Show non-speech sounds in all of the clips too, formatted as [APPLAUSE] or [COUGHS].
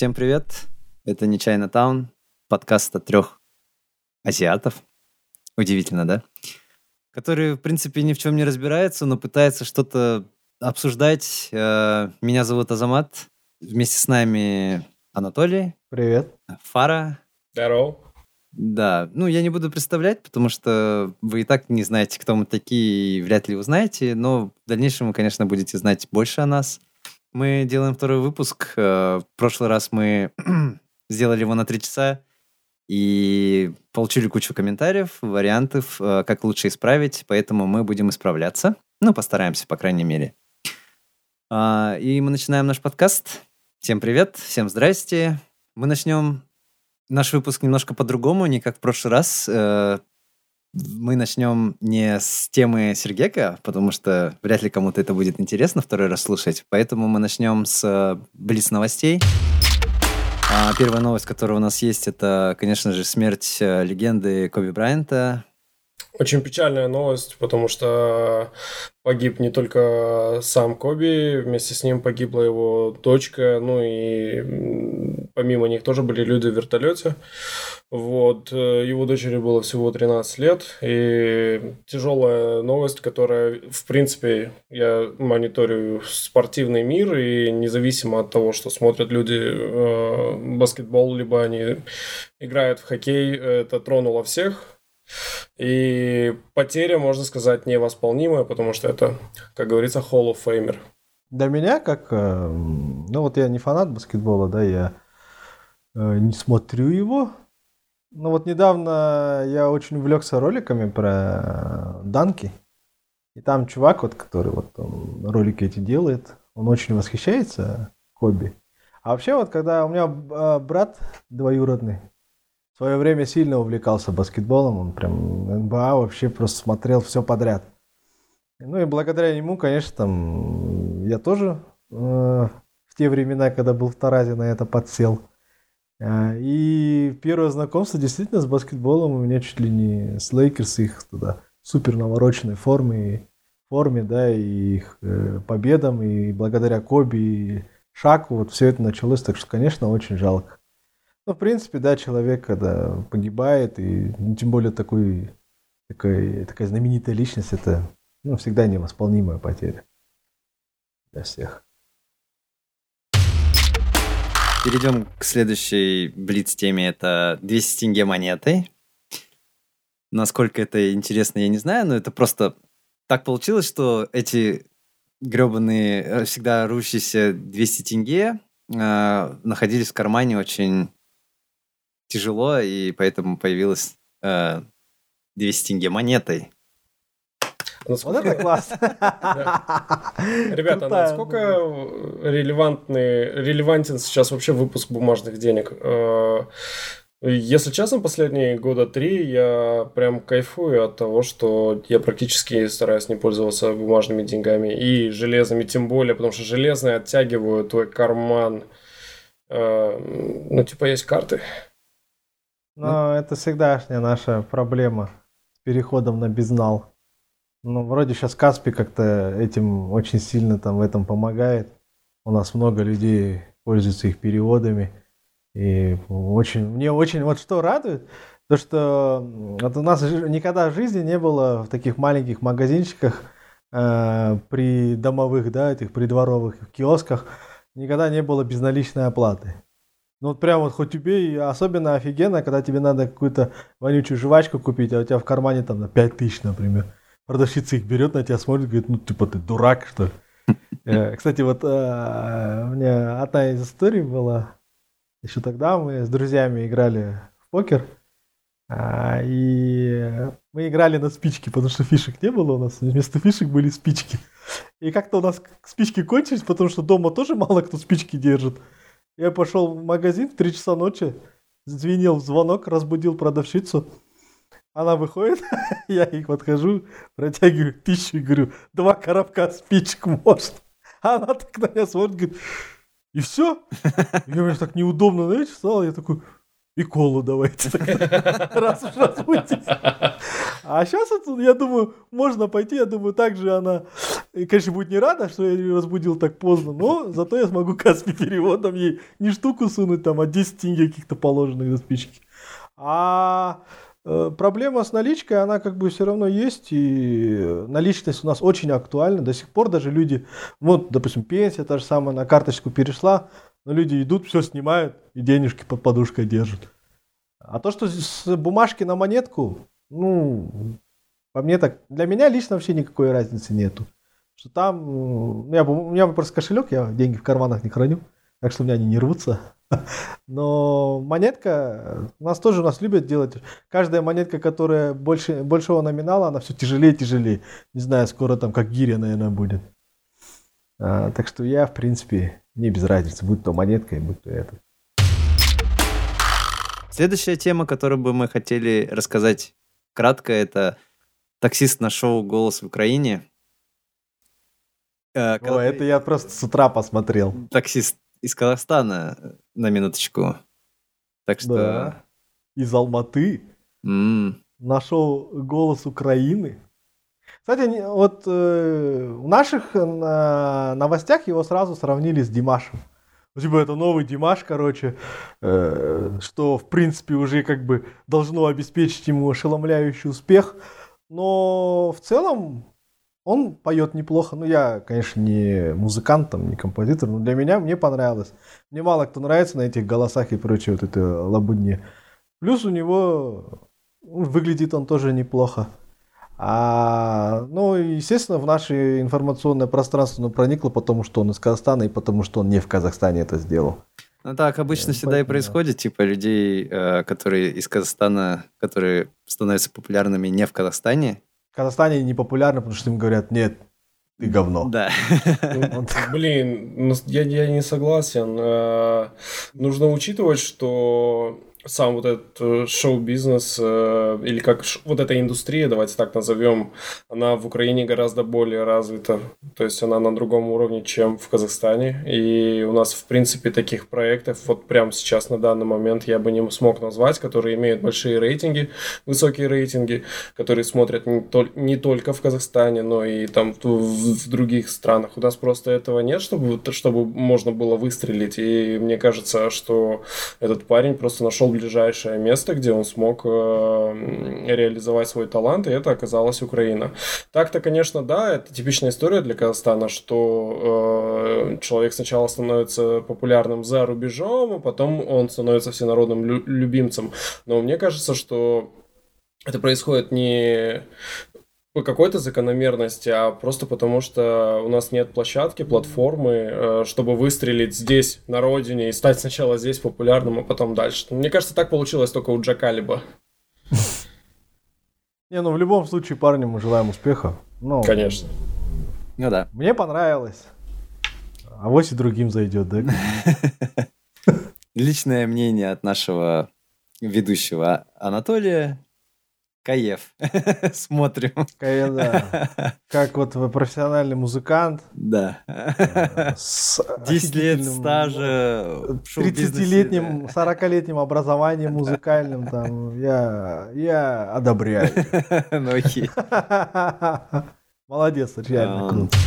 Всем привет. Это Нечаянно Таун, подкаст от трех азиатов. Удивительно, да? Которые, в принципе, ни в чем не разбираются, но пытаются что-то обсуждать. Э, меня зовут Азамат. Вместе с нами Анатолий. Привет. Фара. Здорово. Да, ну я не буду представлять, потому что вы и так не знаете, кто мы такие, и вряд ли узнаете, но в дальнейшем вы, конечно, будете знать больше о нас. Мы делаем второй выпуск. Э, в прошлый раз мы [CLEARS THROAT] сделали его на три часа и получили кучу комментариев, вариантов, э, как лучше исправить, поэтому мы будем исправляться. Ну, постараемся, по крайней мере. А, и мы начинаем наш подкаст. Всем привет, всем здрасте. Мы начнем наш выпуск немножко по-другому, не как в прошлый раз. Мы начнем не с темы Сергека, потому что вряд ли кому-то это будет интересно второй раз слушать. Поэтому мы начнем с э, Блиц новостей. А первая новость, которая у нас есть, это, конечно же, смерть э, легенды Коби Брайанта. Очень печальная новость, потому что погиб не только сам Коби, вместе с ним погибла его дочка, ну и помимо них тоже были люди в вертолете. Вот, э, его дочери было всего 13 лет, и тяжелая новость, которая, в принципе, я мониторю спортивный мир, и независимо от того, что смотрят люди э, баскетбол, либо они играют в хоккей, это тронуло всех, и потеря, можно сказать, невосполнимая, потому что это, как говорится, Hall of Famer. Для меня, как... Э, ну вот я не фанат баскетбола, да, я не смотрю его, ну вот недавно я очень увлекся роликами про данки. И там чувак, вот, который вот он ролики эти делает, он очень восхищается хобби. А вообще вот, когда у меня брат двоюродный, в свое время сильно увлекался баскетболом, он прям НБА вообще просто смотрел все подряд. Ну и благодаря ему, конечно, там я тоже э, в те времена, когда был в Таразе, на это подсел. А, и первое знакомство действительно с баскетболом у меня чуть ли не с Лейкерс их тогда супер навороченной форме, форме, да, и их э, победам, и благодаря Коби, и Шаку, вот все это началось, так что, конечно, очень жалко. Ну, в принципе, да, человек, когда погибает, и тем более такой, такой, такая знаменитая личность, это ну, всегда невосполнимая потеря для всех. Перейдем к следующей блиц-теме. Это 200 тенге монеты. Насколько это интересно, я не знаю, но это просто так получилось, что эти гребаные, э, всегда рущиеся 200 тенге э, находились в кармане очень тяжело, и поэтому появилась э, 200 тенге монетой. Насколько... Вот это класс. [LAUGHS] Ребята, насколько релевантный, релевантен сейчас вообще выпуск бумажных денег? Э, если честно, последние года три я прям кайфую от того, что я практически стараюсь не пользоваться бумажными деньгами и железными тем более, потому что железные оттягивают твой карман. Э, ну, типа, есть карты. Но это всегдашняя наша проблема с переходом на безнал. Ну, вроде сейчас Каспи как-то этим очень сильно там в этом помогает. У нас много людей пользуются их переводами. И очень, мне очень, вот что радует, то что вот у нас никогда в жизни не было в таких маленьких магазинчиках э, при домовых, да, этих придворовых киосках, никогда не было безналичной оплаты. Ну вот прям вот хоть убей, особенно офигенно, когда тебе надо какую-то вонючую жвачку купить, а у тебя в кармане там на 5 тысяч, например продавщица их берет, на тебя смотрит, говорит, ну, типа, ты дурак, что ли? [LAUGHS] Э, кстати, вот э, у меня одна из историй была. Еще тогда мы с друзьями играли в покер. А, и мы играли на спички, потому что фишек не было у нас. Вместо фишек были спички. И как-то у нас спички кончились, потому что дома тоже мало кто спички держит. Я пошел в магазин в 3 часа ночи, звенел звонок, разбудил продавщицу. Она выходит, [LAUGHS] я их подхожу, протягиваю пищу и говорю, два коробка спичек может. [LAUGHS] Она так на меня смотрит, говорит, и все? [LAUGHS] Я мне так неудобно, знаете, стало, я такой, и колу давайте. [LAUGHS] Раз уж разбудите. А сейчас, я думаю, можно пойти, я думаю, так же она, конечно, будет не рада, что я ее разбудил так поздно, но зато я смогу Каспи переводом ей не штуку сунуть, там, а 10 тенге каких-то положенных на спички. А э, проблема с наличкой, она как бы все равно есть, и наличность у нас очень актуальна. До сих пор даже люди, вот, допустим, пенсия та же самая на карточку перешла, но люди идут, все снимают и денежки под подушкой держат. А то, что с бумажки на монетку, ну, по мне так, для меня лично вообще никакой разницы нету. Что там, у меня, у меня просто кошелек, я деньги в карманах не храню, так что у меня они не рвутся. [LAUGHS] Но монетка, у нас тоже у нас любят делать. Каждая монетка, которая больше, большего номинала, она все тяжелее и тяжелее. Не знаю, скоро там как гиря, наверное, будет. А, так что я, в принципе, не без разницы, будь то монетка, будь то это. Следующая тема, которую бы мы хотели рассказать кратко, это таксист на шоу «Голос в Украине». Э, О, это я просто с утра посмотрел. Таксист из Казахстана, на минуточку. Так что... Да. Из Алматы. Mm. Нашел голос Украины. Кстати, вот э, в наших э, новостях его сразу сравнили с Димашем. Ну, типа, это новый Димаш, короче, э, что, в принципе, уже как бы должно обеспечить ему ошеломляющий успех. Но в целом он поет неплохо. Ну, я, конечно, не музыкант, там, не композитор, но для меня мне понравилось. Мне мало кто нравится на этих голосах и прочее вот это лабудне. Плюс у него ну, выглядит он тоже неплохо. А, ну, естественно, в наше информационное пространство оно проникло, потому что он из Казахстана и потому что он не в Казахстане это сделал. Ну так обычно всегда Поэтому, и происходит, да. типа людей, э, которые из Казахстана, которые становятся популярными не в Казахстане, в Казахстане не популярны, потому что им говорят, нет, ты говно. Да. [LAUGHS] Блин, ну, я, я не согласен. Э, нужно учитывать, что сам вот этот э, шоу-бизнес, э, или как вот эта индустрия, давайте так назовем, она в Украине гораздо более развита. То есть она на другом уровне, чем в Казахстане. И у нас, в принципе, таких проектов вот прямо сейчас, на данный момент, я бы не смог назвать, которые имеют большие рейтинги, высокие рейтинги, которые смотрят не, тол- не только в Казахстане, но и там в, в других странах. У нас просто этого нет, чтобы, чтобы можно было выстрелить. И мне кажется, что этот парень просто нашел ближайшее место, где он смог э, реализовать свой талант, и это оказалась Украина. Так-то, конечно, да, это типичная история для Казахстана, что э, человек сначала становится популярным за рубежом, а потом он становится всенародным лю- любимцем. Но мне кажется, что это происходит не по какой-то закономерности, а просто потому, что у нас нет площадки, платформы, э, чтобы выстрелить здесь, на родине, и стать сначала здесь популярным, а потом дальше. Мне кажется, так получилось только у Джакалиба. Не, ну в любом случае парню мы желаем успеха. Ну, Конечно. Ну да. Мне понравилось. А вот и другим зайдет, да? [LAUGHS] Личное мнение от нашего ведущего Анатолия. Каев. [LAUGHS] Смотрим. Каев, да. Как вот вы профессиональный музыкант. Да. С 10 лет стажа. 30-летним, 40-летним образованием музыкальным. Там, я, я одобряю. [LAUGHS] Ну окей. [LAUGHS] Молодец, реально круто.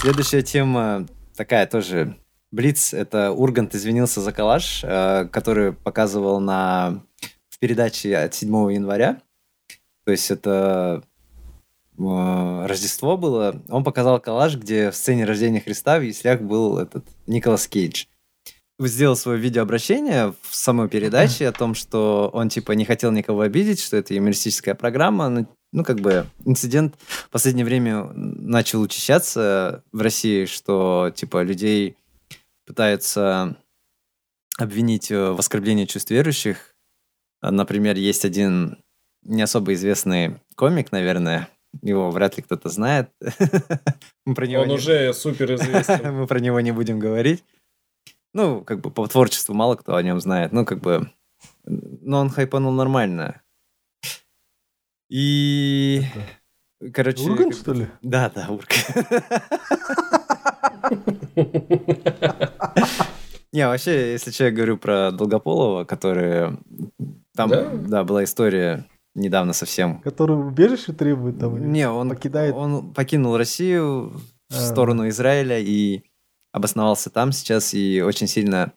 Следующая тема такая тоже. Блиц — это Ургант извинился за коллаж, э, который показывал на передаче от 7 января. То есть это э, Рождество было. Он показал коллаж, где в сцене рождения Христа в яслях был этот Николас Кейдж. Сделал свое видеообращение в самой передаче о том, что он типа не хотел никого обидеть, что это юмористическая программа. Ну, ну как бы инцидент в последнее время начал учащаться в России, что типа людей пытаются обвинить в оскорблении чувств верующих Например, есть один не особо известный комик, наверное, его вряд ли кто-то знает. [LAUGHS] Мы про него Он не... уже супер известен. [LAUGHS] Мы про него не будем говорить. Ну, как бы по творчеству мало кто о нем знает. Ну, как бы... Но он хайпанул нормально. И... Это... Короче... Ургант, как... что ли? Да, да, Ургант. [LAUGHS] Не, вообще, если я говорю про Долгополова, который там, да? да, была история недавно совсем. Который убежище требует там? Не, он, покидает... он покинул Россию в а. сторону Израиля и обосновался там сейчас и очень сильно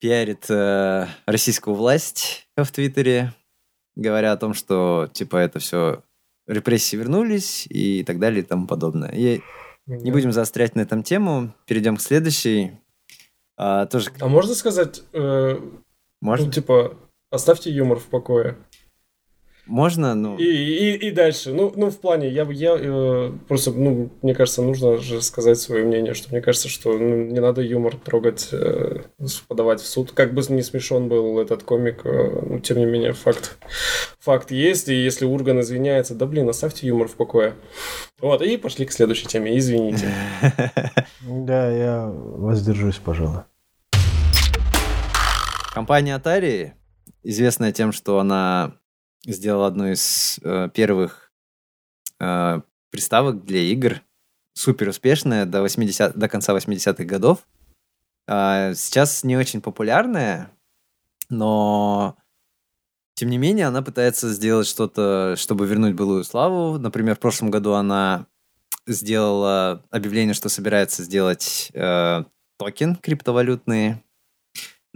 пиарит э, российскую власть в Твиттере, говоря о том, что типа это все репрессии вернулись и так далее и тому подобное. И не будем заострять на этом тему, перейдем к следующей. А, тоже... а можно сказать, э, можно? Ну, типа, оставьте юмор в покое. Можно, ну... И, и, и дальше. Ну, ну, в плане, я, я э, просто, ну, мне кажется, нужно же сказать свое мнение, что мне кажется, что ну, не надо юмор трогать, э, подавать в суд. Как бы не смешон был этот комик, э, ну, тем не менее, факт, факт есть. И если Урган извиняется, да блин, оставьте юмор в покое. Вот, и пошли к следующей теме, извините. [LAUGHS] Да, я воздержусь, пожалуй. Компания Atari, известная тем, что она сделал одну из э, первых э, приставок для игр, супер успешная до, 80, до конца 80-х годов. Э, сейчас не очень популярная, но тем не менее она пытается сделать что-то, чтобы вернуть былую славу. Например, в прошлом году она сделала объявление, что собирается сделать э, токен криптовалютный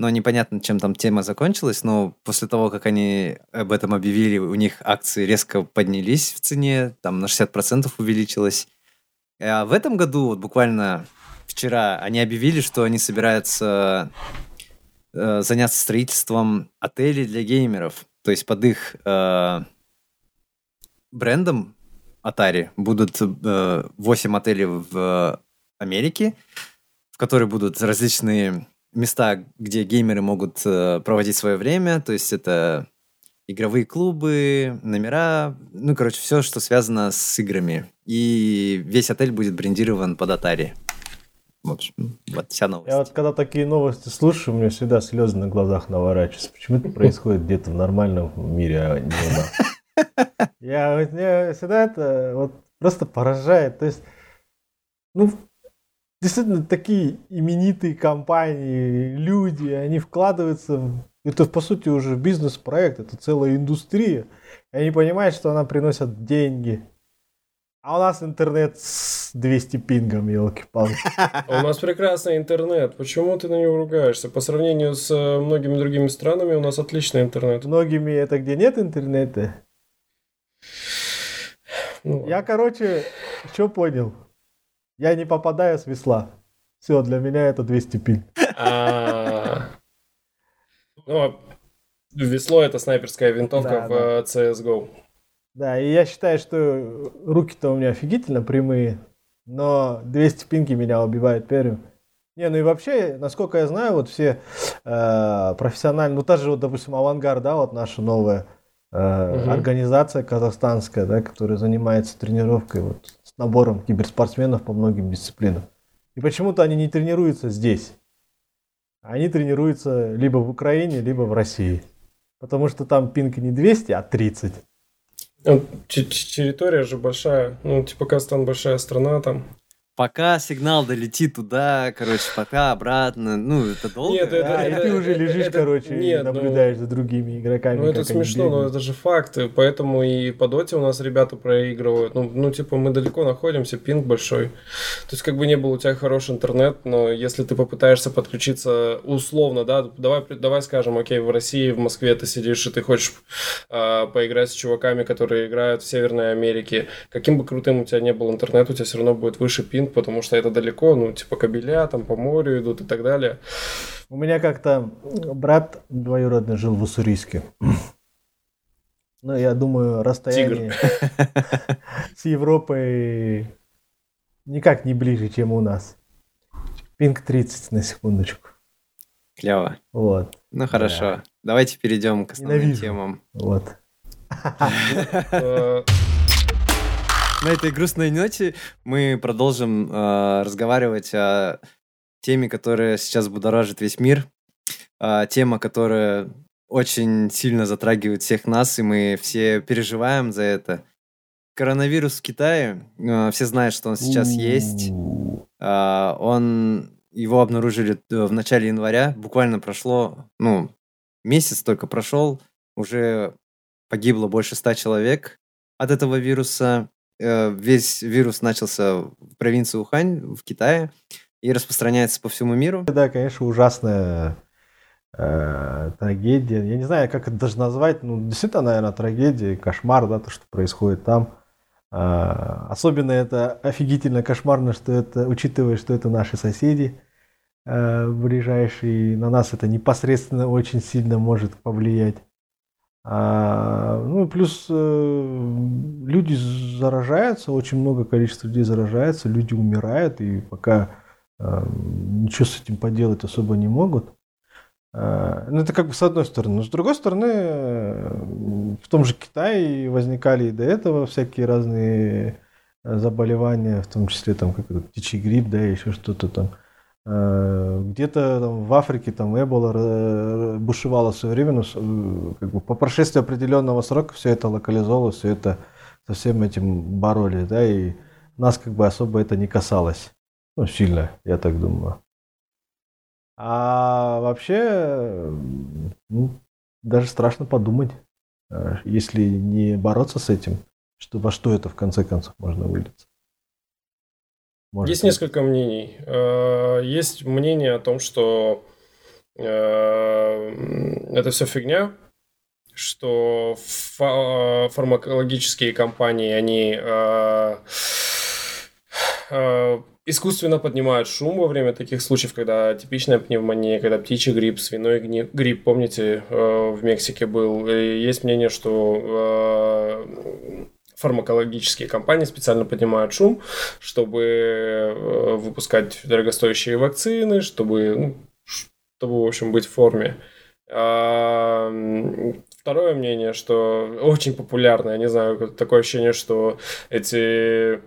но непонятно, чем там тема закончилась, но после того, как они об этом объявили, у них акции резко поднялись в цене, там на 60% увеличилось. А в этом году, вот буквально вчера, они объявили, что они собираются э, заняться строительством отелей для геймеров. То есть под их э, брендом Atari будут э, 8 отелей в Америке, в которые будут различные места, где геймеры могут э, проводить свое время, то есть это игровые клубы, номера, ну, короче, все, что связано с играми. И весь отель будет брендирован под Atari. В общем, вот вся новость. Я вот когда такие новости слушаю, у меня всегда слезы на глазах наворачиваются. Почему это происходит где-то в нормальном мире, а не у нас? [LAUGHS] Я, меня всегда это вот просто поражает. То есть, ну, действительно такие именитые компании, люди, они вкладываются, это по сути уже бизнес-проект, это целая индустрия. И они понимают, что она приносит деньги. А у нас интернет с 200 пингом, елки-палки. У нас прекрасный интернет. Почему ты на него ругаешься? По сравнению с э, многими другими странами у нас отличный интернет. Многими это где нет интернета? Ну, Я, короче, что понял? Я не попадаю с весла. Все, для меня это 200 пиль. А. Ну, весло это снайперская винтовка в CSGO. Да, и я считаю, что руки-то у меня офигительно прямые, но 200 пинки меня убивают первым. Не, ну и вообще, насколько я знаю, вот все э, профессиональные, ну та же, вот, допустим, Авангард, да, вот наша новая э, угу. организация казахстанская, да, которая занимается тренировкой вот, с набором киберспортсменов по многим дисциплинам. И почему-то они не тренируются здесь. Они тренируются либо в Украине, либо в России. Потому что там пинка не 200, а 30. Ну, территория же большая. Ну, типа Казахстан большая страна там пока сигнал долетит туда, короче, пока обратно, ну, это долго. Нет, это, да, это, и ты уже лежишь, это, короче, нет, и наблюдаешь ну, за другими игроками. Ну, это смешно, но это же факты, поэтому и по доте у нас ребята проигрывают. Ну, ну, типа, мы далеко находимся, пинг большой. То есть, как бы не был у тебя хороший интернет, но если ты попытаешься подключиться условно, да, давай, давай скажем, окей, в России, в Москве ты сидишь, и ты хочешь э, поиграть с чуваками, которые играют в Северной Америке, каким бы крутым у тебя не был интернет, у тебя все равно будет выше пинг, Пинг, потому что это далеко, ну, типа кабеля там по морю идут и так далее. У меня как-то брат двоюродный жил в Уссурийске. Ну, я думаю, расстояние [LAUGHS] с Европой никак не ближе, чем у нас. Пинг 30 на секундочку. Клево. Вот. Ну хорошо. Да. Давайте перейдем к основным Ненавижу. темам. Вот. [LAUGHS] Э, на этой грустной ноте мы продолжим э, разговаривать о теме, которая сейчас будоражит весь мир. Э, тема, которая очень сильно затрагивает всех нас, и мы все переживаем за это. Коронавирус в Китае. Э, все знают, что он сейчас есть. Э, он его обнаружили в начале января. Буквально прошло, ну, месяц только прошел. Уже погибло больше ста человек от этого вируса. Э, весь вирус начался в провинции Ухань в Китае и распространяется по всему миру. Да, конечно, ужасная э, трагедия. Я не знаю, как это даже назвать. Ну, действительно, наверное, трагедия, кошмар, да, то, что происходит там. Э, особенно это офигительно кошмарно, что это, учитывая, что это наши соседи э, ближайшие, на нас это непосредственно очень сильно может повлиять. А, ну, плюс э, люди заражаются, очень много количества людей заражается, люди умирают, и пока э, ничего с этим поделать особо не могут. Э, ну, это как бы с одной стороны. Но с другой стороны, э, в том же Китае возникали и до этого всякие разные заболевания, в том числе там как этот птичий грипп, да, и еще что-то там. Э, где-то в Африке там Эбола бушевала все время, но э, как бы по прошествии определенного срока все это локализовалось, все это со всем этим боролись, да, и нас как бы особо это не касалось. Ну, сильно, я так думаю. А вообще, ну, даже страшно подумать, э, если не бороться с этим, что во что это в конце концов можно вылиться. Может Есть несколько мнений. Э, есть мнение о том, что э, это все фигня, что фармакологические компании, они э, искусственно поднимают шум во время таких случаев, когда типичная пневмония, когда птичий грипп, свиной грипп, помните, в Мексике был. И есть мнение, что фармакологические компании специально поднимают шум, чтобы э, выпускать дорогостоящие вакцины, чтобы, ну, чтобы в общем, быть в форме. А, второе мнение, что очень популярное, не знаю, такое ощущение, что эти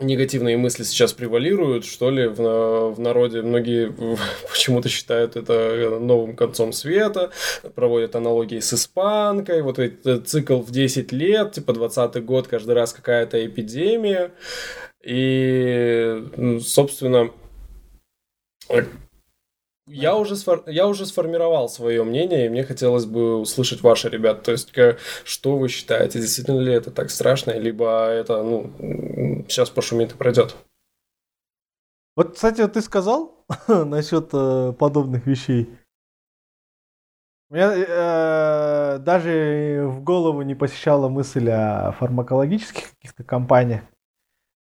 негативные мысли сейчас превалируют, что ли, в, в народе. Многие [LAUGHS] почему-то считают это новым концом света, проводят аналогии с испанкой, вот этот цикл в 10 лет, типа 20 год, каждый раз какая-то эпидемия. И, собственно, я уже, сфор... я уже сформировал свое мнение, и мне хотелось бы услышать ваше, ребят. То есть, что вы считаете, действительно ли это так страшно, либо это, ну, сейчас пошумит и пройдет? Вот, кстати, вот ты сказал [LAUGHS] насчет э, подобных вещей. У меня э, даже в голову не посещала мысль о фармакологических каких-то компаниях,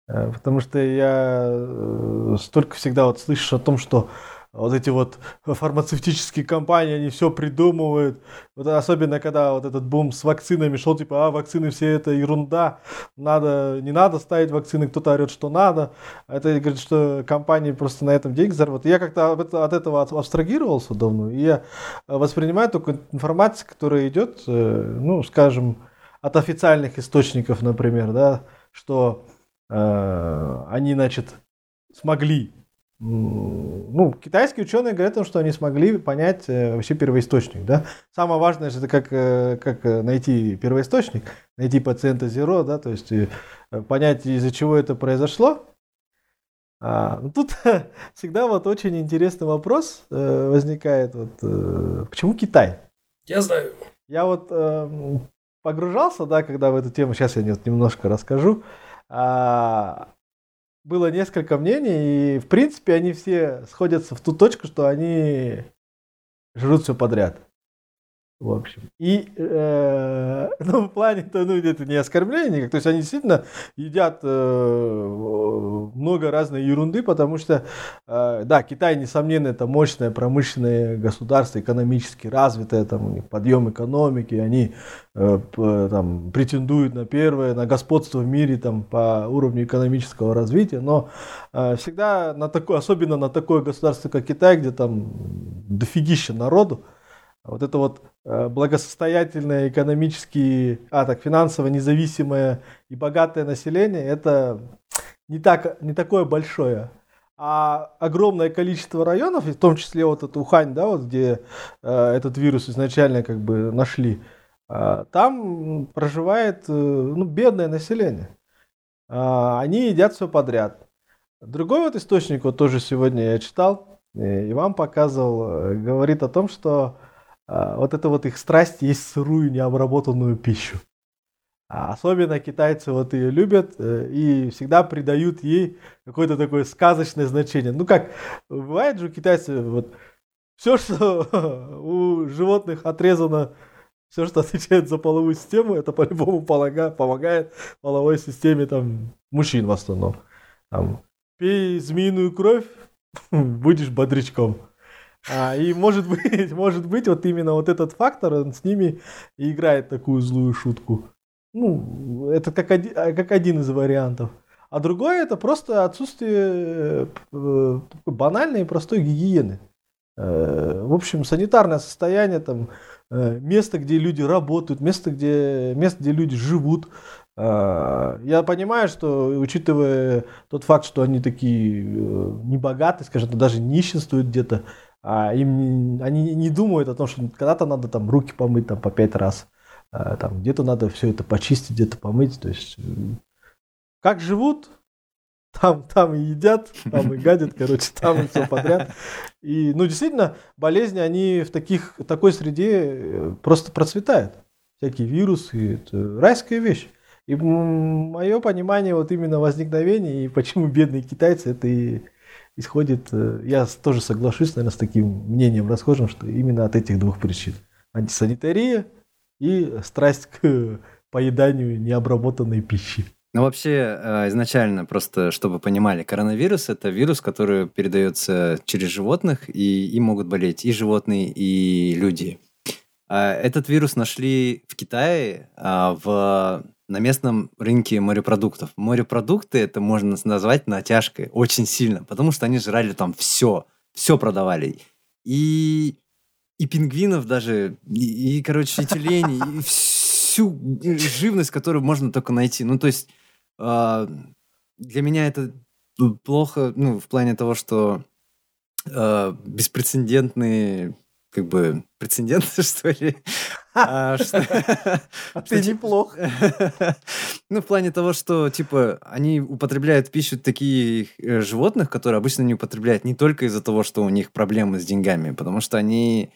э, потому что я э, столько всегда вот слышишь о том, что вот эти вот фармацевтические компании, они все придумывают. Вот особенно, когда вот этот бум с вакцинами шел, типа, а, вакцины все это ерунда, надо, не надо ставить вакцины, кто-то орет, что надо. Это говорит, что компании просто на этом деньги заработают. Я как-то от этого абстрагировался давно, и я воспринимаю только информацию, которая идет, э, ну, скажем, от официальных источников, например, да, что э, они, значит, смогли ну, китайские ученые говорят, что они смогли понять э, вообще первоисточник. Да? Самое важное, это как, э, как э, найти первоисточник, найти пациента зеро, да, то есть понять, из-за чего это произошло. А, ну, тут [LAUGHS] всегда вот очень интересный вопрос возникает. Вот, почему Китай? Я знаю. Я вот погружался, да, когда в эту тему, сейчас я немножко расскажу. А, было несколько мнений, и в принципе они все сходятся в ту точку, что они жрут все подряд. В общем. И э, ну, [LAUGHS] в плане-то, ну, это не оскорбление никак. То есть они действительно едят э, много разной ерунды, потому что, э, да, Китай, несомненно, это мощное промышленное государство, экономически развитое, там, у них подъем экономики, они э, там, претендуют на первое, на господство в мире там, по уровню экономического развития, но э, всегда, на такое, особенно на такое государство, как Китай, где там дофигища народу, вот это вот э, благосостоятельное экономически, а так финансово независимое и богатое население, это не, так, не такое большое. А огромное количество районов, в том числе вот этот Ухань, да, вот где э, этот вирус изначально как бы нашли, э, там проживает э, ну, бедное население. Э, они едят все подряд. Другой вот источник, вот тоже сегодня я читал, и вам показывал, говорит о том, что вот это вот их страсть есть сырую необработанную пищу. А особенно китайцы вот ее любят э, и всегда придают ей какое-то такое сказочное значение. Ну как, бывает же у китайцев вот все, что [LAUGHS] у животных отрезано, все, что отвечает за половую систему, это по-любому помогает половой системе там мужчин в основном. Там, пей змеиную кровь, [LAUGHS] будешь бодрячком. А, и может быть, [LAUGHS] может быть, вот именно вот этот фактор, он с ними играет такую злую шутку. Ну, это как один, а, как один из вариантов. А другое это просто отсутствие э, банальной и простой гигиены. Э, в общем, санитарное состояние, там, э, место, где люди работают, место, где, место, где люди живут. Я понимаю, что учитывая тот факт, что они такие небогатые, скажем, даже нищенствуют где-то, а им они не думают о том, что когда-то надо там руки помыть там по пять раз. А, там где-то надо все это почистить, где-то помыть. То есть э, как живут, [LAUGHS] там, там и едят, там и гадят, короче, там и все подряд. И, ну, действительно, болезни, они в таких, такой среде э, просто процветают. Всякие вирусы, это райская вещь. И мое понимание вот именно возникновения и почему бедные китайцы, это и исходит, э, я тоже соглашусь, наверное, с таким мнением расхожим, что именно от этих двух причин. Антисанитария – и страсть к поеданию необработанной пищи. Ну, вообще, э, изначально, просто чтобы понимали, коронавирус – это вирус, который передается через животных, и им могут болеть и животные, и люди. А этот вирус нашли в Китае а, в, на местном рынке морепродуктов. Морепродукты это можно назвать натяжкой очень сильно, потому что они жрали там все, все продавали. И и пингвинов даже, и, и короче, и тюленей, и всю живность, которую можно только найти. Ну, то есть э, для меня это плохо, ну, в плане того, что э, беспрецедентные как бы прецеденты, [LAUGHS] что ли. А, а [LAUGHS] ты неплох. [LAUGHS] Ну, в плане того, что, типа, они употребляют пищу таких э, животных, которые обычно не употребляют не только из-за того, что у них проблемы с деньгами, потому что они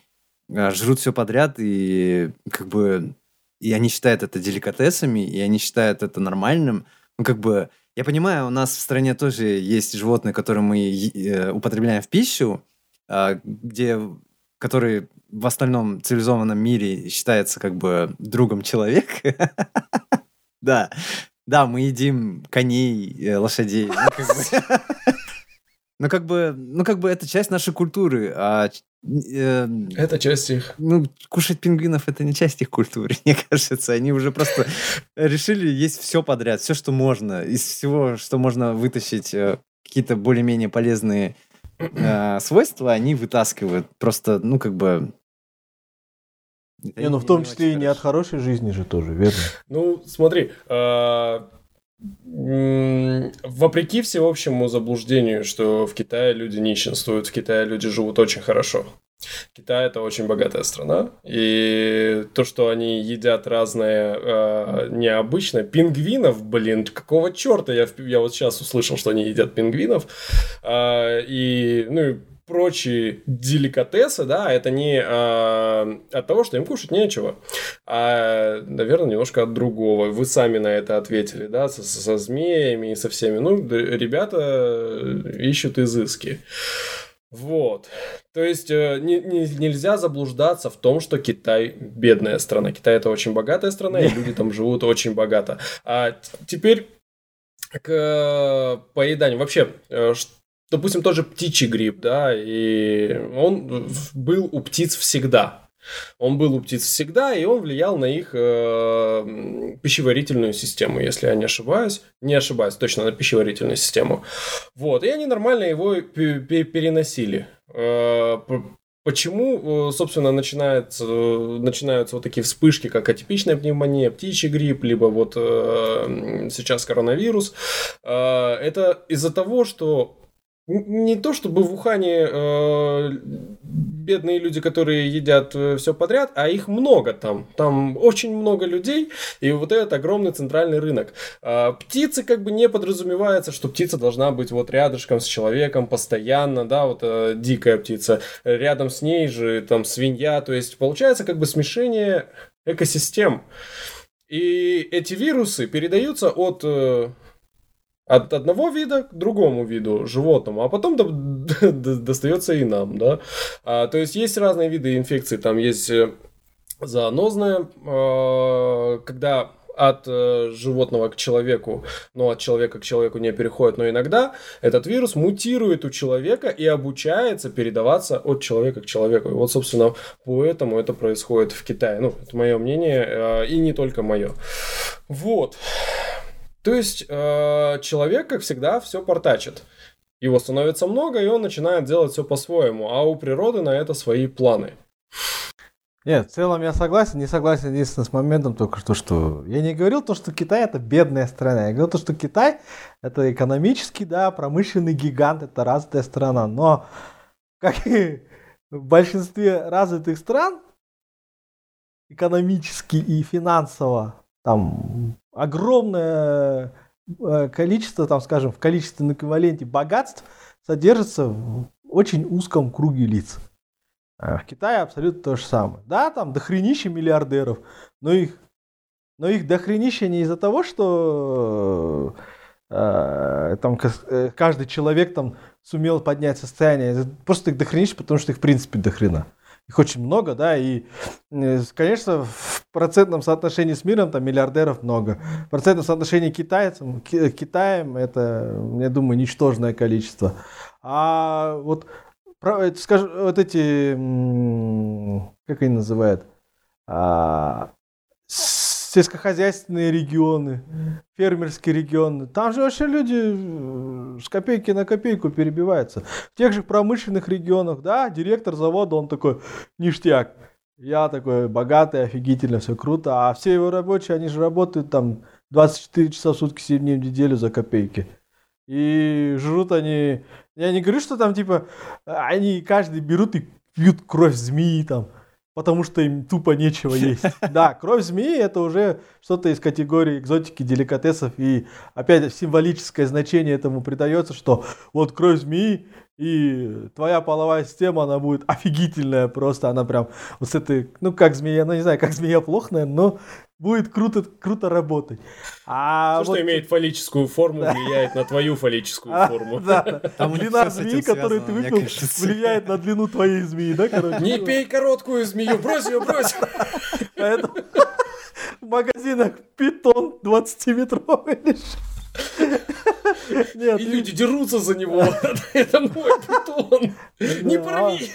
а, жрут все подряд, и как бы и они считают это деликатесами, и они считают это нормальным. Ну, как бы, я понимаю, у нас в стране тоже есть животные, которые мы э, употребляем в пищу, э, где, которые в остальном цивилизованном мире считается как бы другом человека. [LAUGHS] Да, да, мы едим коней, э, лошадей. Ну, как бы. [LAUGHS] Ну, как бы, ну, как бы это часть нашей культуры, а э, это часть их. Ну, кушать пингвинов это не часть их культуры, [LAUGHS] мне кажется. Они уже просто решили есть все подряд, все, что можно. Из всего, что можно вытащить э, какие-то более-менее полезные э, свойства, они вытаскивают. Просто, ну, как бы... Не, ну в том числе и не от хорошей жизни же тоже, верно? Ну, смотри, а, Вопреки всеобщему заблуждению, что в Китае люди нищенствуют, в Китае люди живут очень хорошо. Китай это очень богатая страна, и то, что они едят разное э, необычное, пингвинов, блин, какого черта я, я вот сейчас услышал, что они едят пингвинов, э, и ну прочие деликатесы, да, это не а, от того, что им кушать нечего, а, наверное, немножко от другого. Вы сами на это ответили, да, со, со змеями и со всеми. Ну, ребята ищут изыски. Вот. То есть э, не, не, нельзя заблуждаться в том, что Китай бедная страна. Китай это очень богатая страна, и люди там живут очень богато. А теперь к поеданию. Вообще, э, допустим, тоже птичий грипп, да, и он был у птиц всегда. Он был у птиц всегда, и он влиял на их э, пищеварительную систему, если я не ошибаюсь. Не ошибаюсь, точно на пищеварительную систему. Вот, и они нормально его переносили. Э, Почему, э, собственно, начинается, начинаются вот такие вспышки, как атипичная пневмония, птичий грипп, либо вот э, сейчас коронавирус? Э, это из-за того, что не то чтобы в Ухане э, бедные люди, которые едят э, все подряд, а их много там. Там очень много людей, и вот этот огромный центральный рынок. А, птицы как бы не подразумевается, что птица должна быть вот рядышком с человеком постоянно, да, вот э, дикая птица. Рядом с ней же там свинья, то есть получается как бы смешение экосистем. И эти вирусы передаются от э, от одного вида к другому виду животному, а потом до, [LAUGHS] до, достается и нам, да. А, то есть есть разные виды инфекций, там есть э, зоонозная, э, когда от э, животного к человеку, но от человека к человеку не переходит, но иногда этот вирус мутирует у человека и обучается передаваться от человека к человеку. И вот, собственно, поэтому это происходит в Китае. Ну, это мое мнение, э, и не только мое. Вот. То есть э, человек, как всегда, все портачит. Его становится много, и он начинает делать все по-своему, а у природы на это свои планы. Нет, в целом я согласен, не согласен единственно с моментом только что, что я не говорил то, что Китай это бедная страна, я говорил то, что Китай это экономический, да, промышленный гигант, это развитая страна, но как и в большинстве развитых стран, экономически и финансово, там огромное э, количество, там, скажем, в количественном эквиваленте богатств содержится в очень узком круге лиц. А в Китае абсолютно то же самое. Да, там дохренища миллиардеров, но их, но их дохренища не из-за того, что э, там каждый человек там сумел поднять состояние, просто их дохренища, потому что их в принципе дохрена их очень много, да, и, э, конечно, в процентном соотношении с миром там миллиардеров много. В процентном соотношении китайцам, Китаем это, я думаю, ничтожное количество. А вот, скажем, вот эти, как они называют, а, сельскохозяйственные регионы, фермерские регионы. Там же вообще люди э, с копейки на копейку перебиваются. В тех же промышленных регионах, да, директор завода, он такой ништяк. Я такой богатый, офигительно, все круто. А все его рабочие, они же работают там 24 часа в сутки, 7 дней в неделю за копейки. И жрут они... Я не говорю, что там типа они каждый берут и пьют кровь змеи там потому что им тупо нечего [LAUGHS] есть. Да, кровь змеи это уже что-то из категории экзотики, деликатесов, и опять символическое значение этому придается, что вот кровь змеи и твоя половая система, она будет офигительная просто, она прям вот с этой, ну как змея, ну не знаю, как змея плохо, наверное, но будет круто, круто работать. А Все, вот... что имеет фаллическую форму, влияет на твою фаллическую а, форму. Да, Там длина змеи, которую ты выпил, влияет на длину твоей змеи, да, короче? Не пей короткую змею, брось ее, брось! Поэтому [LAUGHS] в магазинах питон 20-метровый лежит. Нет, и люди дерутся за него. [LAUGHS] Это мой питон. Не порви.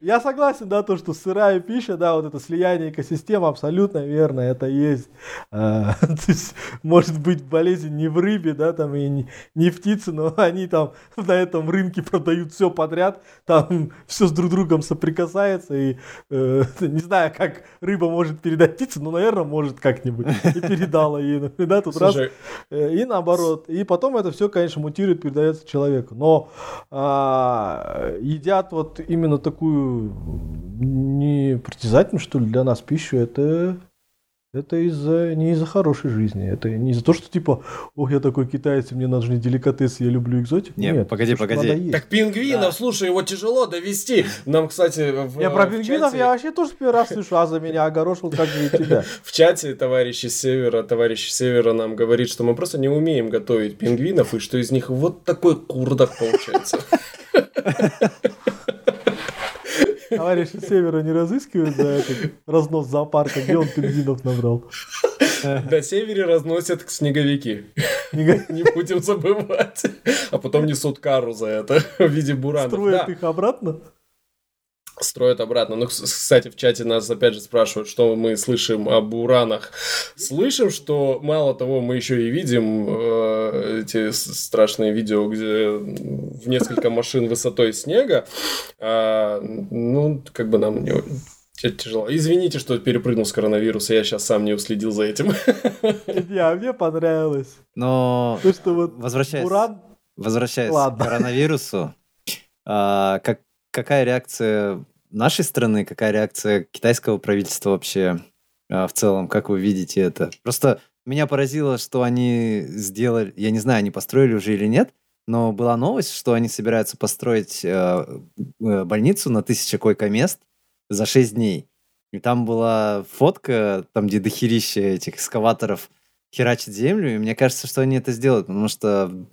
Я согласен, да, то, что сырая пища, да, вот это слияние экосистем, абсолютно верно, это есть. А, [LAUGHS] то есть, может быть болезнь не в рыбе, да, там и не, в птице, но [LAUGHS] они там на этом рынке продают все подряд, там все с друг другом соприкасается, и э, не знаю, как рыба может передать птице, но, наверное, может как-нибудь. И передала ей, да, тут раз, э, и наоборот. И потом это все, конечно, мутирует, передается человеку. Но а, едят вот именно такую не притязательную, что ли, для нас пищу, это это из-за не из-за хорошей жизни. Это не из-за того, что типа, ох, я такой китаец, мне нужны деликатесы, я люблю экзотику. Нет, Нет погоди, погоди. Так пингвинов, да. слушай, его тяжело довести. Нам, кстати, в, Я про пингвинов чате... я вообще тоже первый раз слышу, а за меня огорошил, как же тебя. [LAUGHS] В чате товарищи Севера, товарищ Севера нам говорит, что мы просто не умеем готовить пингвинов, и что из них вот такой курдак получается. [LAUGHS] Товарищи Севера не разыскивают за этот разнос зоопарка, где он пингвинов набрал. До севере разносят снеговики. Не будем забывать. А потом несут кару за это в виде буранов. Строят их обратно? Строят обратно. Ну, кстати, в чате нас опять же спрашивают, что мы слышим об уранах. Слышим, что мало того, мы еще и видим э, эти страшные видео, где в несколько машин высотой снега. А, ну, как бы нам не тяжело. Извините, что перепрыгнул с коронавируса, я сейчас сам не уследил за этим. Не, а мне понравилось. Но То, что вот возвращаясь, Уран... возвращаясь к коронавирусу, а, как какая реакция нашей страны, какая реакция китайского правительства вообще а, в целом, как вы видите это? Просто меня поразило, что они сделали, я не знаю, они построили уже или нет, но была новость, что они собираются построить э, э больницу на тысячу койко-мест за 6 дней. И там была фотка, там где дохерища этих экскаваторов херачит землю, и мне кажется, что они это сделают, потому что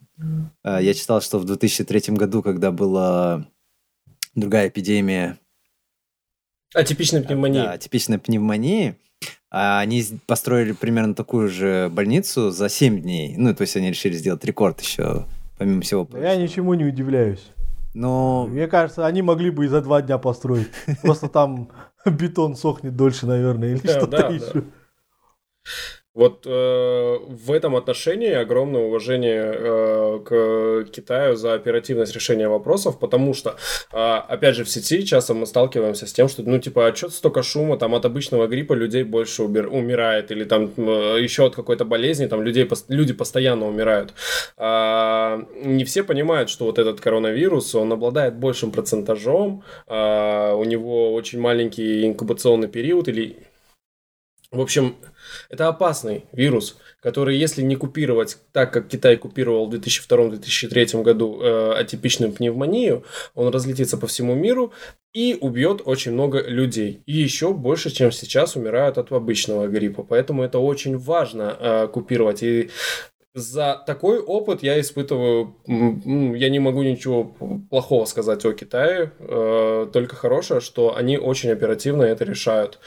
э, я читал, что в 2003 году, когда была другая эпидемия... Атипичной пневмонии. Да, атипичной пневмонии, а они построили примерно такую же больницу за 7 дней. Ну, то есть они решили сделать рекорд еще, помимо всего прочего. Я ничему не удивляюсь. Но... Мне кажется, они могли бы и за два дня построить. [LAUGHS] Просто там бетон сохнет дольше, наверное, или что-то еще. Вот э, в этом отношении огромное уважение э, к Китаю за оперативность решения вопросов, потому что, э, опять же, в сети часто мы сталкиваемся с тем, что, ну, типа, а что столько шума, там, от обычного гриппа людей больше убер- умирает, или там э, еще от какой-то болезни, там, людей, люди постоянно умирают. Э, не все понимают, что вот этот коронавирус, он обладает большим процентажом, э, у него очень маленький инкубационный период, или в общем, это опасный вирус, который, если не купировать так, как Китай купировал в 2002-2003 году э, атипичную пневмонию, он разлетится по всему миру и убьет очень много людей. И еще больше, чем сейчас, умирают от обычного гриппа. Поэтому это очень важно э, купировать. И за такой опыт я испытываю, я не могу ничего плохого сказать о Китае, э, только хорошее, что они очень оперативно это решают.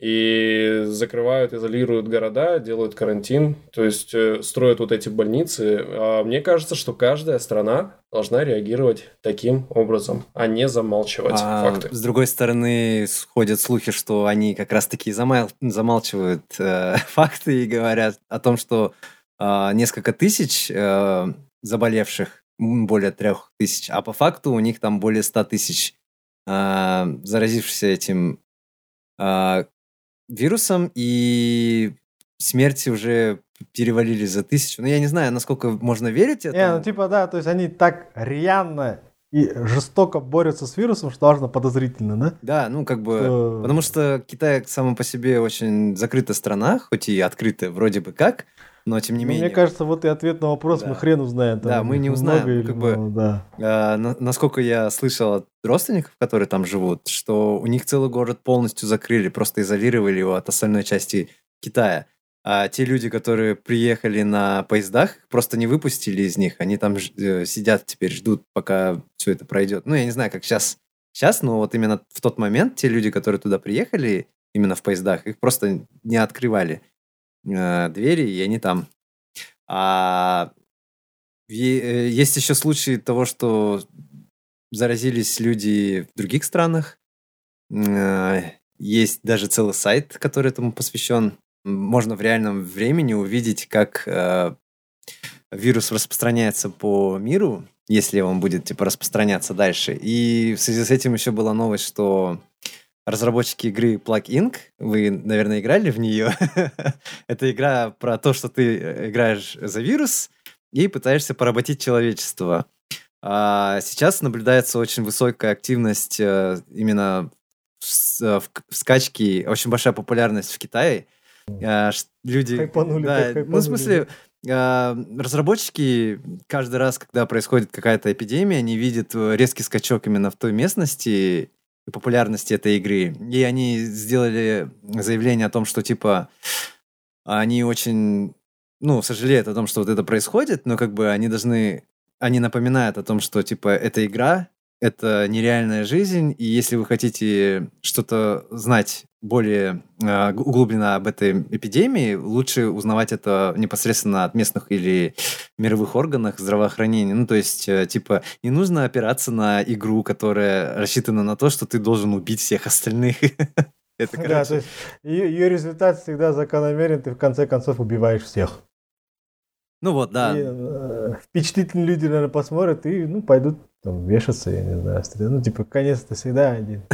И закрывают, изолируют города, делают карантин, то есть э, строят вот эти больницы. А мне кажется, что каждая страна должна реагировать таким образом, а не замалчивать а, факты. С другой стороны, ходят слухи, что они как раз-таки замал... замалчивают э, [LAUGHS] факты и говорят о том, что несколько тысяч э, заболевших, более трех тысяч, а по факту у них там более ста тысяч э, заразившихся этим э, вирусом, и смерти уже перевалили за тысячу. Ну, я не знаю, насколько можно верить этому. Не, ну, типа, да, то есть они так рьяно и жестоко борются с вирусом, что важно подозрительно, да? Да, ну как бы, что... потому что Китай само по себе очень закрытая страна, хоть и открытая вроде бы как, но тем не ну, менее. Мне кажется, вот и ответ на вопрос да. мы хрен узнаем. Там да, мы не узнаем. Или, как бы, да. а, на, насколько я слышал от родственников, которые там живут, что у них целый город полностью закрыли, просто изолировали его от остальной части Китая. А те люди, которые приехали на поездах, просто не выпустили из них. Они там э, сидят теперь, ждут, пока все это пройдет. Ну, я не знаю, как сейчас, сейчас, но вот именно в тот момент те люди, которые туда приехали, именно в поездах, их просто не открывали э, двери, и они там. А э, есть еще случаи того, что заразились люди в других странах. Э, есть даже целый сайт, который этому посвящен. Можно в реальном времени увидеть, как э, вирус распространяется по миру, если он будет типа распространяться дальше. И в связи с этим еще была новость, что разработчики игры Plug Inc. Вы, наверное, играли в нее. [LAUGHS] Это игра про то, что ты э, играешь за вирус и пытаешься поработить человечество. А сейчас наблюдается очень высокая активность э, именно в, э, в, в скачке, очень большая популярность в Китае. Люди... Хайпанули, да, хайпанули. Ну, в смысле, разработчики каждый раз, когда происходит какая-то эпидемия, они видят резкий скачок именно в той местности, популярности этой игры. И они сделали заявление о том, что типа они очень, ну, сожалеют о том, что вот это происходит, но как бы они должны, они напоминают о том, что типа эта игра, это нереальная жизнь, и если вы хотите что-то знать более э, углубленно об этой эпидемии, лучше узнавать это непосредственно от местных или мировых органов здравоохранения. Ну, то есть, э, типа, не нужно опираться на игру, которая рассчитана на то, что ты должен убить всех остальных. [LAUGHS] Это, короче... Да, то есть ее, ее результат всегда закономерен, ты в конце концов убиваешь всех. Ну вот, да. И, э, впечатлительные люди, наверное, посмотрят и, ну, пойдут там вешаться, я не знаю, ну, типа, конец-то всегда один. [LAUGHS]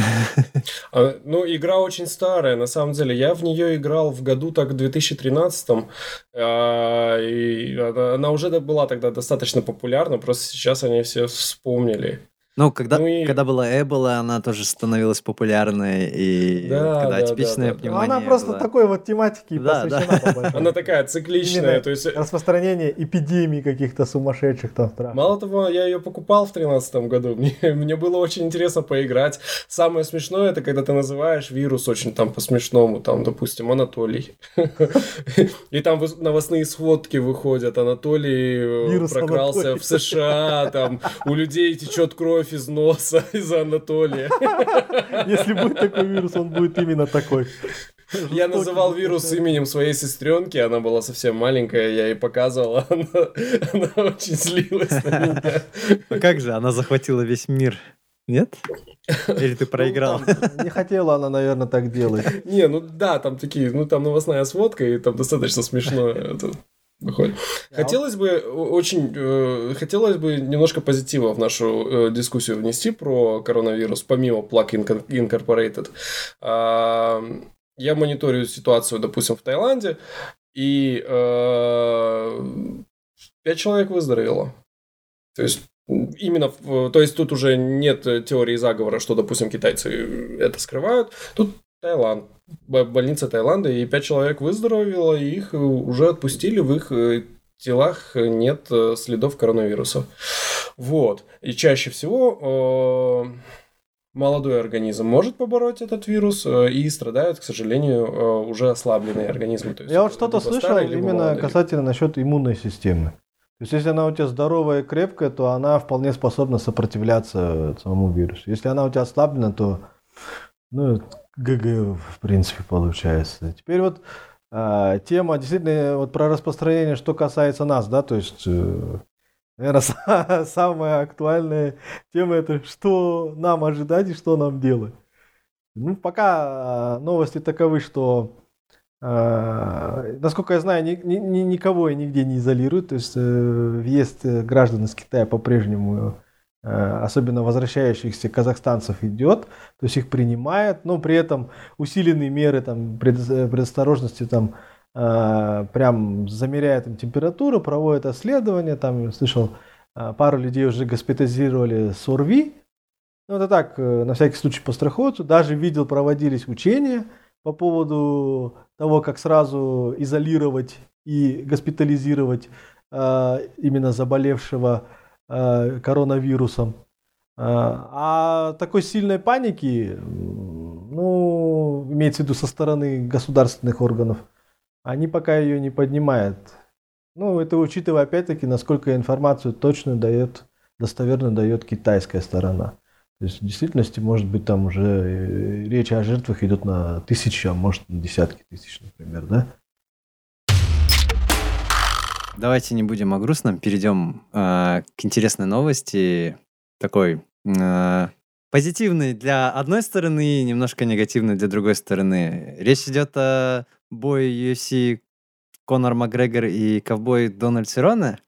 А, ну, игра очень старая, на самом деле. Я в нее играл в году так 2013 а, и она, она уже была тогда достаточно популярна, просто сейчас они все вспомнили. Ну, когда, ну и... когда была Эбола, она тоже становилась популярной, и да, когда да, атипичная да, да, пневмония Она просто была... такой вот тематики да, посвящена. Да. Она такая цикличная. то есть... Распространение эпидемий каких-то сумасшедших там стран. Мало того, я ее покупал в 2013 году. [LAUGHS] Мне, мне было очень интересно поиграть. Самое смешное, это когда ты называешь вирус очень там по-смешному, там, допустим, Анатолий. [LAUGHS] И там новостные сводки выходят. Анатолий э, прокрался в США, там у людей течет кровь из носа [LAUGHS] из-за Анатолия. [LAUGHS] Если будет такой вирус, он будет именно такой. Я называл вирус именем своей сестренки, она была совсем маленькая, я ей показывал, [LAUGHS] она, она очень злилась на меня. А как же, она захватила весь мир? Нет? Или ты проиграл? Ну, там, не хотела она, наверное, так делать. Не, ну да, там такие, ну там новостная сводка, и там достаточно смешно это выходит. Хотелось бы очень, э, хотелось бы немножко позитива в нашу э, дискуссию внести про коронавирус, помимо Plug Incorporated. Э, я мониторю ситуацию, допустим, в Таиланде, и э, пять человек выздоровело. То есть именно, то есть тут уже нет теории заговора, что, допустим, китайцы это скрывают. Тут Таиланд, больница Таиланда, и пять человек выздоровело, и их уже отпустили, в их э, телах нет э, следов коронавируса. Вот. И чаще всего э, молодой организм может побороть этот вирус, э, и страдают, к сожалению, э, уже ослабленные организмы. То есть Я вот что-то слышал старые, именно молодые. касательно насчет иммунной системы. То есть, если она у тебя здоровая и крепкая, то она вполне способна сопротивляться самому вирусу. Если она у тебя ослаблена, то ну, ГГ в принципе получается. Теперь вот э, тема действительно вот про распространение, что касается нас, да, то есть э, Наверное, [LAUGHS] самая актуальная тема это что нам ожидать и что нам делать. Ну, пока а, новости таковы, что, э, насколько я знаю, ни, ни, никого и нигде не изолируют. То есть э, въезд граждан из Китая по-прежнему, э, особенно возвращающихся казахстанцев, идет. То есть их принимают, но при этом усиленные меры там, предосторожности там, Э, прям замеряет им температуру, проводит исследования, там, слышал, э, пару людей уже госпитализировали с ОРВИ, ну, это так, э, на всякий случай по страховцу. Даже видел, проводились учения по поводу того, как сразу изолировать и госпитализировать именно заболевшего коронавирусом. А такой сильной паники, ну, имеется в виду со стороны государственных органов, они пока ее не поднимают. Ну, это учитывая опять-таки, насколько информацию точную дает, достоверно дает китайская сторона. То есть в действительности, может быть, там уже э, речь о жертвах идет на тысячи, а может на десятки тысяч, например, да? Давайте не будем о грустном, перейдем э, к интересной новости, такой э, позитивный для одной стороны, немножко негативный для другой стороны. Речь идет о бой UFC Конор Макгрегор и ковбой Дональд Сироне.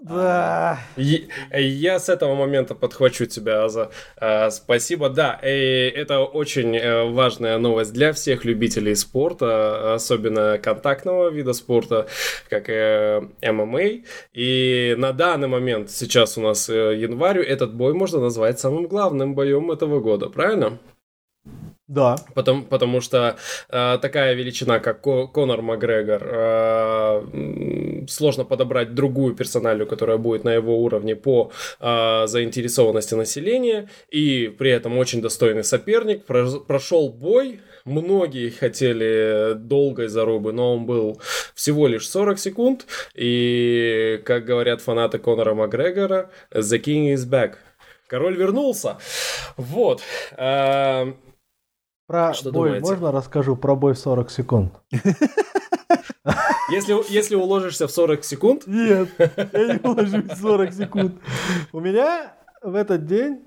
Да. Я с этого момента подхвачу тебя, Аза. А, спасибо. Да, это очень э, важная новость для всех любителей спорта, особенно контактного вида спорта, как э, ММА. И на данный момент, сейчас у нас э, январь, этот бой можно назвать самым главным боем этого года, правильно? Да. Потому, потому что э, такая величина, как Ко Конор Макгрегор, э, сложно подобрать другую персоналию, которая будет на его уровне по э, заинтересованности населения, и при этом очень достойный соперник. Про прошел бой, многие хотели долгой зарубы, но он был всего лишь 40 секунд, и, как говорят фанаты Конора Макгрегора, The King is back. Король вернулся. Вот. Э, про Что бой думаете? можно расскажу про бой в 40 секунд? Если, если уложишься в 40 секунд? Нет, я не [LAUGHS] уложусь в 40 секунд. У меня в этот день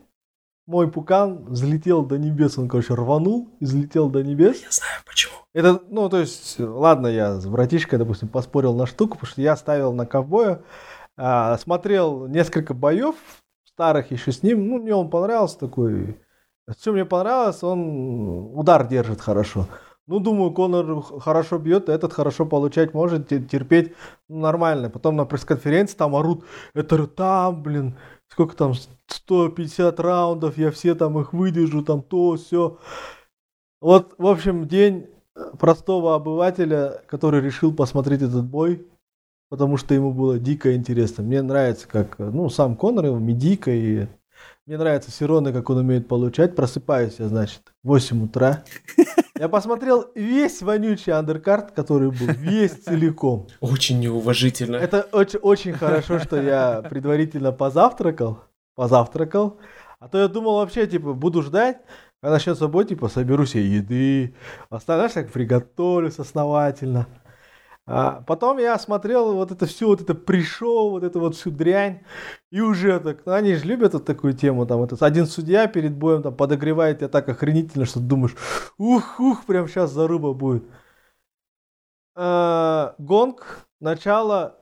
мой пукан взлетел до небес, он, короче, рванул и взлетел до небес. Я знаю почему. Это, ну, то есть, ладно, я с братишкой, допустим, поспорил на штуку, потому что я ставил на ковбоя, а, смотрел несколько боев старых еще с ним, ну, мне он понравился такой что мне понравилось, он удар держит хорошо. Ну, думаю, Конор хорошо бьет, этот хорошо получать может, терпеть нормально. Потом на пресс-конференции там орут, это там, блин, сколько там, 150 раундов, я все там их выдержу, там то, все. Вот, в общем, день простого обывателя, который решил посмотреть этот бой, потому что ему было дико интересно. Мне нравится, как, ну, сам Конор, его медика, и мне нравится Сироны, как он умеет получать. Просыпаюсь я, значит, в 8 утра. Я посмотрел весь вонючий андеркарт, который был весь целиком. Очень неуважительно. Это очень, очень хорошо, что я предварительно позавтракал. Позавтракал. А то я думал вообще, типа, буду ждать, когда начнется бой, типа, соберу себе еды, знаешь, как приготовлюсь основательно. А потом я смотрел вот это все, вот это пришел, вот эту вот всю дрянь, и уже так, ну, они же любят вот такую тему, там, это один судья перед боем там подогревает тебя так охренительно, что ты думаешь, ух, ух, прям сейчас заруба будет. А, гонг, начало,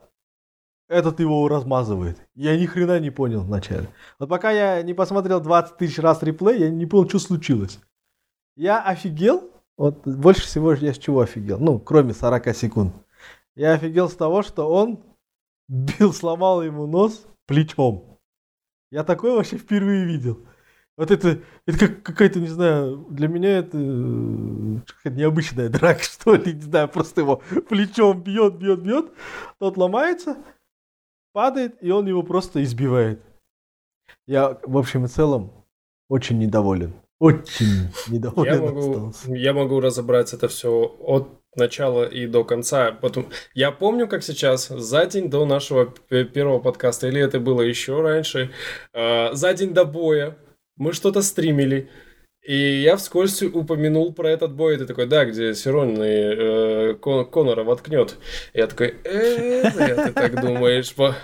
этот его размазывает. Я ни хрена не понял вначале. Вот пока я не посмотрел 20 тысяч раз реплей, я не понял, что случилось. Я офигел, вот больше всего я с чего офигел, ну, кроме 40 секунд. Я офигел с того, что он бил, сломал ему нос плечом. Я такое вообще впервые видел. Вот это, это как какая-то, не знаю, для меня это какая-то необычная драка, [LAUGHS] что ли, не знаю, просто его плечом бьет, бьет, бьет, тот ломается, падает, и он его просто избивает. Я, в общем и целом, очень недоволен. Очень недоволен я могу, остался. Я могу разобрать это все от начала и до конца. Потом... Я помню, как сейчас, за день до нашего первого подкаста, или это было еще раньше, э, за день до боя мы что-то стримили, и я вскользь упомянул про этот бой, и ты такой, да, где Сирон и э, Кон Конора воткнет. Я такой, э, ты так думаешь? По...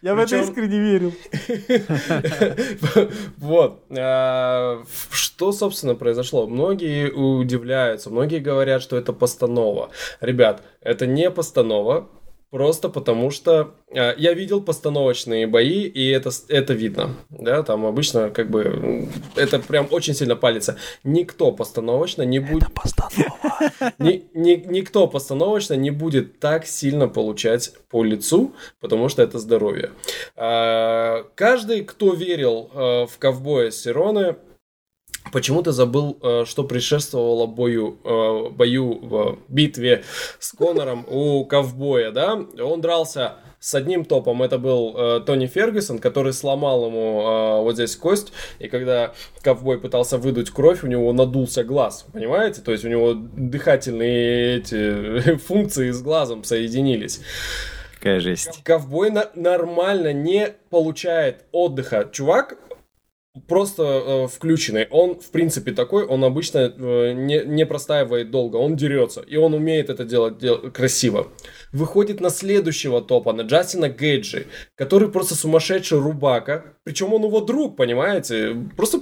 Я в это искренне верил. [LAUGHS] Вот. А, что, собственно, произошло? Многие удивляются, многие говорят, что это постанова. Ребят, это не постанова, Просто потому что э, я видел постановочные бои, и это, это видно. Да, там обычно как бы это прям очень сильно палится. Никто постановочно не будет... Это постанова. Ни, ни, никто постановочно не будет так сильно получать по лицу, потому что это здоровье. Э, каждый, кто верил э, в ковбоя Сироны, Почему ты забыл, э, что предшествовало бою, э, бою в битве с Конором у ковбоя, да? Он дрался с одним топом, это был э, Тони Фергюсон, который сломал ему э, вот здесь кость, и когда ковбой пытался выдуть кровь, у него надулся глаз, понимаете? То есть у него дыхательные эти [LAUGHS] функции с глазом соединились. Какая жесть. Ковбой на- нормально не получает отдыха. Чувак просто э, включенный. Он, в принципе, такой, он обычно э, не, не простаивает долго, он дерется, и он умеет это делать дел, красиво. Выходит на следующего топа, на Джастина Гейджи, который просто сумасшедший рубака, причем он его друг, понимаете, просто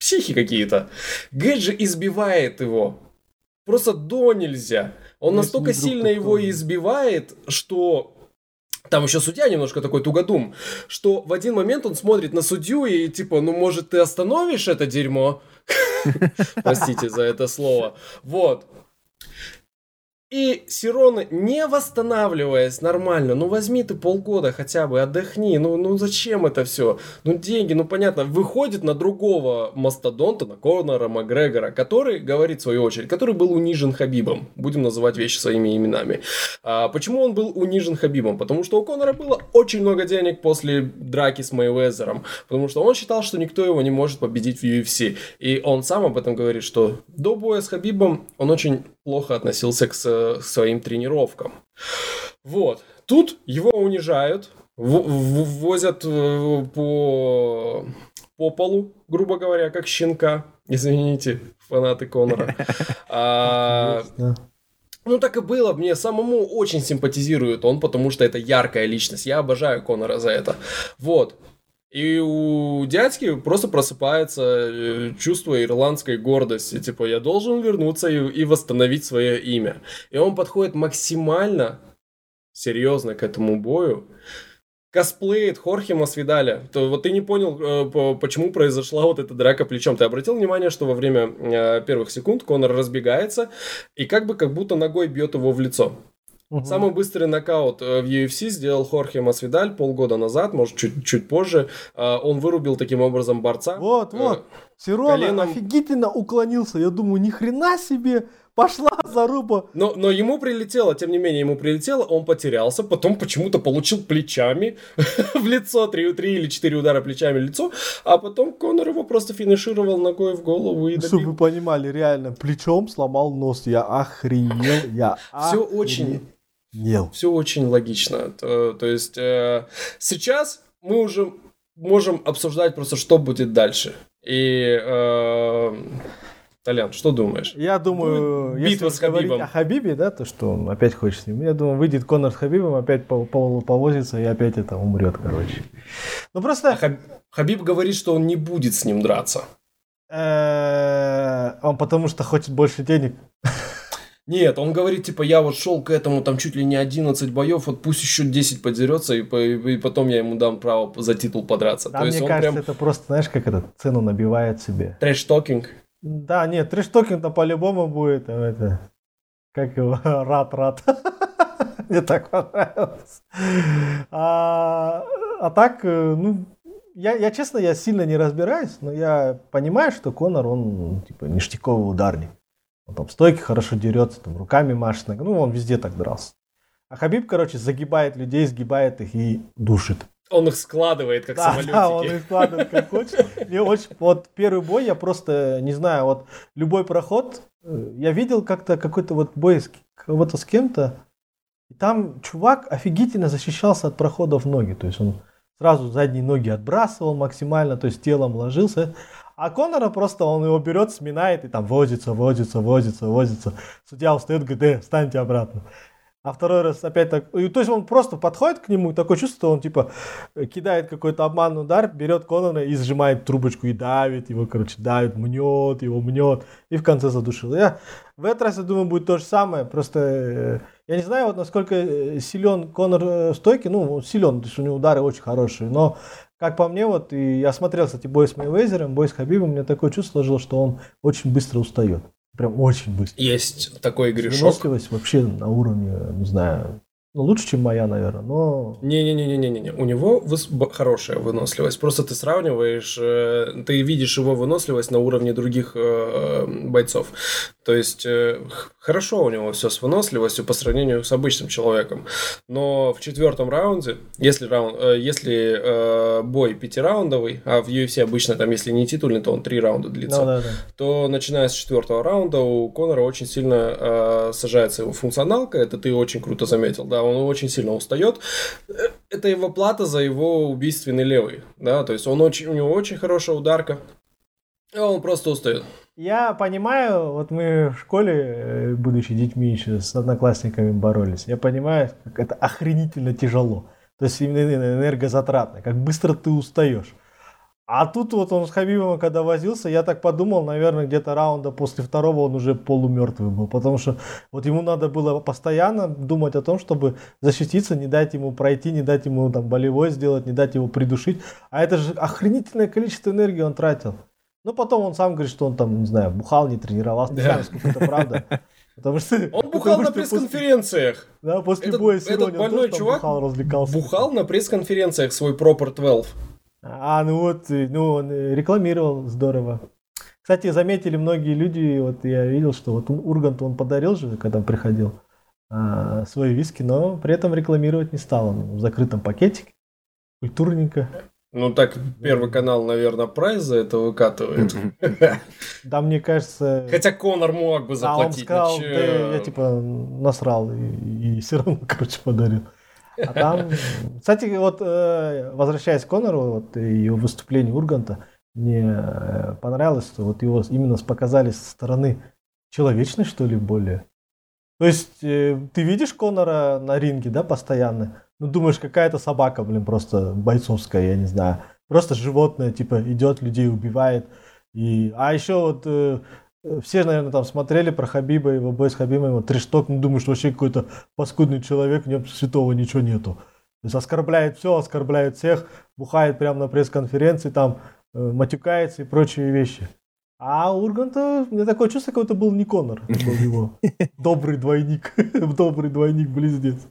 психи какие-то. Гейджи избивает его, просто до нельзя. Он Есть настолько сильно его избивает, что там еще судья немножко такой тугодум, что в один момент он смотрит на судью и типа, ну может ты остановишь это дерьмо? [LAUGHS] Простите за это слово. Вот. И Сирона, не восстанавливаясь нормально, ну возьми ты полгода хотя бы, отдохни, ну, ну зачем это все? Ну деньги, ну понятно, выходит на другого мастодонта, на Конора Макгрегора, который говорит в свою очередь, который был унижен Хабибом, будем называть вещи своими именами. А, почему он был унижен Хабибом? Потому что у Конора было очень много денег после драки с Мэйвезером, потому что он считал, что никто его не может победить в UFC. И он сам об этом говорит, что до боя с Хабибом он очень плохо относился к своим тренировкам. Вот. Тут его унижают, ввозят э, по, по полу, грубо говоря, как щенка. Извините, фанаты Конора. [LAUGHS] А, ну, так и было. Мне самому очень симпатизирует он, потому что это яркая личность. Я обожаю Конора за это. Вот. И у дядьки просто просыпается э, чувство ирландской гордости. Типа, я должен вернуться и, и восстановить свое имя. И он подходит максимально серьезно к этому бою. Косплеит Хорхе Масвидаля. То, вот ты не понял, э, почему произошла вот эта драка плечом. Ты обратил внимание, что во время э, первых секунд Конор разбегается и как бы как будто ногой бьет его в лицо. Угу. Самый быстрый нокаут э, в UFC сделал Хорхе Масвидаль полгода назад, может, чуть, чуть позже. А, он вырубил таким образом борца. Вот, вот. Сирона коленом... офигительно уклонился. Я думаю, ни хрена себе пошла [LAUGHS] заруба. Но, но ему прилетело, тем не менее, ему прилетело, он потерялся, потом почему-то получил плечами [LAUGHS] в лицо, 3, 3 или 4 удара плечами в лицо, а потом Конор его просто финишировал ногой в голову и добил. Чтобы вы понимали, реально, плечом сломал нос, я охренел, я Все очень Ел. Все очень логично. То, то есть э, сейчас мы уже можем обсуждать просто, что будет дальше. И э, Толян, что думаешь? Я думаю, Будет битва если с Хабибом. о Хабибе, да, то что он опять хочет с ним. Я думаю, выйдет Конор с Хабибом, опять повозится и опять это умрет, короче. Ну просто... А Хаб... Хабиб говорит, что он не будет с ним драться. Э, он потому что хочет больше денег. [LAUGHS] Нет, он говорит, типа, я вот шел к этому, там чуть ли не 11 боев, вот пусть еще 10 подерется, и, и потом я ему дам право за титул подраться. Да, То мне кажется, прям... это просто, знаешь, как это, цену набивает себе. Trash-talking. Да, нет, trash-talking -то по-любому будет, это, как его, [LAUGHS] рад-рад. [LAUGHS] Мне так понравилось. А, а так, э, ну, я, я честно, я сильно не разбираюсь, но я понимаю, что Конор, он, типа, ништяковый ударник. Он там стойки хорошо дерется, там руками машет. Ну, он везде так дрался. А Хабиб, короче, загибает людей, сгибает их и душит. Он их складывает, как да, самолетики. Да, он их складывает, как хочет. Мне очень... Вот первый бой, я просто, не знаю, вот любой проход, э, я видел как-то какой-то вот бой с кого-то с кем-то, и там чувак офигительно защищался от проходов ноги. То есть он сразу задние ноги отбрасывал максимально, то есть телом ложился. А Конора просто он его берет, сминает и там возится, возится, возится, возится. Судья устает, говорит, э, встаньте обратно. А второй раз опять так, и, то есть он просто подходит к нему, такое чувство, что он типа кидает какой-то обманный удар, берет Конона и сжимает трубочку и давит его, короче, давит, мнет его, мнет, и в конце задушил. Я в этот раз, я думаю, будет то же самое, просто э, я не знаю, вот насколько э, силен Конор э, стойки, ну, силен, то есть у него удары очень хорошие, но как по мне, вот, и я смотрел, кстати, бой с Мейвезером, бой с Хабибом, мне такое чувство сложилось, что он очень быстро устает. Прям очень быстро. Есть такой грешок. Выносливость вообще на уровне, не знаю, ну, лучше, чем моя, наверное, но... Не-не-не-не-не-не. У него выс... хорошая выносливость. Просто ты сравниваешь, э, ты видишь его выносливость на уровне других э, бойцов. То есть, э, хорошо у него все с выносливостью по сравнению с обычным человеком. Но в четвертом раунде, если, раунд, э, если э, бой пятираундовый, а в UFC обычно там, если не титульный, то он три раунда длится, ну, да, да. то начиная с четвертого раунда у Конора очень сильно э, сажается его функционалка. Это ты очень круто заметил, да, он очень сильно устает. Это его плата за его убийственный левый, да, то есть он очень, у него очень хорошая ударка, и он просто устает. Я понимаю, вот мы в школе, э, будучи детьми еще с одноклассниками боролись, я понимаю, как это охренительно тяжело. То есть именно энергозатратно, как быстро ты устаешь. А тут вот он с Хабибом, когда возился, я так подумал, наверное, где-то раунда после второго он уже полумертвый был. Потому что вот ему надо было постоянно думать о том, чтобы защититься, не дать ему пройти, не дать ему там болевой сделать, не дать его придушить. А это же охренительное количество энергии он тратил. Ну, потом он сам говорит, что он там, не знаю, бухал, не тренировался. Не знаю, сколько это правда. Потому что, [LAUGHS] он [LAUGHS] бухал на пресс-конференциях. Да, после этот, боя с Этот больной чувак бухал, развлекался. бухал на пресс-конференциях свой Proper 12. А, ну вот, ну он рекламировал здорово. Кстати, заметили многие люди, вот я видел, что вот Ургант он подарил же, когда приходил, а, свои виски, но при этом рекламировать не стал. Он в закрытом пакетике, культурненько. Ну так, Первый канал, наверное, прайс за это выкатывает. [LAUGHS] Да, мне кажется... Хотя Конор мог бы заплатить. А он сказал, да я типа насрал и, и все равно, [LAUGHS] короче, подарил. А там, кстати, вот э, возвращаясь к Конору, вот его выступление Урганта, мне э, понравилось, что вот его именно показали со стороны человечной, что ли, более. То есть э, ты видишь Конора на ринге, да, постоянно, ну думаешь, какая-то собака, блин, просто бойцовская, я не знаю. Просто животное, типа, идет, людей убивает. И... А еще вот все, наверное, там смотрели про Хабиба, его бой с Хабибом, его трешток, ну, думаю, что вообще какой-то паскудный человек, в нем святого ничего нету. То есть оскорбляет все, оскорбляет всех, бухает прямо на пресс-конференции, там, э, матюкается и прочие вещи. А Урганта, мне такое чувство, как это был не Конор, был его [LAUGHS] добрый двойник, [LAUGHS] добрый двойник-близнец.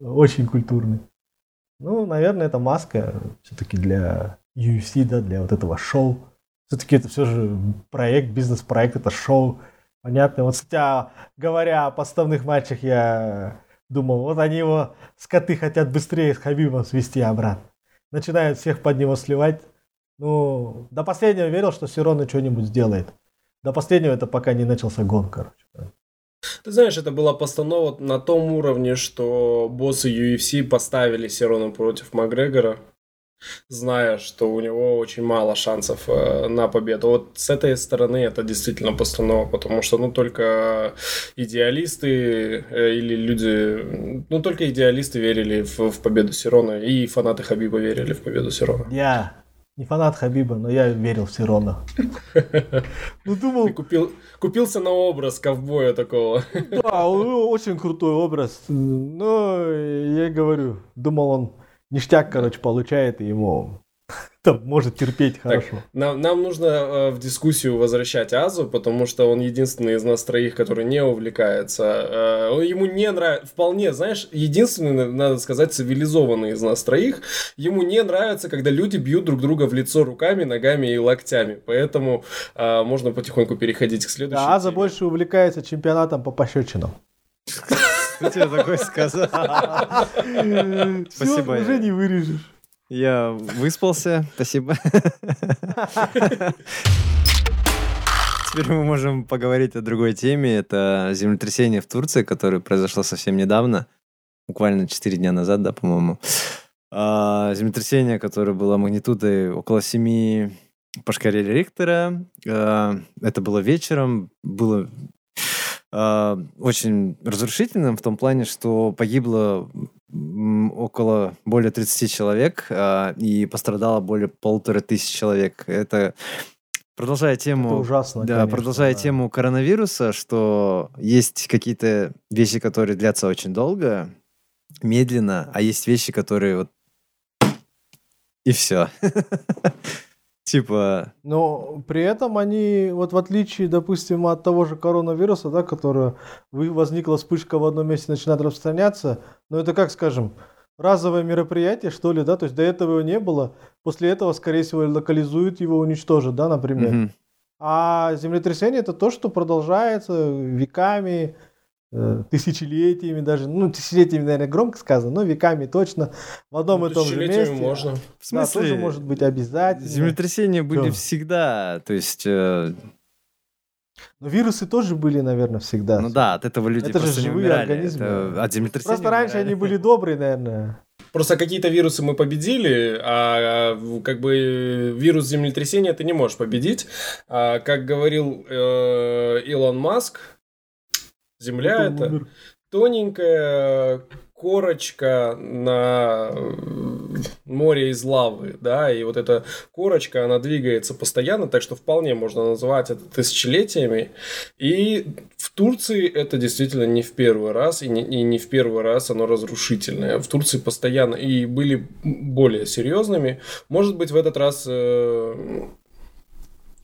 Очень культурный. Ну, наверное, это маска все-таки для UFC, да, для вот этого шоу. Все-таки это все же проект, бизнес-проект, это шоу. Понятно. Вот, хотя, говоря о подставных матчах, я думал, вот они его, скоты, хотят быстрее с Хабибом свести обратно. Начинают всех под него сливать. Ну, до последнего верил, что Сирона что-нибудь сделает. До последнего это пока не начался гон, короче. Ты знаешь, это была постанова на том уровне, что боссы UFC поставили Сирона против Макгрегора, зная, что у него очень мало шансов э, на победу. Вот с этой стороны это действительно постанова, потому что, ну, только идеалисты э, или люди, ну, только идеалисты верили в, в победу Сирона, и фанаты Хабиба верили в победу Сирона. Я не фанат Хабиба, но я верил в Сирона. [LAUGHS] Ну, думал... Ты купил, купился на образ ковбоя такого. Да, очень крутой образ. Но я говорю, думал он ништяк, короче, получает, и ему [LAUGHS] там может терпеть хорошо. Так, нам, нам нужно э, в дискуссию возвращать Азу, потому что он единственный из нас троих, который не увлекается. Э, ему не нравится, вполне, знаешь, единственный, надо сказать, цивилизованный из нас троих, ему не нравится, когда люди бьют друг друга в лицо руками, ногами и локтями. Поэтому э, можно потихоньку переходить к следующему. Да, Аза больше увлекается чемпионатом по пощечинам. Кто тебе такое сказал? [LAUGHS] Спасибо. Уже не вырежешь. Я выспался, спасибо. Теперь мы можем поговорить о другой теме. Это землетрясение в Турции, которое произошло совсем недавно, буквально 4 дня назад, да, по-моему. А, землетрясение, которое было магнитудой около 7 по шкале Рихтера. А, это было вечером, было а, очень разрушительным в том плане, что погибло около более 30 человек, а, и пострадало более полутора тысяч человек. Это продолжая тему, Это ужасно, да, конечно, продолжая да. тему коронавируса, что есть какие-то вещи, которые длятся очень долго, медленно, а есть вещи, которые вот и все. [LAUGHS] Типа... Но при этом они, вот в отличие, допустим, от того же коронавируса, да, который возникла вспышка в одном месте, начинает распространяться, но это, как скажем, разовое мероприятие, что ли, да, то есть до этого его не было, после этого, скорее всего, локализуют его, уничтожат, да, например. Mm-hmm. А землетрясение это то, что продолжается веками, тысячелетиями даже, ну, тысячелетиями, наверное, громко сказано, но веками точно в одном ну, и том же месте. можно. В смысле? Да, тоже может быть обязательно. Землетрясения были Что? всегда, то есть... Э... Но вирусы тоже были, наверное, всегда. Ну да, от этого люди Это же живые умирали. организмы. Это... От землетрясения Просто раньше они были добрые, наверное. Просто какие-то вирусы мы победили, а как бы вирус землетрясения ты не можешь победить. А, как говорил э, Илон Маск, Земля это, это тоненькая корочка на море из лавы, да, и вот эта корочка, она двигается постоянно, так что вполне можно называть это тысячелетиями. И в Турции это действительно не в первый раз, и не, и не в первый раз оно разрушительное. В Турции постоянно и были более серьезными. Может быть, в этот раз э,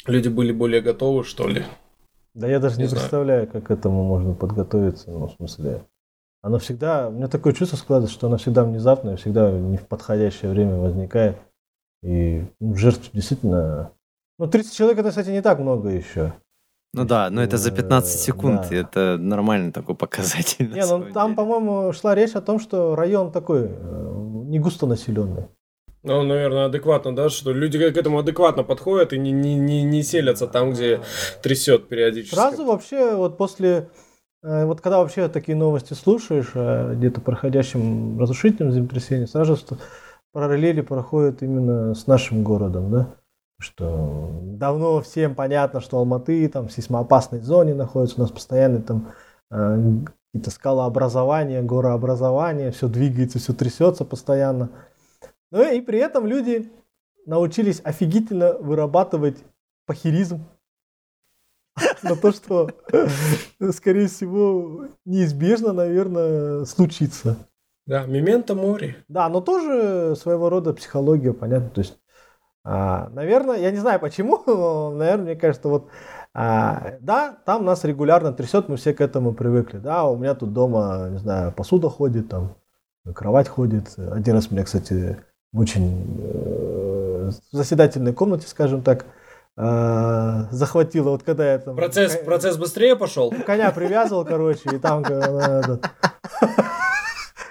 люди были более готовы, что ли. Да я даже не, не представляю, как к этому можно подготовиться, ну, в смысле. Оно всегда, у меня такое чувство складывается, что оно всегда внезапное, всегда не в подходящее время возникает. И ну, жертв действительно... Ну, 30 человек, это, кстати, не так много еще. Ну есть, да, но это за 15 э, секунд, да. это нормальный такой показатель. Не, ну там, по-моему, шла речь о том, что район такой э, не густонаселенный. Ну, наверное, адекватно, да, что люди к этому адекватно подходят и не, не, не, не селятся там, где трясет периодически. Сразу вообще, вот после, э, вот когда вообще такие новости слушаешь, о где-то проходящем разрушительном землетрясении, сразу параллели проходят именно с нашим городом, да, что давно всем понятно, что Алматы там в сейсмоопасной зоне находится, у нас постоянно там э, какие-то скалообразования, горообразования, все двигается, все трясется постоянно. Но ну и при этом люди научились офигительно вырабатывать похеризм на то, что, скорее всего, неизбежно, наверное, случится. Да, мементо море. Да, но тоже своего рода психология, понятно. То есть А, наверное, я не знаю почему, [LAUGHS] но, наверное, мне кажется, вот а, да, там нас регулярно трясет, мы все к этому привыкли. Да, у меня тут дома, не знаю, посуда ходит, там, кровать ходит. Один раз меня, кстати, в очень э, заседательной комнате, скажем так, э, захватило, вот когда я там... Процесс, процесс быстрее пошел? Коня привязывал, короче, и там...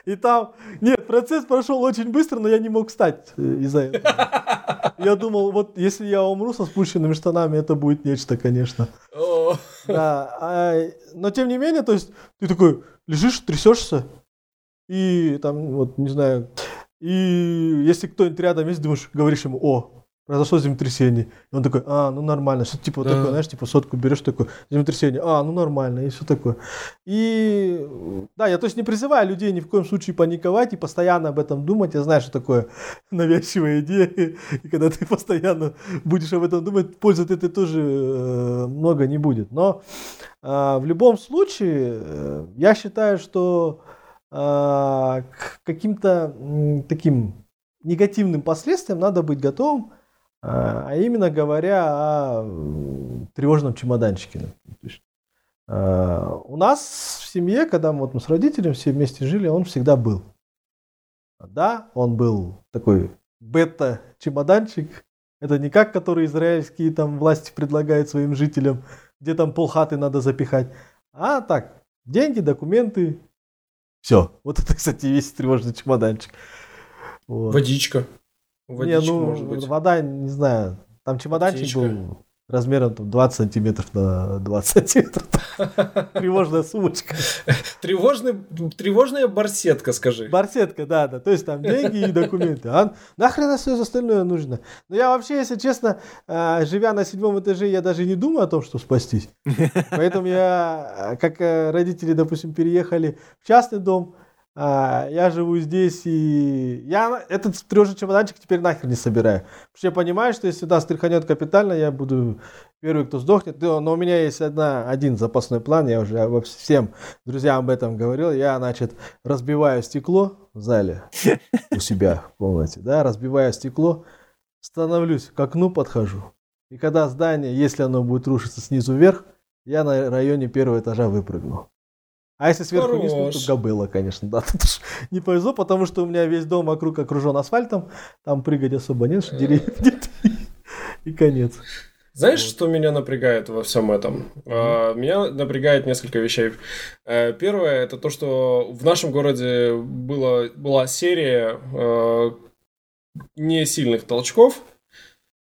И там, нет, процесс прошел очень быстро, но я не мог встать э, из-за этого. Я думал, вот если я умру со спущенными штанами, это будет нечто, конечно. Да, а, но тем не менее, то есть ты такой лежишь, трясешься, и там, вот, не знаю, и если кто-нибудь рядом есть, думаешь, говоришь ему, о, произошло землетрясение. И он такой, а, ну нормально. Что типа да. такое, знаешь, типа сотку берешь, такое, землетрясение, а, ну нормально, и все такое. И да, я то есть не призываю людей ни в коем случае паниковать и постоянно об этом думать. Я знаю, что такое [LAUGHS] навязчивая идея. И когда ты постоянно будешь об этом думать, пользы от этой тоже э, много не будет. Но э, в любом случае, э, я считаю, что к каким-то э, таким негативным последствиям надо быть готовым а, а именно говоря о тревожном чемоданчике. А, у нас в семье, когда мы, вот мы с родителями все вместе жили, он всегда был. Да, он был такой бета-чемоданчик. Это не как, который израильские там власти предлагают своим жителям, где там полхаты надо запихать. А так, деньги, документы, все. Вот это, кстати, весь тревожный чемоданчик. Вот. Водичка. Водичка, не, ну, может быть. вода, не знаю, там чемоданчик Птичка. был размером там, 20 сантиметров на 20 сантиметров. [LAUGHS] Тревожная сумочка. Тревожный, тревожная барсетка, скажи. Барсетка, да, да. То есть там деньги и документы. А нахрена все остальное нужно? Но я вообще, если честно, а, живя на седьмом этаже, я даже не думаю о том, что спастись. [LAUGHS] Поэтому я, как э, родители, допустим, переехали в частный дом, а, я живу здесь, и я этот трехжий чемоданчик теперь нахер не собираю. Потому что я понимаю, что если сюда стряханет капитально, я буду первый, кто сдохнет. Но у меня есть одна, один запасной план, я уже всем друзьям об этом говорил. Я, значит, разбиваю стекло в зале у себя в комнате, да, разбиваю стекло, становлюсь к окну, подхожу. И когда здание, если оно будет рушиться снизу вверх, я на районе первого этажа выпрыгну. А если сверху вниз, ну, тут габыла, конечно, да. [LAUGHS] Тут не повезло, потому что у меня весь дом вокруг окружен асфальтом, там прыгать особо нет, что деревьев нет. И конец. Знаешь, вот. что меня напрягает во всем этом? Mm-hmm. Меня напрягает несколько вещей. Э, первое это то, что в нашем городе было, была серия э, не сильных толчков.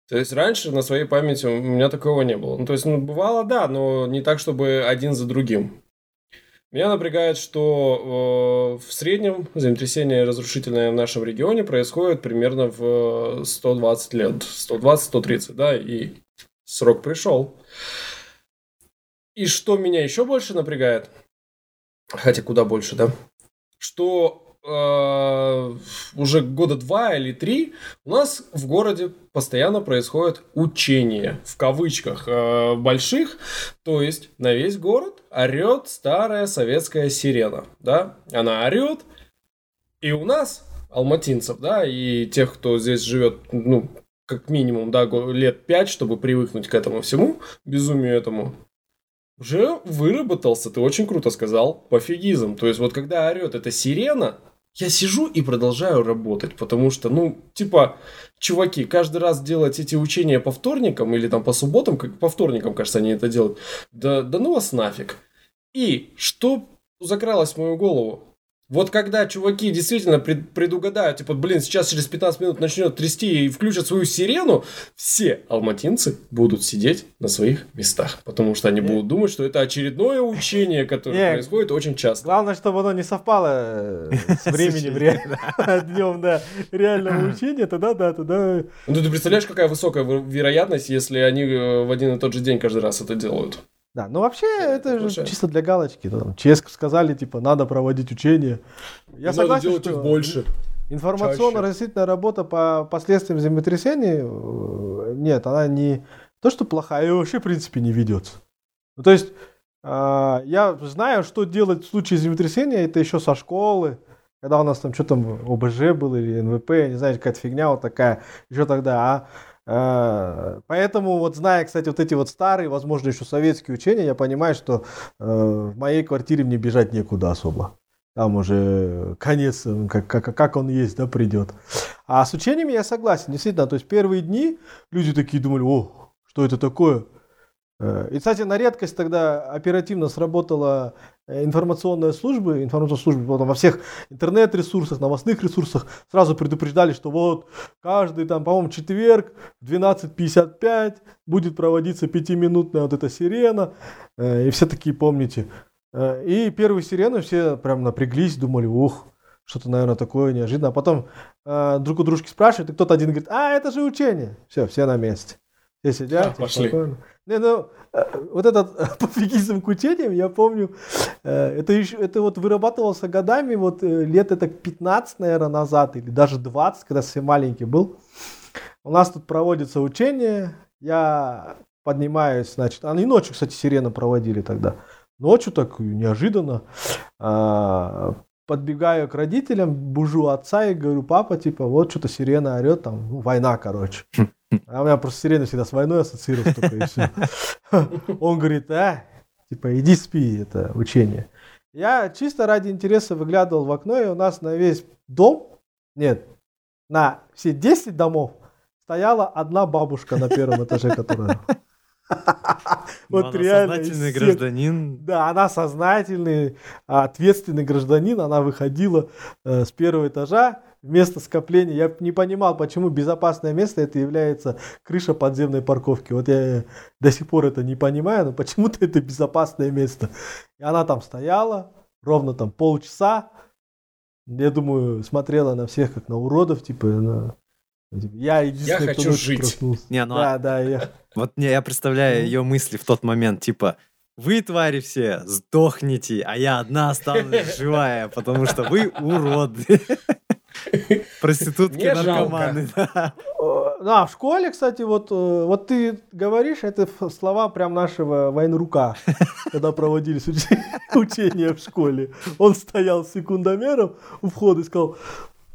То есть раньше на своей памяти у меня такого не было. Ну, то есть, ну, бывало, да, но не так, чтобы один за другим. Меня напрягает, что э, в среднем землетрясение разрушительное в нашем регионе происходит примерно в 120 лет, 120-130, да, и срок пришел. И что меня еще больше напрягает, хотя куда больше, да, что э, уже года два или три у нас в городе постоянно происходит учение, в кавычках, э, больших, то есть на весь город орет старая советская сирена, да, она орет, и у нас, алматинцев, да, и тех, кто здесь живет, ну, как минимум, да, лет пять, чтобы привыкнуть к этому всему, безумию этому, уже выработался, ты очень круто сказал, пофигизм. То есть вот когда орет эта сирена, я сижу и продолжаю работать, потому что, ну, типа, чуваки, каждый раз делать эти учения по вторникам или там по субботам, как по вторникам, кажется, они это делают, да, да ну вас нафиг. И что закралось в мою голову? Вот когда чуваки действительно пред, предугадают, типа, блин, сейчас через 15 минут начнет трясти и включат свою сирену, все алматинцы будут сидеть на своих местах, потому что они будут думать, что это очередное учение, которое происходит очень часто. Главное, чтобы оно не совпало э, с [LAUGHS] временем [LAUGHS] днем, да, реального [CLEARS THROAT] учения, тогда да, тогда... Ну ты представляешь, какая высокая вероятность, если они э, в один и тот же день каждый раз это делают? Да, ну вообще это, это же чисто для галочки. Там, ЧСК сказали, типа, надо проводить учения. Я надо согласен, делать что их больше. Информационно-разъяснительная работа по последствиям землетрясений, э, нет, она не то, что плохая, ее вообще, в принципе, не ведется. Ну, то есть, э, я знаю, что делать в случае землетрясения, это еще со школы, когда у нас там что там ОБЖ был или НВП, не знаю, какая-то фигня вот такая, еще тогда. А, поэтому вот зная, кстати, вот эти вот старые, возможно, еще советские учения, я понимаю, что э, в моей квартире мне бежать некуда особо. Там уже конец, как, как, как он есть, да, придет. А с учениями я согласен, действительно. То есть первые дни люди такие думали, о, что это такое? Э, и, кстати, на редкость тогда оперативно сработала э, информационная служба, информационная служба потом во всех интернет-ресурсах, новостных ресурсах сразу предупреждали, что вот каждый там, по-моему, четверг в 12.55 будет проводиться пятиминутная вот эта сирена, э, и все такие помните. И первые сирены все прям напряглись, думали, ух, что-то, наверное, такое неожиданное. А потом друг у дружки спрашивают, и кто-то один говорит, а, это же учение. Все, все на месте. Все сидят. Да, пошли. Спокойно. Не, ну, э, вот этот [LAUGHS] пофигизм к учениям, я помню, э, это, еще, это вот вырабатывался годами, вот э, лет это 15, наверное, назад, или даже 20, когда совсем маленький был. У нас тут проводится учение, я поднимаюсь, значит, они ночью, кстати, сирены проводили тогда. Ночью так неожиданно подбегаю к родителям, бужу отца и говорю, папа, типа, вот что-то сирена орет, там, ну, война, короче. А у меня просто сирена всегда с войной ассоциировалась только и все. [LAUGHS] Он говорит, а, типа, иди спи, это учение. Я чисто ради интереса выглядывал в окно, и у нас на весь дом, нет, на все 10 домов стояла одна бабушка на первом этаже, которая... [LAUGHS] Вот реально. Сознательный гражданин. Да, она сознательный, ответственный гражданин. Она выходила э, с первого этажа, место скопления. Я не понимал, почему безопасное место это является крыша подземной парковки. Вот я до сих пор это не понимаю, но почему-то это безопасное место. И она там стояла ровно там полчаса. Я думаю, смотрела на всех как на уродов, типа на... Я единственный, я хочу жить. Проснулся. Не, ну, да, а... да, я. Вот не, я представляю ее мысли в тот момент, типа, вы, твари все, сдохните, а я одна останусь [LAUGHS] живая, потому что вы уроды. [LAUGHS] Проститутки, наркоманы. Да. да, в школе, кстати, вот, э, вот ты говоришь, это слова прям нашего военрука, когда проводились [LAUGHS] учения в школе. Он стоял с секундомером у входа и сказал,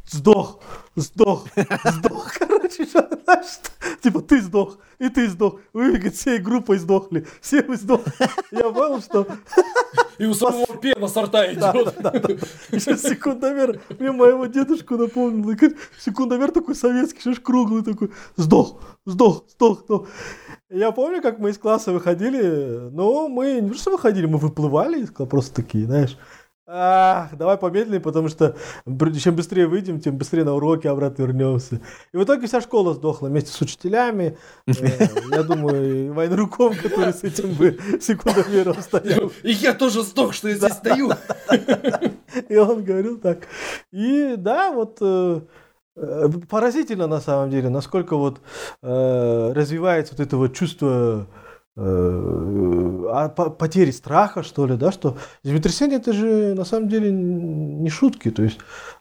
сдох, сдох, сдох, [LAUGHS] короче, знаешь, типа ты сдох, и ты сдох, вы, говорит, всей группой сдохли, все вы сдохли. Я понял, что... [LAUGHS] И у самого пена с рта идет. Да, да, да. Еще секундомер, мне моего дедушку напомнил, секундомер такой советский, шиш круглый такой, сдох, сдох, сдох, сдох. Я помню, как мы из класса выходили, но мы не просто выходили, мы выплывали из класса, просто такие, знаешь, Ах, давай помедленнее, потому что чем быстрее выйдем, тем быстрее на уроки обратно вернемся. И в итоге вся школа сдохла вместе с учителями. Э, я думаю, и военруком, который с этим бы секундомером стоял. И я тоже сдох, что я здесь стою. [LAUGHS] И он говорил так. И да, вот э, э, поразительно на самом деле, насколько вот развивается вот это вот чувство а потери страха, что ли, да, что землетрясение это же на самом деле не шутки, то есть,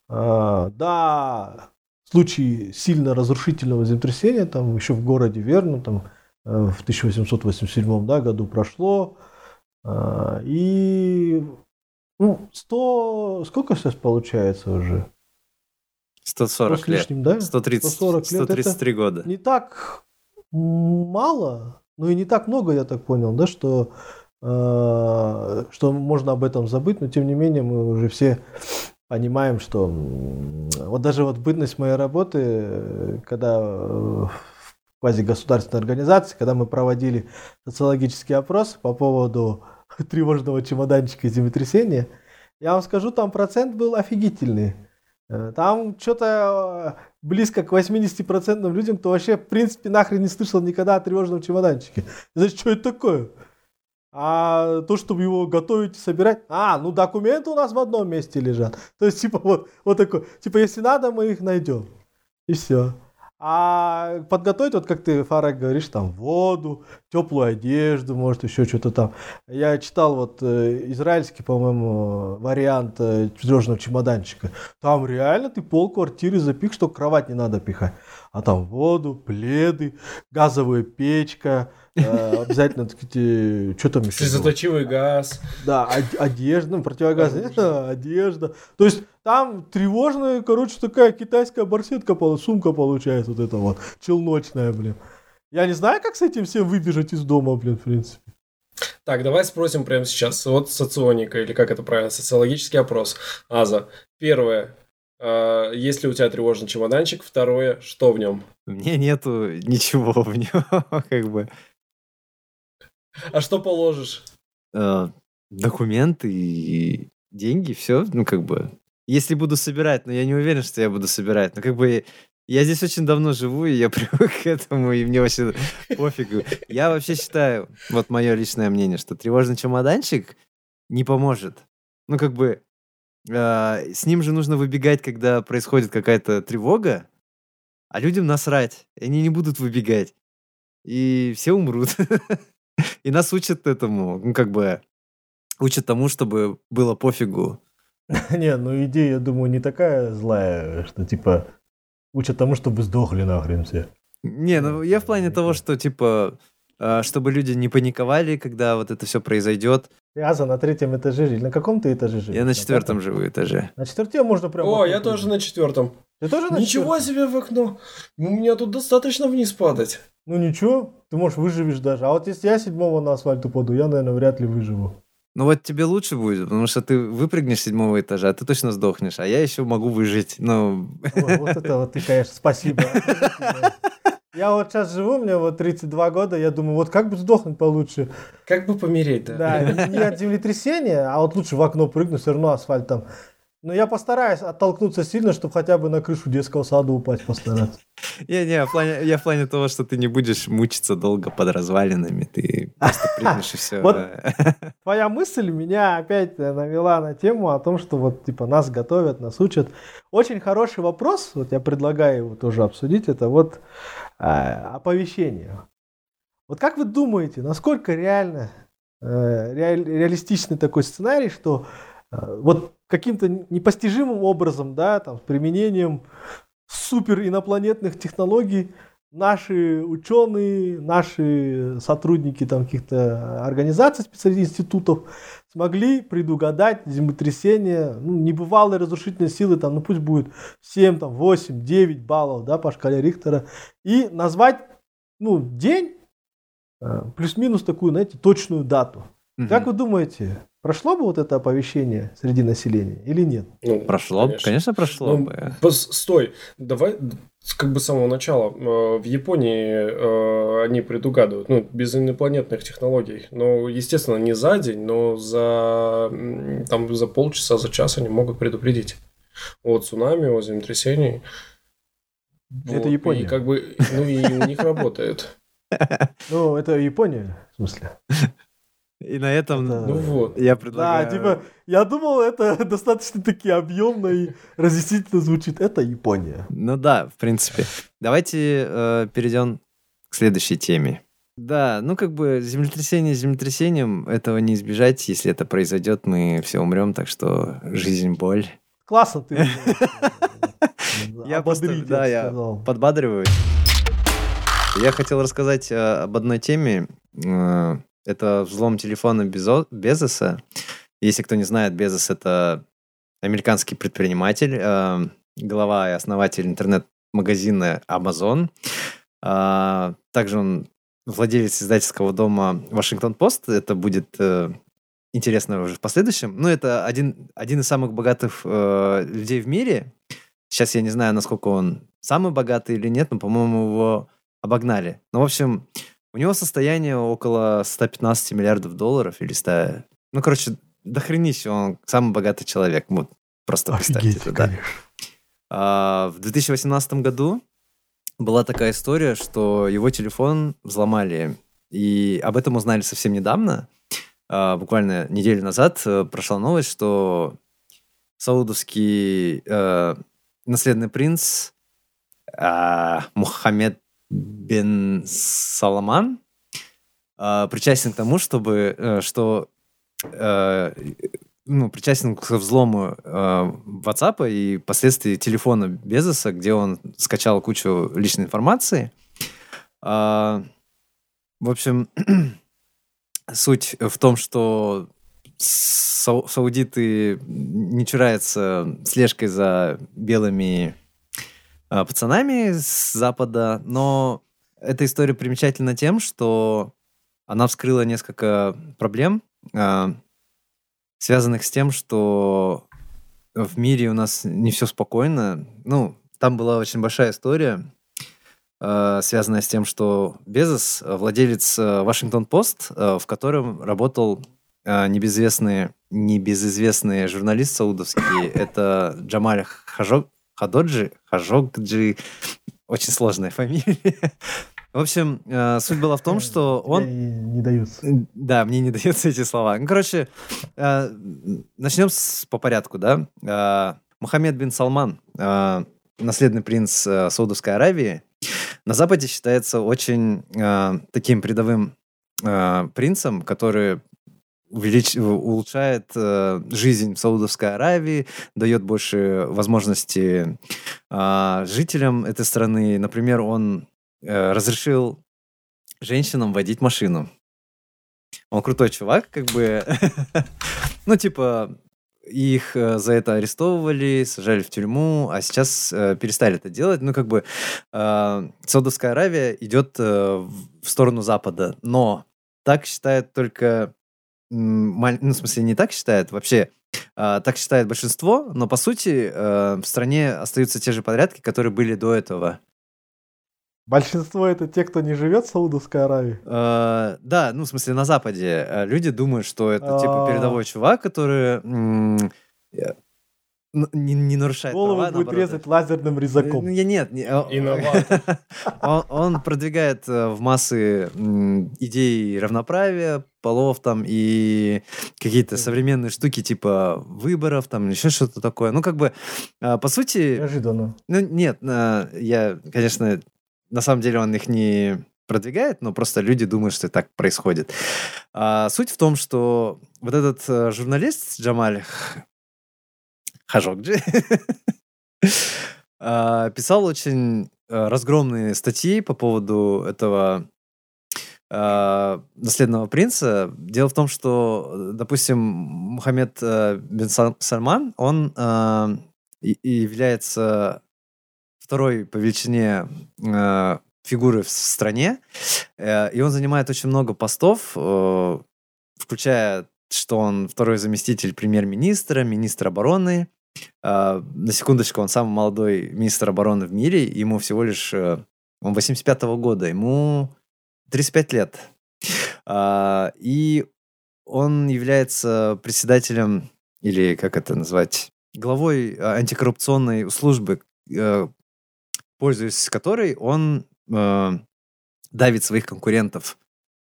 э, да, в случае сильно разрушительного землетрясения, там еще в городе Верну, там э, в 1887 да, году прошло, э, и ну, 100, сколько сейчас получается уже? 140 100 лет. Лишним, да? 130, 140 лет. 133 года. Не так мало, ну и не так много, я так понял, да, что, э, что можно об этом забыть, но тем не менее мы уже все понимаем, что вот даже вот бытность моей работы, когда в квазигосударственной организации, когда мы проводили социологический опрос по поводу [LAUGHS] тревожного чемоданчика землетрясения, я вам скажу, там процент был офигительный. Э, там что-то э, близко к 80% людям, кто вообще, в принципе, нахрен не слышал никогда о тревожном чемоданчике. [LAUGHS] Значит, что это такое? А то, чтобы его готовить и собирать, а, ну документы у нас в одном месте лежат. То есть, типа, вот, вот такой, типа, если надо, мы их найдем. И все. А подготовить, вот как ты, Фарак, говоришь, там воду, теплую одежду, может, еще что-то там. Я читал вот э, израильский, по-моему, вариант э, чемоданчика. Там реально ты пол квартиры запих, что кровать не надо пихать. А там воду, пледы, газовая печка, э, [LAUGHS] обязательно, так сказать, что там еще? Слезоточивый газ. Да, одежда, ну, противогаз, одежда. одежда. То есть там тревожная, короче, такая китайская барсетка, сумка получается вот эта вот, челночная, блин. Я не знаю, как с этим всем выбежать из дома, блин, в принципе. Так, давай спросим прямо сейчас. Вот соционика, или как это правильно, социологический опрос. Аза. Первое. Э, есть ли у тебя тревожный чемоданчик? Второе. Что в нем? Меня нету ничего в нем, [LAUGHS] как бы. А что положишь? Э, документы и деньги, все, ну, как бы. Если буду собирать, но я не уверен, что я буду собирать. Но как бы я здесь очень давно живу, и я [LAUGHS] привык к этому, и мне вообще пофигу. Я вообще считаю, вот мое личное мнение, что тревожный чемоданчик не поможет. Ну, как бы, э, с ним же нужно выбегать, когда происходит какая-то тревога, а людям насрать, они не будут выбегать. И все умрут. [LAUGHS] И нас учат этому, ну, как бы, учат тому, чтобы было пофигу. [LAUGHS] Не, ну идея, я думаю, не такая злая, что типа учат тому, чтобы сдохли нахрен все. Не, ну я в плане того, что типа а, чтобы люди не паниковали, когда вот это все произойдет. Аза на третьем этаже жили. На каком ты этаже живешь? Я на четвертом живу этаже. На четвертом можно прям... О, я тоже на четвертом. Ты тоже на Ничего себе в окно. У меня тут достаточно вниз падать. Ну ничего, ты можешь выживешь даже. А вот если я седьмого на асфальт упаду, я, наверное, вряд ли выживу. Ну вот тебе лучше будет, потому что ты выпрыгнешь с седьмого этажа, а ты точно сдохнешь, а я еще могу выжить. Ну... Ой, вот это вот ты, конечно, спасибо. Я вот сейчас живу, мне вот 32 года, я думаю, вот как бы сдохнуть получше. Как бы помереть, да? Да, не от землетрясения, а вот лучше в окно прыгну, все равно асфальт там но я постараюсь оттолкнуться сильно, чтобы хотя бы на крышу детского сада упасть постараться. Не, не, я в плане того, что ты не будешь мучиться долго под развалинами, ты просто прыгнешь и все. Вот твоя мысль меня опять навела на тему о том, что вот типа нас готовят, нас учат. Очень хороший вопрос, вот я предлагаю его тоже обсудить, это вот а, оповещение. Вот как вы думаете, насколько реально, э, реалистичный такой сценарий, что э, вот каким-то непостижимым образом, да, там, с применением супер инопланетных технологий наши ученые, наши сотрудники там каких-то организаций, специальных институтов смогли предугадать землетрясение, ну, небывалые разрушительные силы, там, ну пусть будет 7, там, 8, 9 баллов, да, по шкале Рихтера, и назвать, ну, день, э, плюс-минус такую, знаете, точную дату. Угу. Как вы думаете, Прошло бы вот это оповещение среди населения или нет? Ну, прошло конечно. конечно, прошло ну, бы. Стой, давай как бы с самого начала. Э, в Японии э, они предугадывают, ну, без инопланетных технологий. Ну, естественно, не за день, но за, там, за полчаса, за час они могут предупредить о цунами, о землетрясении. Это вот, Япония. И как бы, ну, и у них работает. [LAUGHS] Ну, это Япония, в смысле? [LAUGHS] И на этом это... ну вот. я предлагаю... Да, типа, я думал, это [LAUGHS] достаточно таки объемно и разъяснительно звучит. Это Япония. Ну да, в принципе. Давайте э, перейдем к следующей теме. Да, ну как бы землетрясение землетрясением, этого не избежать. Если это произойдет, мы все умрем, так что жизнь боль. Классно ты. [LAUGHS] Я просто, да, я подбадриваю. Я хотел рассказать э, об одной теме, э, это взлом телефона Безо... Безоса. Если кто не знает, Безос — это американский предприниматель, э, глава и основатель интернет-магазина Amazon. Э, также он владелец издательского дома Вашингтон-Пост. Это будет э, интересно уже в последующем. Ну, это один, один из самых богатых э, людей в мире. Сейчас я не знаю, насколько он самый богатый или нет, но, по-моему, его обогнали. Ну, в общем, у него состояние около 115 миллиардов долларов или 100... Ну, короче, до хренища, он самый богатый человек. Вот, просто Офигеть, представьте это, да. А, в 2018 году была такая история, что его телефон взломали. И об этом узнали совсем недавно. А, буквально неделю назад э, прошла новость, что саудовский э, наследный принц э, Мухаммед бен Саламан э, причастен к тому, чтобы, э, что э, ну, причастен к взлому э, WhatsApp и последствий телефона Безоса, где он скачал кучу личной информации. Э, в общем, [CLEARS THROAT] суть в том, что сау- саудиты не чураются слежкой за белыми а, пацанами с Запада, но эта история примечательна тем, что она вскрыла несколько проблем, а, связанных с тем, что в мире у нас не все спокойно. Ну, там была очень большая история, а, связанная с тем, что Безос владелец Вашингтон-Пост, в котором работал небезызвестный, небезызвестный журналист саудовский. Это Джамаль Хажок, Хадоджи, Хажокджи, очень сложная фамилия. В общем, э, суть была в том, что он... Не, не даются. Да, мне не [LAUGHS] даются эти слова. Ну, короче, э, начнем с, по порядку, да. Э, Мухаммед бин Салман, э, наследный принц э, Саудовской Аравии, на Западе считается очень э, таким передовым э, принцем, который увелич... улучшает э, жизнь в Саудовской Аравии, дает больше возможностей э, жителям этой страны. Например, он э, разрешил женщинам водить машину. Он крутой чувак, как бы. [LAUGHS] ну, типа, их э, за это арестовывали, сажали в тюрьму, а сейчас э, перестали это делать. Ну, как бы э, Саудовская Аравия идет э, в сторону Запада, но так считает только ну, в смысле, не так считает, вообще э, так считает большинство, но по сути э, в стране остаются те же подрядки, которые были до этого. Большинство это те, кто не живет в Саудовской Аравии? Э, да, ну, в смысле, на Западе. Э, люди думают, что это, типа, передовой чувак, который не, не нарушает Голову права, будет наоборот. резать лазерным резаком. Я нет. Не, [LAUGHS] [LAUGHS] он, он продвигает э, в массы идеи равноправия, полов там и какие-то современные штуки типа выборов там еще что-то такое. Ну, как бы, а, по сути... Неожиданно. Ну, нет, я, конечно, на самом деле он их не продвигает, но просто люди думают, что так происходит. А суть в том, что вот этот э, журналист Джамаль Хажокджи, [LAUGHS] а, писал очень э, разгромные статьи по поводу этого а, наследного принца. Дело в том, что, допустим, Мухаммед э, бин Сальман, он а, является второй по величине фигуры в стране, э, и он занимает очень много постов, включая, что он второй заместитель премьер-министра, министра обороны, Uh, на секундочку, он самый молодой министр обороны в мире, ему всего лишь... Uh, он 85-го года, ему 35 лет. Uh, и он является председателем, или как это назвать, главой антикоррупционной службы, пользуясь которой он давит своих конкурентов.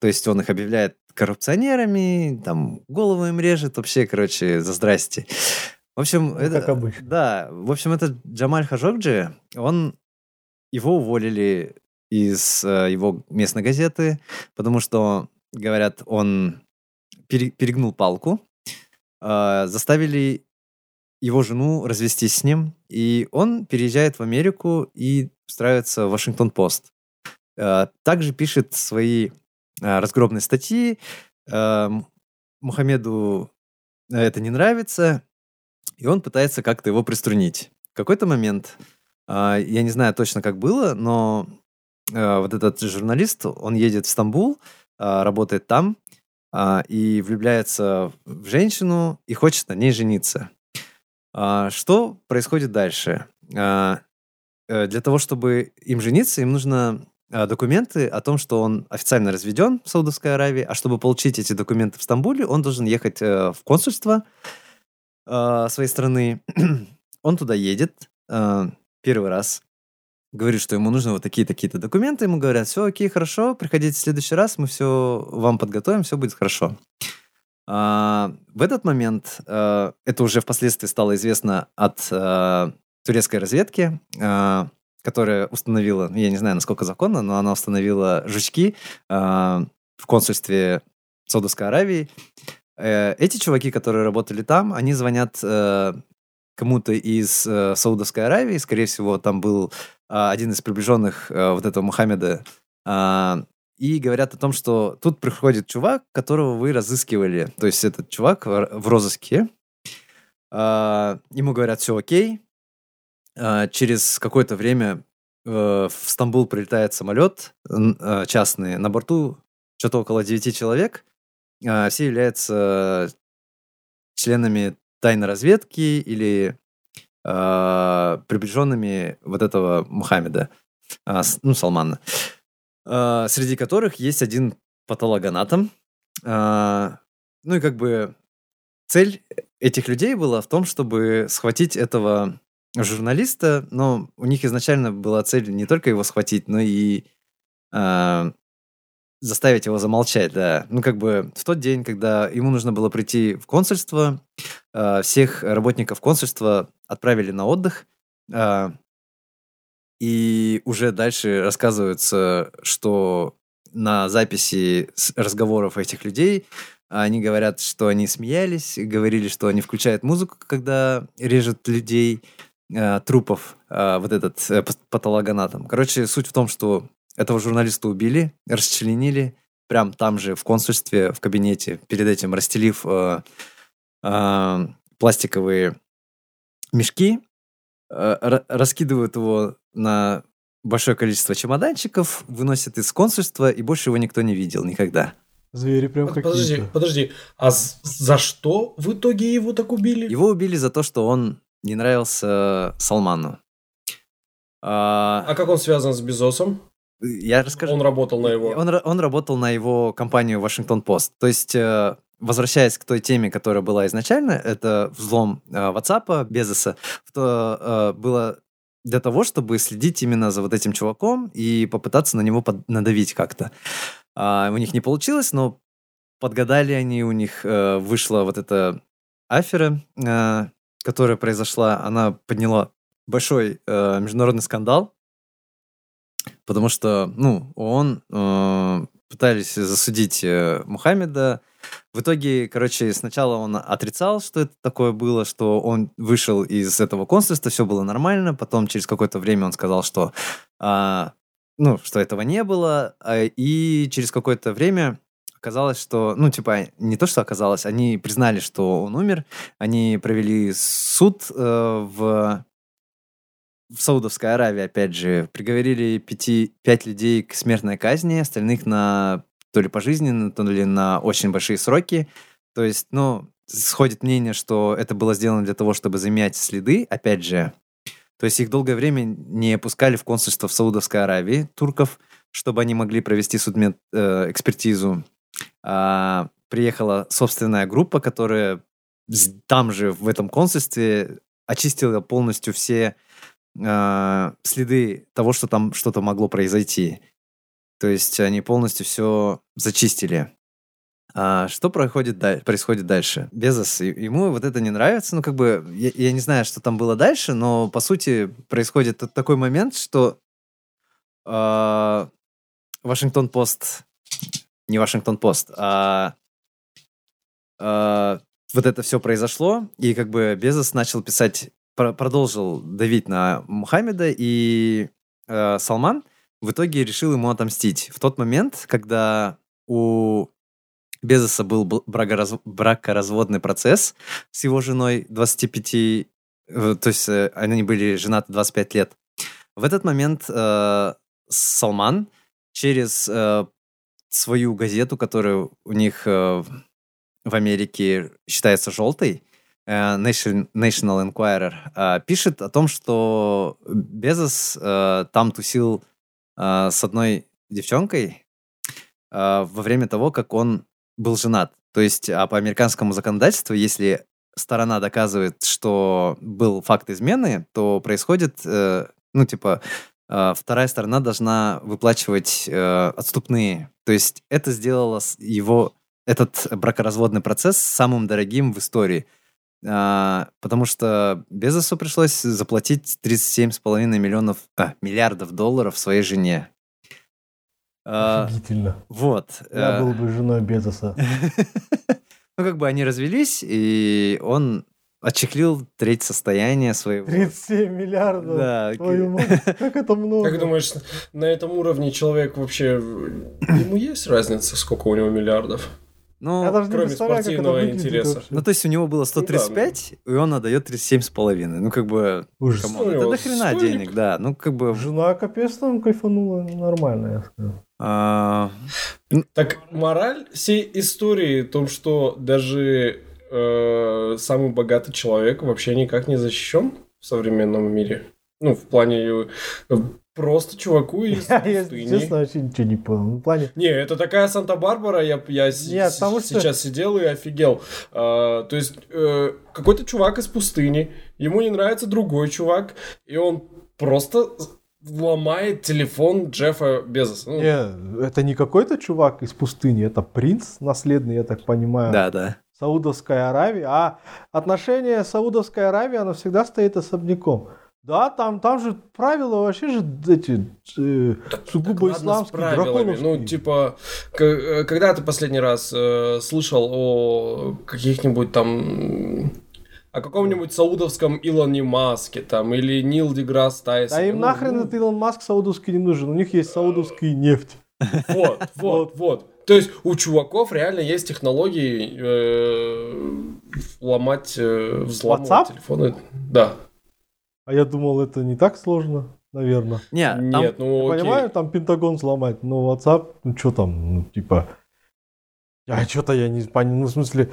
То есть он их объявляет коррупционерами, там голову им режет, вообще, короче, за здрасте. В общем, ну, это... Как обычно. Да, в общем, этот Джамаль Хажокджи, он... Его уволили из э, его местной газеты, потому что, говорят, он пере, перегнул палку, э, заставили его жену развестись с ним, и он переезжает в Америку и устраивается в Вашингтон-Пост. Э, также пишет свои разгромные статьи. Мухаммеду это не нравится, и он пытается как-то его приструнить. В какой-то момент, я не знаю точно, как было, но вот этот журналист, он едет в Стамбул, э, работает там, э, и влюбляется в женщину и хочет на ней жениться. Э, что происходит дальше? Э, для того, чтобы им жениться, им нужно документы о том, что он официально разведен в Саудовской Аравии, а чтобы получить эти документы в Стамбуле, он должен ехать в консульство, э, своей страны. [CLEARS THROAT] Он туда едет э, первый раз, говорит, что ему нужны вот такие-такие-то документы. Ему говорят, все окей, хорошо, приходите в следующий раз, мы все вам подготовим, все будет хорошо. А, в этот момент, а, это уже впоследствии стало известно от а, турецкой разведки, а, которая установила, я не знаю, насколько законно, но она установила жучки а, в консульстве Саудовской Аравии. Э, эти чуваки, которые работали там, они звонят э, кому-то из э, Саудовской Аравии, скорее всего, там был один из приближенных вот этого Мухаммеда, и говорят о том, что тут приходит чувак, которого вы разыскивали. То есть этот чувак в розыске. А, ему говорят, все окей. А, через какое-то время э, в Стамбул прилетает самолет э, частный. На борту что-то около 9 человек. А, все являются членами тайной разведки или приближенными вот этого Мухаммеда, ну, Салмана. А, среди которых есть один патологоанатом. А, ну и как бы цель этих людей была в том, чтобы схватить этого журналиста, но у них изначально была цель не только его схватить, но и э, заставить его замолчать, да. Ну, как бы в тот день, когда ему нужно было прийти в консульство, э, всех работников консульства отправили на отдых, э, и уже дальше рассказывается, что на записи разговоров этих людей они говорят, что они смеялись, говорили, что они включают музыку, когда режут людей, э, трупов, вот этот э. Короче, суть в том, что этого журналиста убили, расчленили, прям там же в консульстве, в кабинете, перед этим расстелив э, э, пластиковые мешки, э, раскидывают его на большое количество чемоданчиков, выносят из консульства, и больше его никто не видел никогда. Звери прям какие-то. Подожди, подожди. А за что в итоге его так убили? Его убили за то, что он не нравился Салману. А, а как он связан с Безосом? Я расскажу. Он работал на его... Он, он работал на его компанию Вашингтон Пост. То есть, э, возвращаясь к той теме, которая была изначально, это взлом э, WhatsApp Безоса, то э, было для того, чтобы следить именно за вот этим чуваком и попытаться на него под... надавить как-то. А, у них не получилось, но подгадали они, у них э, вышла вот эта афера, э, которая произошла, она подняла большой э, международный скандал, потому что, ну, он э, пытались засудить э, Мухаммеда, в итоге, короче, сначала он отрицал, что это такое было, что он вышел из этого консульства, все было нормально. Потом через какое-то время он сказал, что, а, ну, что этого не было. А, и через какое-то время оказалось, что, ну, типа, не то, что оказалось, они признали, что он умер. Они провели суд э, в в Саудовской Аравии, опять же, приговорили пяти, пять людей к смертной казни, остальных на то ли пожизненно, то ли на очень большие сроки. То есть, ну, сходит мнение, что это было сделано для того, чтобы замять следы, опять же. То есть их долгое время не опускали в консульство в Саудовской Аравии, турков, чтобы они могли провести судмед э. А, приехала собственная группа, которая там же, в этом консульстве, очистила полностью все э, следы того, что там что-то могло произойти. То есть они полностью все зачистили. А что происходит, происходит дальше? Безос, ему вот это не нравится. Ну, как бы, я, я не знаю, что там было дальше, но, по сути, происходит такой момент, что э, Вашингтон-Пост, не Вашингтон-Пост, а э, вот это все произошло, и как бы Безос начал писать, продолжил давить на Мухаммеда, и э, Салман в итоге решил ему отомстить. В тот момент, когда у Безоса был бракораз... бракоразводный процесс с его женой 25, э, то есть э, они были женаты 25 лет. В этот момент э, Салман через э, свою газету, которая у них э, в Америке считается желтой, National Enquirer, э, пишет о том, что Безос э, там тусил э, с одной девчонкой э, во время того, как он был женат. То есть а по американскому законодательству, если сторона доказывает, что был факт измены, то происходит, э, ну, типа, э, вторая сторона должна выплачивать э, отступные. То есть это сделало его, этот бракоразводный процесс самым дорогим в истории. А, потому что Безосу пришлось заплатить 37,5 миллионов, а, миллиардов долларов своей жене. А, Офигительно. Вот. Я а, был бы женой Безоса. [LAUGHS] Ну, как бы они развелись, и он очеклил треть состояния своего. 37 миллиардов. Да. Твою мать, как это много. Как думаешь, на этом уровне человек вообще... Ему есть разница, сколько у него миллиардов? Ну, Я даже не кроме представляю, как это спортивного интереса. вообще. ну, то есть у него было 135, и он отдает 37,5. Ну, как бы, Ужас. камон, Ну, это него до хрена столик. денег, да. Ну, как бы... Жена капец там кайфанула нормально, я скажу. а, Так мораль всей истории в том, что даже э, самый богатый человек вообще никак не защищен в современном мире. Ну, в плане э, просто чуваку [LAUGHS] из Я, пустыни. честно, вообще ничего не понял. Ну, в плане, Не, это такая Санта-Барбара, я, я Нет, с- потому что- сейчас сидел и офигел. А, то есть, э, какой-то чувак из пустыни, ему не нравится другой чувак, и он просто ломает телефон Джеффа Безоса. Ну, не, это не какой-то чувак из пустыни, это принц наследный, я так понимаю, да, да. Саудовской Аравии. А отношение Саудовской Аравии, оно всегда стоит особняком. Да, там, там же правила вообще же эти э, сугубо с исламские, правилами. Ну, типа, э, когда ты последний раз э, слышал о каких-нибудь там... О каком-нибудь саудовском Илоне Маске там, или Нил Деграсс Тайсон. Да им Ну, нахрен ну, этот Илон Маск саудовский не нужен. У них есть саудовская нефть. [LAUGHS] Вот, вот, вот. То есть у чуваков реально есть технологии э, ломать, э, WhatsApp? телефоны. Да. А я думал, это не так сложно, наверное. Не, там- Нет, ну Я окей. понимаю, там Пентагон взломать, но WhatsApp, ну что там, ну типа... А что-то я не понял, ну в смысле...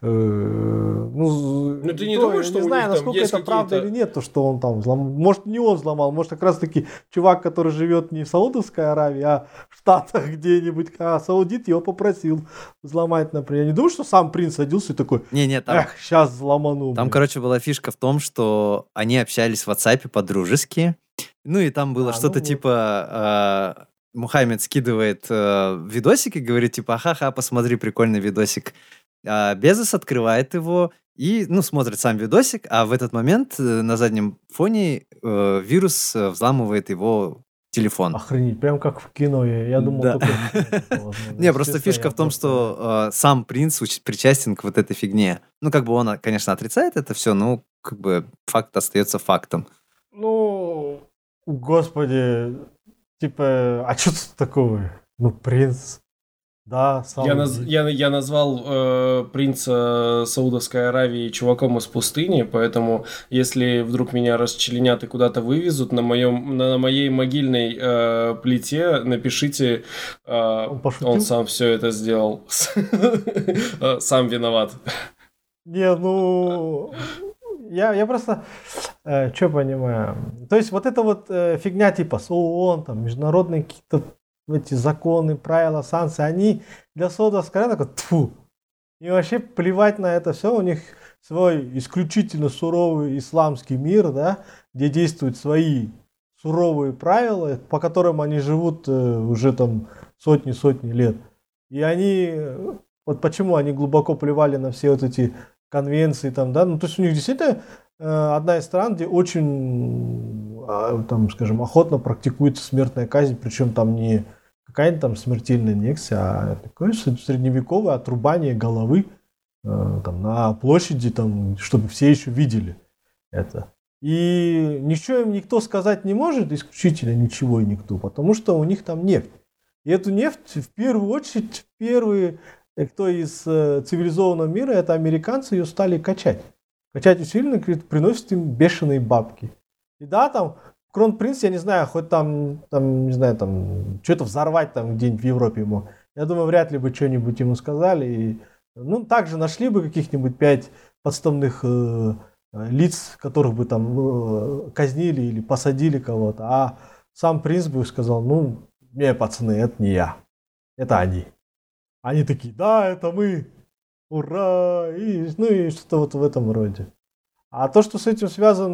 э, ну, Ну, ты не то, думаешь, я что не знаю, насколько это правда или нет, то, что он там взломал. Может, не он взломал, может, как раз-таки чувак, который живет не в Саудовской Аравии, а в Штатах [LAUGHS] где-нибудь, а саудит его попросил взломать, например. Я не думаю, что сам принц садился и такой, Не-не, там, эх, сейчас взломану. там, блин». короче, была фишка в том, что они общались в WhatsApp по-дружески. Ну и там было А, что-то ну вот. типа... э, Мухаммед скидывает э, видосик и говорит, типа, ха-ха, посмотри, прикольный видосик. А Безос открывает его и, ну, смотрит сам видосик, а в этот момент э, на заднем фоне э, вирус э, взламывает его телефон. Охренеть, прям как в кино. Я, я думал, Да. возможно. [LAUGHS] Не, просто фишка в том, что э, сам принц причастен к вот этой фигне. Ну, как бы он, а, конечно, отрицает это все, но как бы факт остается фактом. Ну, господи, типа, а что тут такого? Ну, принц, да, сам. Я, наз- я, я назвал э, принца Саудовской Аравии чуваком из пустыни, поэтому если вдруг меня расчленят и куда-то вывезут, на, моем, на, моей могильной э, плите напишите, э, Он пошутил? он сам все это сделал. [LAUGHS] Э, Сам виноват. Не, ну, я, я просто, что понимаю, то есть вот эта вот э, фигня типа с ООН, там, международные какие-то эти законы, правила, санкции, они для Саудовской Аравии такой, тьфу, и вообще плевать на это все, у них свой исключительно суровый исламский мир, да, где действуют свои суровые правила, по которым они живут э, уже там сотни-сотни лет. И они, э, вот почему они глубоко плевали на все вот эти конвенции там, да, ну то есть у них действительно э, одна из стран, где очень, а, там, скажем, охотно практикуется смертная казнь, причем там не какая-нибудь там смертельная инъекция, а такое средневековое отрубание головы э, там, на площади, там, чтобы все еще видели это. И ничего им никто сказать не может, исключительно ничего и никто, потому что у них там нефть. И эту нефть в первую очередь, первые, э, кто из э, цивилизованного мира, это американцы ее стали качать. Качать усиленно, приносит им бешеные бабки. И да, там Кронпринц, я не знаю, хоть там, там не знаю, там что-то взорвать там где-нибудь в Европе мог. Я думаю, вряд ли бы что-нибудь ему сказали. И, ну, также нашли бы каких-нибудь пять подставных э, лиц, которых бы там э, казнили или посадили кого-то. А сам принц бы сказал, ну, не, пацаны, это не я, это они. Они такие, да, это мы, ура, и, ну и что-то вот в этом роде. А то, что с этим связан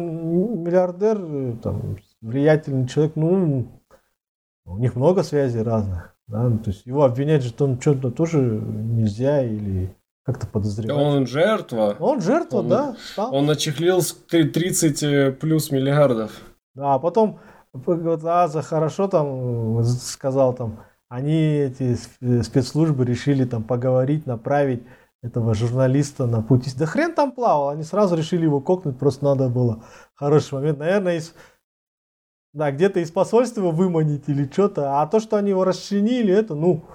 миллиардер, э, там, влиятельный человек, ну, у них много связей разных. Да? То есть его обвинять же там что-то тоже нельзя или как-то подозревать. Он жертва. Он жертва, Он- да, стал. Он начехлил с три- 30 э, плюс миллиардов. Да, а потом Аза хорошо там э, сказал там, они эти сп- спецслужбы решили там поговорить, направить этого журналиста на пути. Да хрен там плавал, они сразу решили его кокнуть, просто надо было хороший момент. Наверное, из, да, где-то из посольства его выманить или что-то. А то, что они его расчленили, это, ну,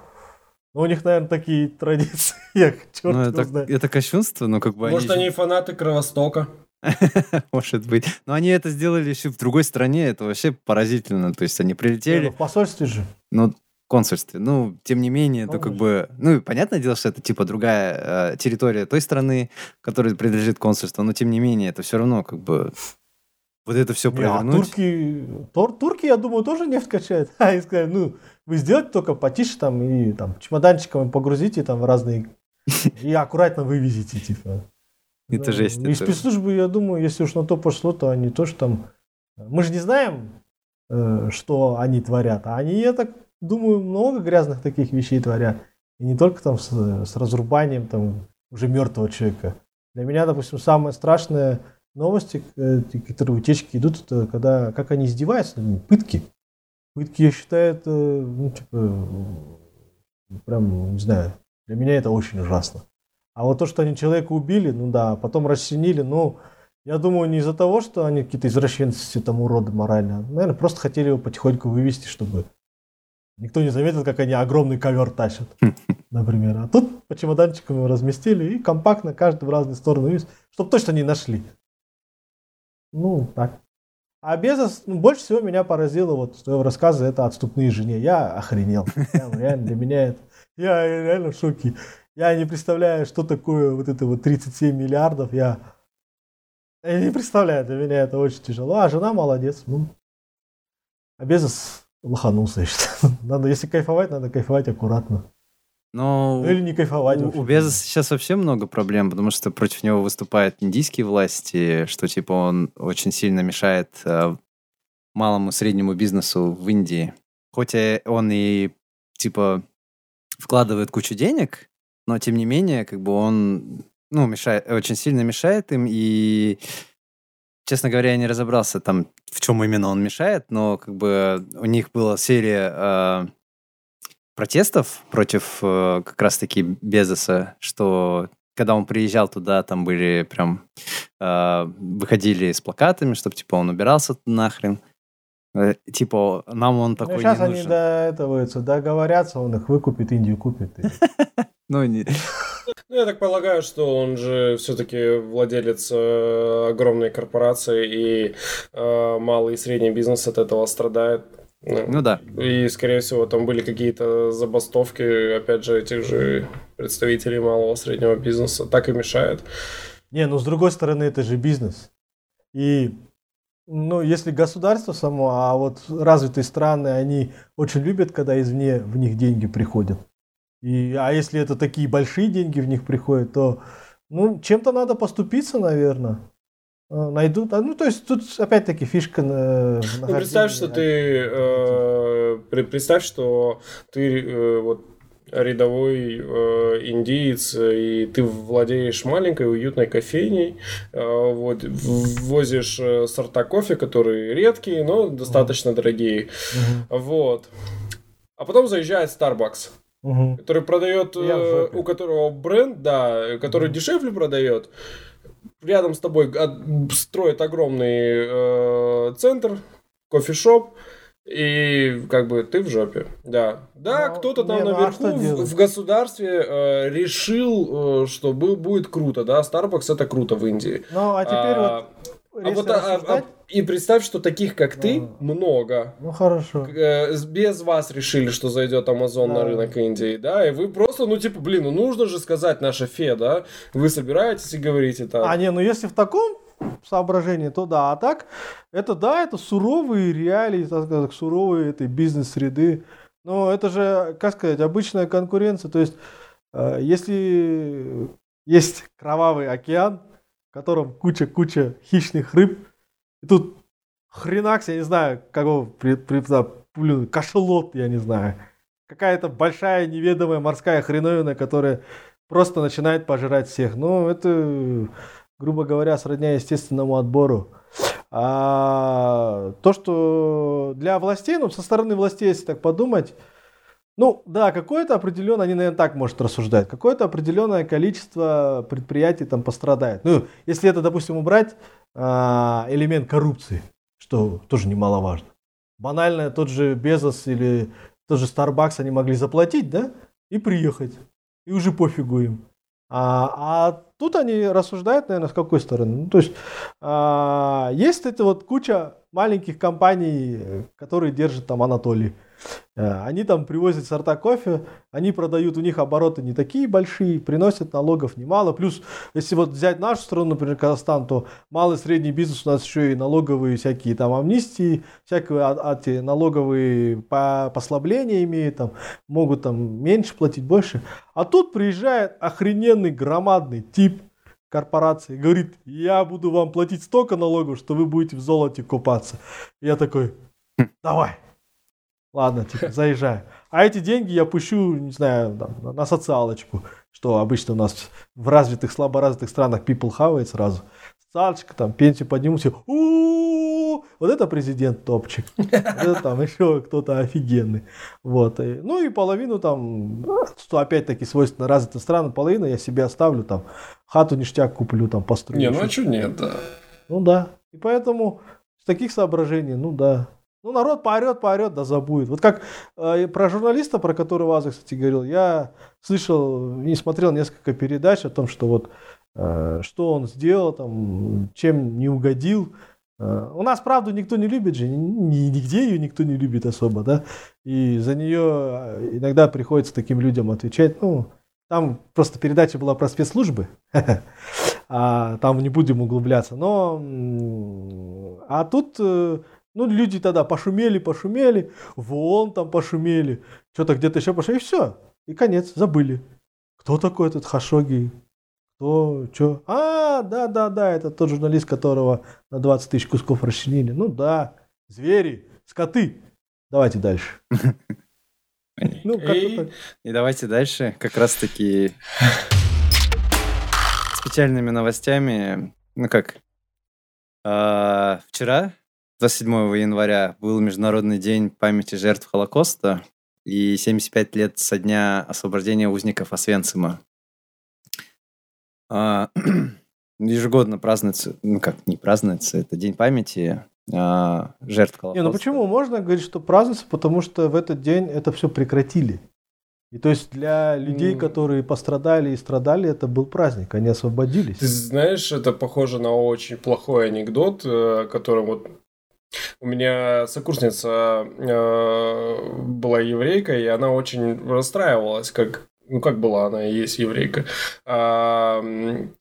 ну, у них, наверное, такие [LAUGHS] традиции. Я черт ну, это, знает. это кощунство, но как бы Может, они, они фанаты Кровостока? [LAUGHS] Может быть. Но они это сделали еще в другой стране, это вообще поразительно. То есть они прилетели... Ну, в посольстве же. Ну, консульстве. Ну, тем не менее, это как бы... Ну, понятное дело, что это типа другая э, территория той страны, которой принадлежит консульство, но тем не менее, это все равно как бы... Вот это все провернуть. Не, а турки, тур, турки, я думаю, тоже нефть качают. А, [LAUGHS] и сказали, ну, вы сделайте только потише там и там чемоданчиком погрузите там в разные... И аккуратно вывезите, типа. Это жесть. И спецслужбы, я думаю, если уж на то пошло, то они тоже там... Мы же не знаем, э, что они творят, а они, я так думаю, много грязных таких вещей творят. И не только там с, с разрубанием там уже мертвого человека. Для меня, допустим, самое страшное новости, э, которые утечки идут, это когда, как они издеваются пытки. Пытки, я считаю, это, ну, типа, прям, не знаю, для меня это очень ужасно. А вот то, что они человека убили, ну да, потом расчленили, ну, я думаю, не из-за того, что они какие-то извращенцы, там, уроды морально. Наверное, просто хотели его потихоньку вывести, чтобы Никто не заметил, как они огромный ковер тащат, [LAUGHS] например. А тут по чемоданчикам его разместили и компактно каждый в разные стороны, чтобы точно не нашли. Ну, так. А Безос, ну, больше всего меня поразило вот в рассказе это отступные жене. Я охренел. Я, [LAUGHS] реально, для меня это... Я реально в шоке. Я не представляю, что такое вот это вот 37 миллиардов. Я, я не представляю, для меня это очень тяжело. А жена молодец. Ну, а Безос лоханулся, я считаю. [LAUGHS] Надо, если кайфовать, надо кайфовать аккуратно. Но ну, или не кайфовать. У, у Безоса сейчас вообще много проблем, потому что против него выступают индийские власти, что типа он очень сильно мешает э, малому среднему бизнесу в Индии. Хоть он и типа вкладывает кучу денег, но тем не менее, как бы он ну, мешает, очень сильно мешает им, и честно говоря, я не разобрался там, в чем именно он мешает, но как бы у них была серия э, протестов против э, как раз-таки Безоса, что когда он приезжал туда, там были прям э, выходили с плакатами, чтобы типа он убирался нахрен. Э, типа, нам он такой ну, сейчас не они нужен. до этого договорятся, он их выкупит, Индию купит. [LAUGHS] Ну, не... [LAUGHS] Ну, я так полагаю, что он же все-таки владелец э, огромной корпорации, и э, малый и средний бизнес от этого страдает. Ну, ну да. И, скорее всего, там были какие-то забастовки, опять же, этих же представителей малого и среднего бизнеса. Так и мешает. Не, ну с другой стороны, это же бизнес. И ну, если государство само, а вот развитые страны, они очень любят, когда извне в них деньги приходят. И, а если это такие большие деньги в них приходят, то ну, чем-то надо поступиться, наверное. А, найдут. А, ну, то есть тут опять-таки фишка на. Ну, представь, что ты э, представь, что ты э, вот рядовой э, индиец, и ты владеешь маленькой уютной кофейней, э, вот, возишь э, сорта кофе, которые редкие, но достаточно дорогие. Mm-hmm. Вот. А потом заезжает Starbucks угу. который продает, э, у которого бренд, да, который угу. дешевле продает. Рядом с тобой строит огромный э, центр, кофешоп, и как бы ты в жопе. Да. Да, ну, кто-то там не, наверху ну, а в, в государстве э, решил, э, что будет круто, да. Starbucks это круто в Индии. Ну, а теперь а, вот. А вот а, а, и представь, что таких, как ты, ну, много. Ну хорошо. Э, без вас решили, что зайдет Amazon да. на рынок Индии, да, и вы просто, ну типа, блин, ну нужно же сказать наша фе, да, вы собираетесь и говорите так. А не, ну если в таком соображении, то да, а так, это да, это суровые реалии, так сказать, суровые этой бизнес-среды, но это же, как сказать, обычная конкуренция, то есть э, если есть кровавый океан, котором куча-куча хищных рыб, и тут хренакс, я не знаю, какого при, при, блин, кашелот, я не знаю. Какая-то большая неведомая морская хреновина, которая просто начинает пожирать всех. Ну, это, грубо говоря, сродня естественному отбору. А то, что для властей, ну, со стороны властей, если так подумать, Ну, да, какое-то определенное, они, наверное, так может рассуждать, какое-то определенное количество предприятий там пострадает. Ну, если это, допустим, убрать а, элемент коррупции, что тоже немаловажно. Банально тот же Безос или тот же Starbucks они могли заплатить, да, и приехать. И уже пофигу им. А, а тут они рассуждают, наверное, с какой стороны. Ну, то есть а, есть это вот куча маленьких компаний, которые держат там Анатолий. Э, они там привозят сорта кофе, они продают, у них обороты не такие большие, приносят налогов немало. Плюс, если вот взять нашу страну, например, Казахстан, то малый и средний бизнес у нас еще и налоговые всякие там амнистии, всякие эти налоговые послабления имеют, там, могут там меньше платить, больше. А тут приезжает охрененный громадный тип, корпорации, говорит, я буду вам платить столько налогов, что вы будете в золоте купаться. Я такой, давай, Ладно, типа, заезжаю. А эти деньги я пущу, не знаю, там, на социалочку, что обычно у нас в развитых, слабо развитых странах people хавает сразу. Социалочка, там, пенсию подниму, все, вот это президент топчик. Это там еще кто-то офигенный. Вот. Ну и половину там, что опять-таки свойственно развитым странам, половину я себе оставлю там, хату ништяк куплю, там, построю. Не, ну а что нет, да. Ну да. И поэтому с таких соображений, ну да, ну, народ поорет, поорет, да забудет. Вот как э, про журналиста, про которого Аза, кстати, говорил, я слышал и смотрел несколько передач о том, что вот э, что он сделал, там, чем не угодил. Э, у нас правду никто не любит же, ни, нигде ее никто не любит особо, да. И за нее э, иногда приходится таким людям отвечать. Ну, там просто передача была про спецслужбы, [LAUGHS] а там не будем углубляться. Но, а тут э, ну, люди тогда пошумели, пошумели, вон там пошумели, что-то где-то еще пошумели, и все. И конец, забыли. Кто такой этот Хашоги? Кто, что? А, да, да, да, это тот журналист, которого на 20 тысяч кусков расчленили. Ну да, звери, скоты. Давайте дальше. [LAUGHS] Ну, и, и давайте дальше, как раз-таки с печальными новостями. Ну как, а, вчера 27 января был Международный день памяти жертв Холокоста и 75 лет со дня освобождения узников Освенцима. А, [CLEARS THROAT] ежегодно празднуется, ну как, не празднуется, это День памяти а, жертв Холокоста. Не, ну почему? Можно говорить, что празднуется, потому что в этот день это все прекратили. И то есть для людей, которые пострадали и страдали, это был праздник, они освободились. Ты знаешь, это похоже на очень плохой анекдот, э, которым вот у меня сокурсница э, была еврейка, и она очень расстраивалась, как ну как была она и есть еврейка, а,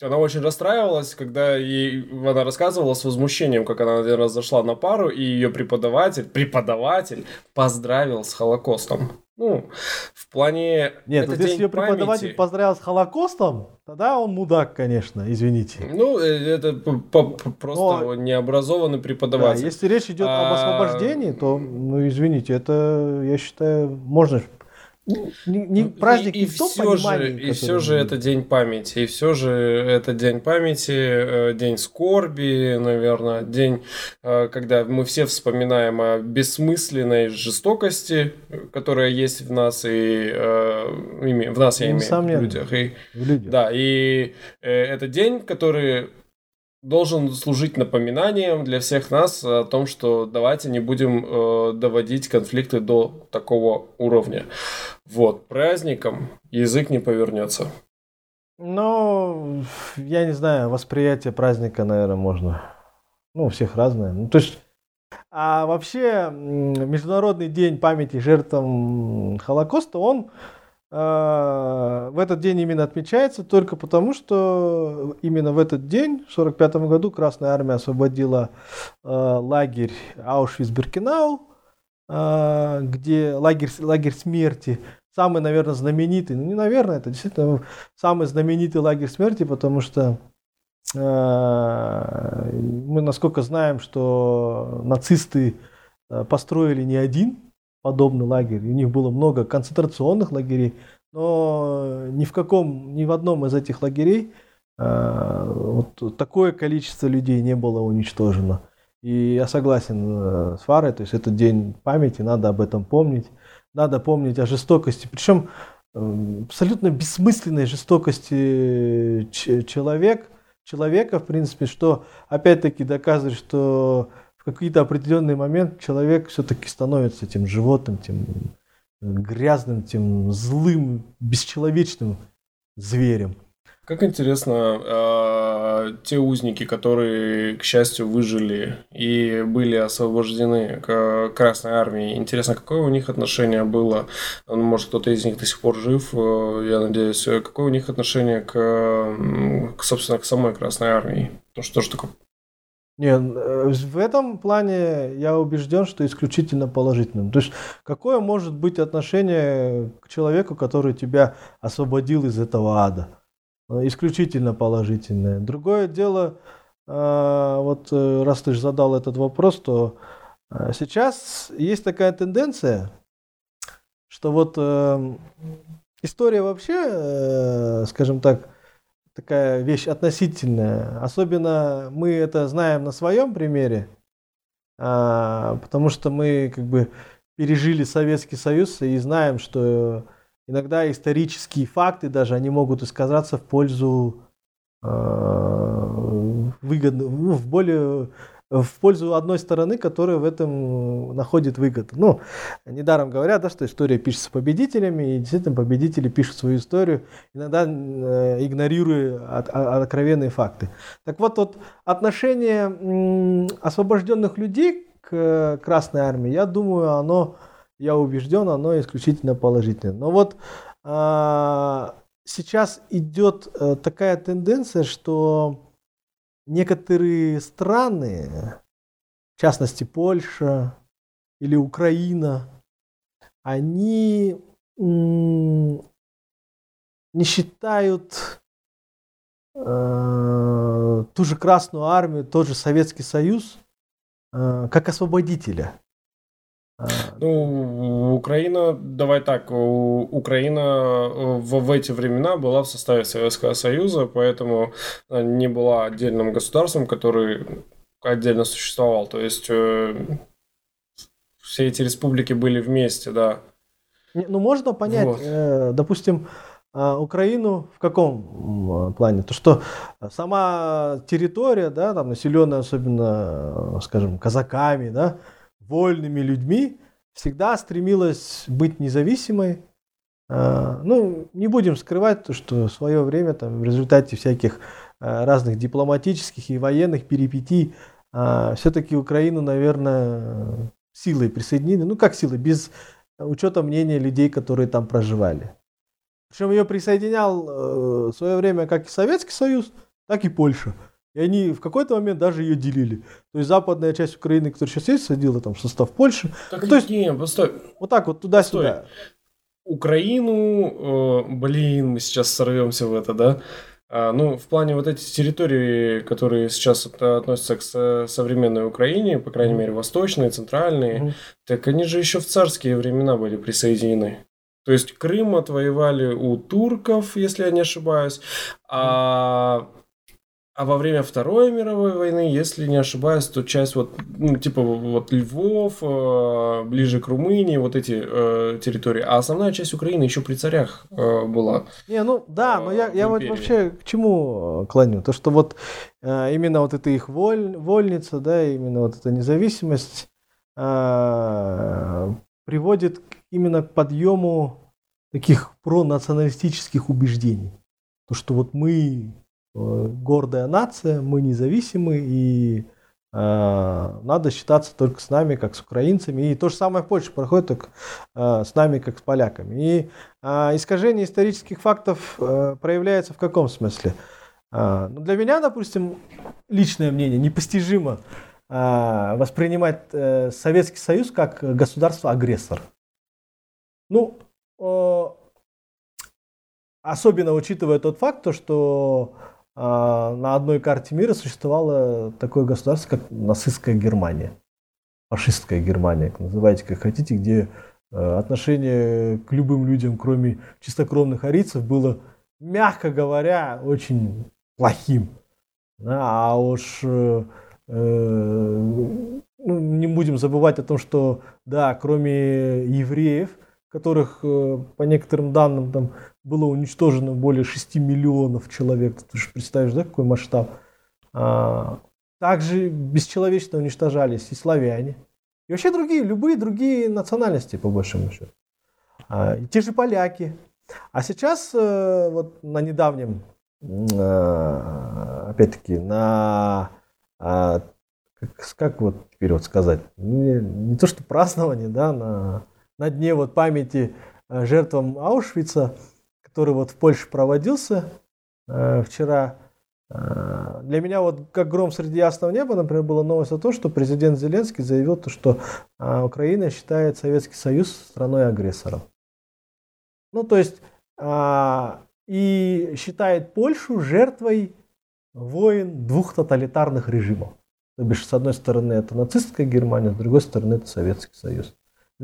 она очень расстраивалась, когда ей, она рассказывала с возмущением, как она один раз зашла на пару, и ее преподаватель, преподаватель поздравил с Холокостом. Ну, в плане... Нет, вот если ее преподаватель памяти. поздравил с Холокостом, тогда он мудак, конечно, извините. Ну, э, это просто Но... необразованный преподаватель. Да, если речь идет а... об освобождении, то, ну, извините, это, я считаю, можно не, не праздник и, и в том все же, И все же это день памяти. И все же это день памяти, э, день скорби, наверное, день, э, когда мы все вспоминаем о бессмысленной жестокости, которая есть в нас и э, в нас, я имею в людях. И, в людях. Да, и это день, который должен служить напоминанием для всех нас о том, что давайте не будем э, доводить конфликты до такого уровня. Вот, праздником язык не повернется. Ну, я не знаю, восприятие праздника, наверное, можно. Ну, у всех разное. Ну, то есть, а вообще, Международный день памяти жертвам Холокоста, он в этот день именно отмечается только потому, что именно в этот день, в 1945 году, Красная Армия освободила а, лагерь Аушвиц-Биркенау, а, где лагерь, лагерь смерти, самый, наверное, знаменитый, ну не наверное, это действительно самый знаменитый лагерь смерти, потому что мы, насколько знаем, что нацисты построили не один подобный лагерь. У них было много концентрационных лагерей, но ни в каком, ни в одном из этих лагерей э, вот такое количество людей не было уничтожено. И я согласен э, с Фарой, то есть это день памяти, надо об этом помнить. надо помнить о жестокости, причем эм, абсолютно бессмысленной жестокости человек, человека, в принципе, что опять-таки доказывает, что какие-то определенный момент человек все-таки становится тем животным, тем грязным, тем злым, бесчеловечным зверем. Как интересно, э, те узники, которые, к счастью, выжили и были освобождены к Красной Армии, интересно, какое у них отношение было? Ну, может, кто-то из них до сих пор жив, э, я надеюсь. Какое у них отношение к, собственно, к самой Красной Армии? Ну, что же такое нет, э, в этом плане я убежден, что исключительно положительным. То есть, какое может быть отношение к человеку, который тебя освободил из этого ада? Э, исключительно положительное. Другое дело, э, вот раз ты же задал этот вопрос, то сейчас есть такая тенденция, что вот история вообще, скажем так, такая вещь относительная. Особенно мы это знаем на своем примере, а, потому что мы как бы пережили Советский Союз и знаем, что иногда исторические факты даже они могут исказаться в пользу а, выгодно, ну, в более в пользу одной стороны, которая в этом находит выгоду. Ну, недаром говорят, да, что история пишется победителями, и действительно победители пишут свою историю, иногда э, игнорируя от, от, откровенные факты. Так вот, вот отношение м, освобожденных людей к Красной Армии, я думаю, оно, я убежден, оно исключительно положительное. Но вот а, сейчас идет а, такая тенденция, что некоторые страны, в частности Польша или Украина, они не считают э, ту же Красную Армию, тот же Советский Союз э, как освободителя. А, ну, Украина, давай так, Украина э, в, в эти времена была в составе Советского Союза, поэтому не была отдельным государством, который отдельно существовал. То есть э, все эти республики были вместе, да. Ну, можно понять, вот. э, допустим, а, Украину в каком плане? То, что сама территория, да, там населенная особенно, скажем, казаками, да, вольными людьми, всегда стремилась быть независимой. А, ну, не будем скрывать то, что в свое время там, в результате всяких а, разных дипломатических и военных перипетий а, все-таки Украину, наверное, силой присоединили. Ну, как силой? Без учета мнения людей, которые там проживали. Причем ее присоединял э, в свое время как и Советский Союз, так и Польша. И они в какой-то момент даже ее делили. То есть западная часть Украины, которая сейчас есть, садила там в состав Польши. Так ну, то есть, не, постой. Вот так вот туда-сюда. Украину, э, блин, мы сейчас сорвемся в это, да? А, ну, в плане вот эти территории, которые сейчас относятся к современной Украине, по крайней мере, восточные, центральные, mm-hmm. так они же еще в царские времена были присоединены. То есть Крым отвоевали у турков, если я не ошибаюсь, а а во время Второй мировой войны, если не ошибаюсь, то часть вот, ну, типа вот Львов, э, ближе к Румынии, вот эти э, территории. А основная часть Украины еще при царях э, была. Не, ну да, но я, я вот вообще к чему э, клоню? То, что вот э, именно вот эта их воль, вольница, да, именно вот эта независимость э, приводит именно к подъему таких пронационалистических убеждений. То, что вот мы гордая нация, мы независимы и э, надо считаться только с нами, как с украинцами. И то же самое в Польше проходит только э, с нами, как с поляками. И э, искажение исторических фактов э, проявляется в каком смысле? Э, ну, для меня, допустим, личное мнение, непостижимо э, воспринимать э, Советский Союз как государство-агрессор. Ну, э, особенно учитывая тот факт, что на одной карте мира существовало такое государство, как нацистская Германия. Фашистская Германия, называйте как хотите, где э, отношение к любым людям, кроме чистокровных арийцев, было, мягко говоря, очень плохим. А уж э, э, ну, не будем забывать о том, что, да, кроме евреев, которых э, по некоторым данным там было уничтожено более 6 миллионов человек. Ты же представишь, да, какой масштаб? А, также бесчеловечно уничтожались и славяне, и вообще другие, любые другие национальности, по большому счету. А, и те же поляки. А сейчас, э, вот на недавнем, э, опять-таки, на а, как, как вот теперь вот сказать, не, не то что празднование, да, на, на дне вот памяти э, жертвам Аушвица, который вот в Польше проводился э, вчера. Э, для меня вот как гром среди ясного неба, например, была новость о том, что президент Зеленский заявил, то, что э, Украина считает Советский Союз страной-агрессором. Ну, то есть, э, и считает Польшу жертвой войн двух тоталитарных режимов. То бишь, с одной стороны, это нацистская Германия, с другой стороны, это Советский Союз.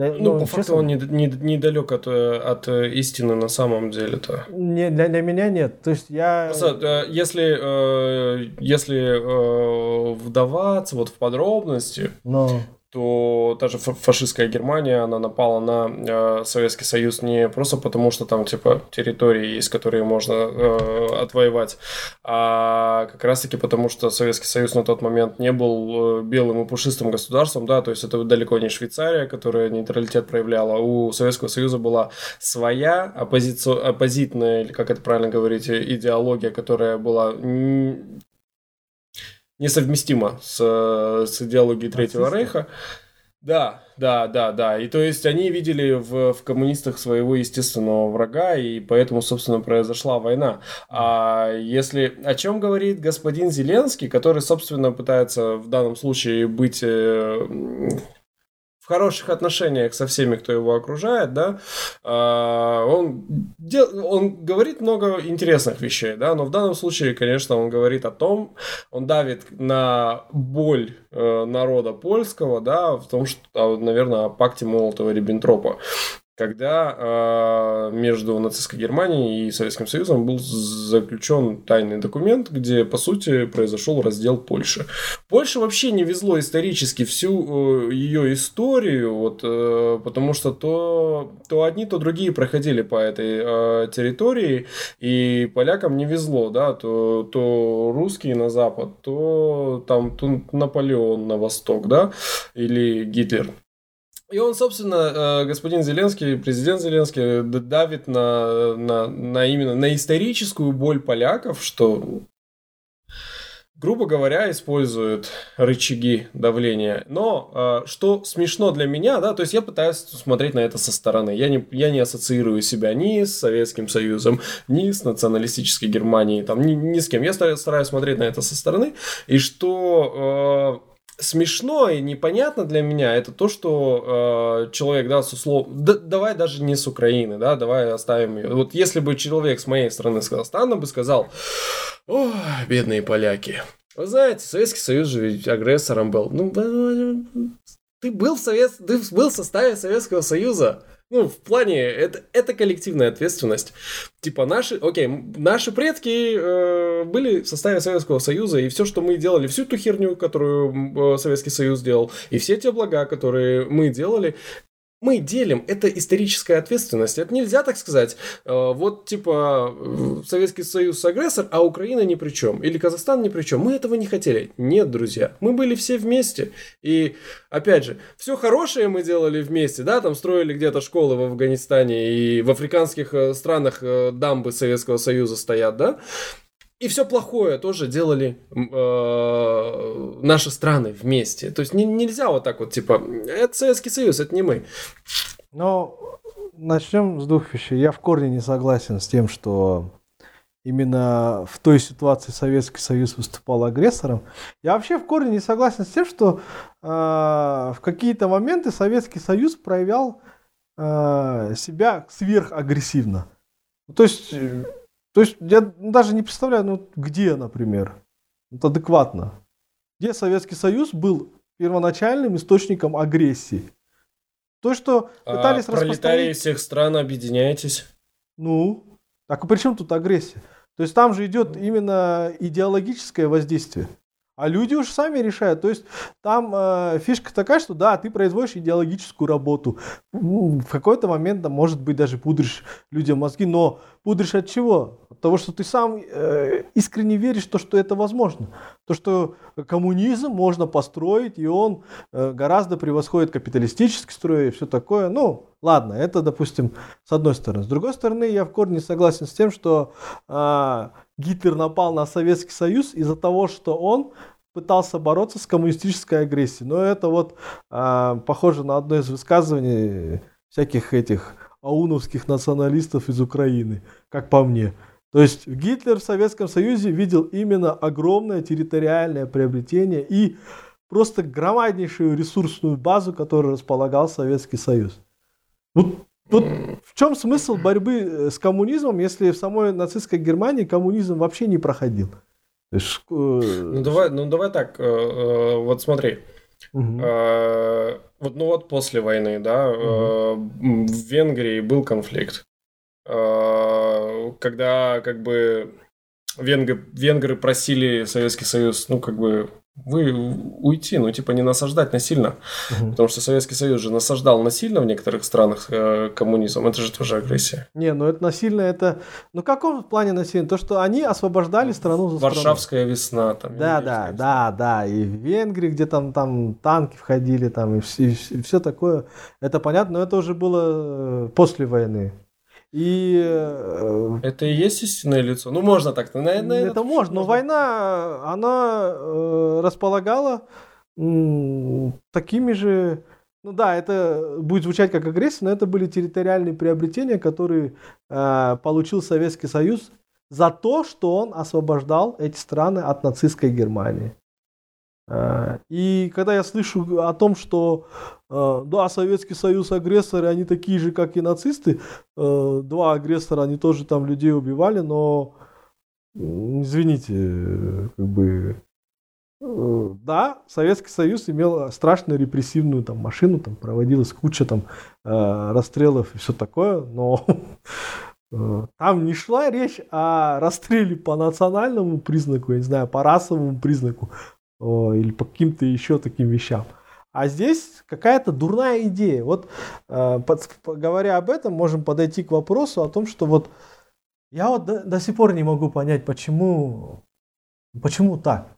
Ну, ну, по честно, факту он недалек не, не, не от, от истины на самом деле-то. Не, для, для меня нет. То есть я... Просто, э, если, э, если э, вдаваться вот в подробности, Но то даже фашистская Германия, она напала на э, Советский Союз не просто потому, что там, типа, территории есть, которые можно э, отвоевать, а как раз-таки потому, что Советский Союз на тот момент не был э, белым и пушистым государством, да, то есть это далеко не Швейцария, которая нейтралитет проявляла, у Советского Союза была своя оппозици... оппозитная, или как это правильно говорить, идеология, которая была несовместимо с, с идеологией Третьего Рейха. Да, да, да, да. И то есть они видели в, в коммунистах своего естественного врага, и поэтому, собственно, произошла война. А если о чем говорит господин Зеленский, который, собственно, пытается в данном случае быть э, хороших отношениях со всеми, кто его окружает, да, а, он, дел, он говорит много интересных вещей, да, но в данном случае, конечно, он говорит о том, он давит на боль э, народа польского, да, в том, что, а, наверное, о пакте Молотова-Риббентропа когда э, между нацистской Германией и Советским Союзом был заключен тайный документ, где, по сути, произошел раздел Польши. Польше вообще не везло исторически всю э, ее историю, вот, э, потому что то, то одни, то другие проходили по этой э, территории, и полякам не везло, да, то, то русские на запад, то там то Наполеон на восток, да, или Гитлер. И он, собственно, э, господин Зеленский, президент Зеленский давит на, на, на именно на историческую боль поляков, что грубо говоря, использует рычаги давления. Но э, что смешно для меня, да, то есть я пытаюсь смотреть на это со стороны. Я не, я не ассоциирую себя ни с Советским Союзом, ни с националистической Германией, там, ни, ни с кем. Я стараюсь смотреть на это со стороны. И что... Смешно и непонятно для меня это то, что э, человек, да, с услов... да, давай даже не с Украины, да, давай оставим ее. Вот если бы человек с моей стороны с Казахстана бы сказал, ой, бедные поляки, вы знаете, Советский Союз же ведь агрессором был. Ну, ты был в, Совет... ты был в составе Советского Союза. Ну, в плане, это, это коллективная ответственность. Типа наши, окей, наши предки э, были в составе Советского Союза, и все, что мы делали, всю ту херню, которую э, Советский Союз делал, и все те блага, которые мы делали, мы делим, это историческая ответственность. Это нельзя так сказать. Э, вот, типа, Советский Союз агрессор, а Украина ни при чем. Или Казахстан ни при чем. Мы этого не хотели. Нет, друзья. Мы были все вместе. И, опять же, все хорошее мы делали вместе, да, там строили где-то школы в Афганистане и в африканских э, странах э, дамбы Советского Союза стоят, да. И все плохое тоже делали э, наши страны вместе. То есть не, нельзя вот так вот, типа, это Советский Союз, это не мы. Но начнем с двух вещей. Я в корне не согласен с тем, что именно в той ситуации Советский Союз выступал агрессором. Я вообще в корне не согласен с тем, что э, в какие-то моменты Советский Союз проявлял э, себя сверхагрессивно. То есть то есть я даже не представляю, ну где, например, вот адекватно. Где Советский Союз был первоначальным источником агрессии. То, что а пытались а, распространить... всех стран, объединяйтесь. Ну, так а при чем тут агрессия? То есть там же идет именно идеологическое воздействие. А люди уж сами решают. То есть там э, фишка такая, что да, ты производишь идеологическую работу. В какой-то момент, да, может быть, даже пудришь людям мозги, но пудришь от чего? Того, что ты сам э, искренне веришь то, что это возможно. То, что коммунизм можно построить, и он э, гораздо превосходит капиталистический строй и все такое. Ну, ладно, это, допустим, с одной стороны. С другой стороны, я в корне согласен с тем, что э, Гитлер напал на Советский Союз из-за того, что он пытался бороться с коммунистической агрессией. Но это вот э, похоже на одно из высказываний всяких этих ауновских националистов из Украины, как по мне. То есть Гитлер в Советском Союзе видел именно огромное территориальное приобретение и просто громаднейшую ресурсную базу, которой располагал Советский Союз. Вот, вот в чем смысл борьбы э, с коммунизмом, если в самой нацистской Германии коммунизм вообще не проходил? Э, ну давай, ну давай так, э, вот смотри. Угу. Вот, ну вот после войны, да, угу. в Венгрии был конфликт, когда как бы венгры, венгры просили Советский Союз, ну как бы вы уйти, ну, типа, не насаждать насильно. Угу. Потому что Советский Союз же насаждал насильно в некоторых странах э, коммунизм. Это же тоже агрессия. Не, ну это насильно, это... Ну, в каком плане насильно? То, что они освобождали страну за Варшавская страну. весна. Там, да, да, весна. да, да. И в Венгрии, где там, там танки входили, там, и, и, и все такое. Это понятно, но это уже было э, после войны. И... Э, это и есть истинное лицо? Ну, можно так-то. Наверное, это, можно, но война, она э, располагала м, такими же... Ну да, это будет звучать как агрессия, но это были территориальные приобретения, которые э, получил Советский Союз за то, что он освобождал эти страны от нацистской Германии. Э, и когда я слышу о том, что э, да, Советский Союз агрессоры, они такие же, как и нацисты, э, два агрессора, они тоже там людей убивали, но извините, как бы да, Советский Союз имел страшную репрессивную там машину, там проводилась куча там расстрелов и все такое, но [LAUGHS] там не шла речь о расстреле по национальному признаку, я не знаю, по расовому признаку, или по каким-то еще таким вещам. А здесь какая-то дурная идея. Вот э, под, говоря об этом, можем подойти к вопросу о том, что вот я вот до, до сих пор не могу понять, почему, почему так.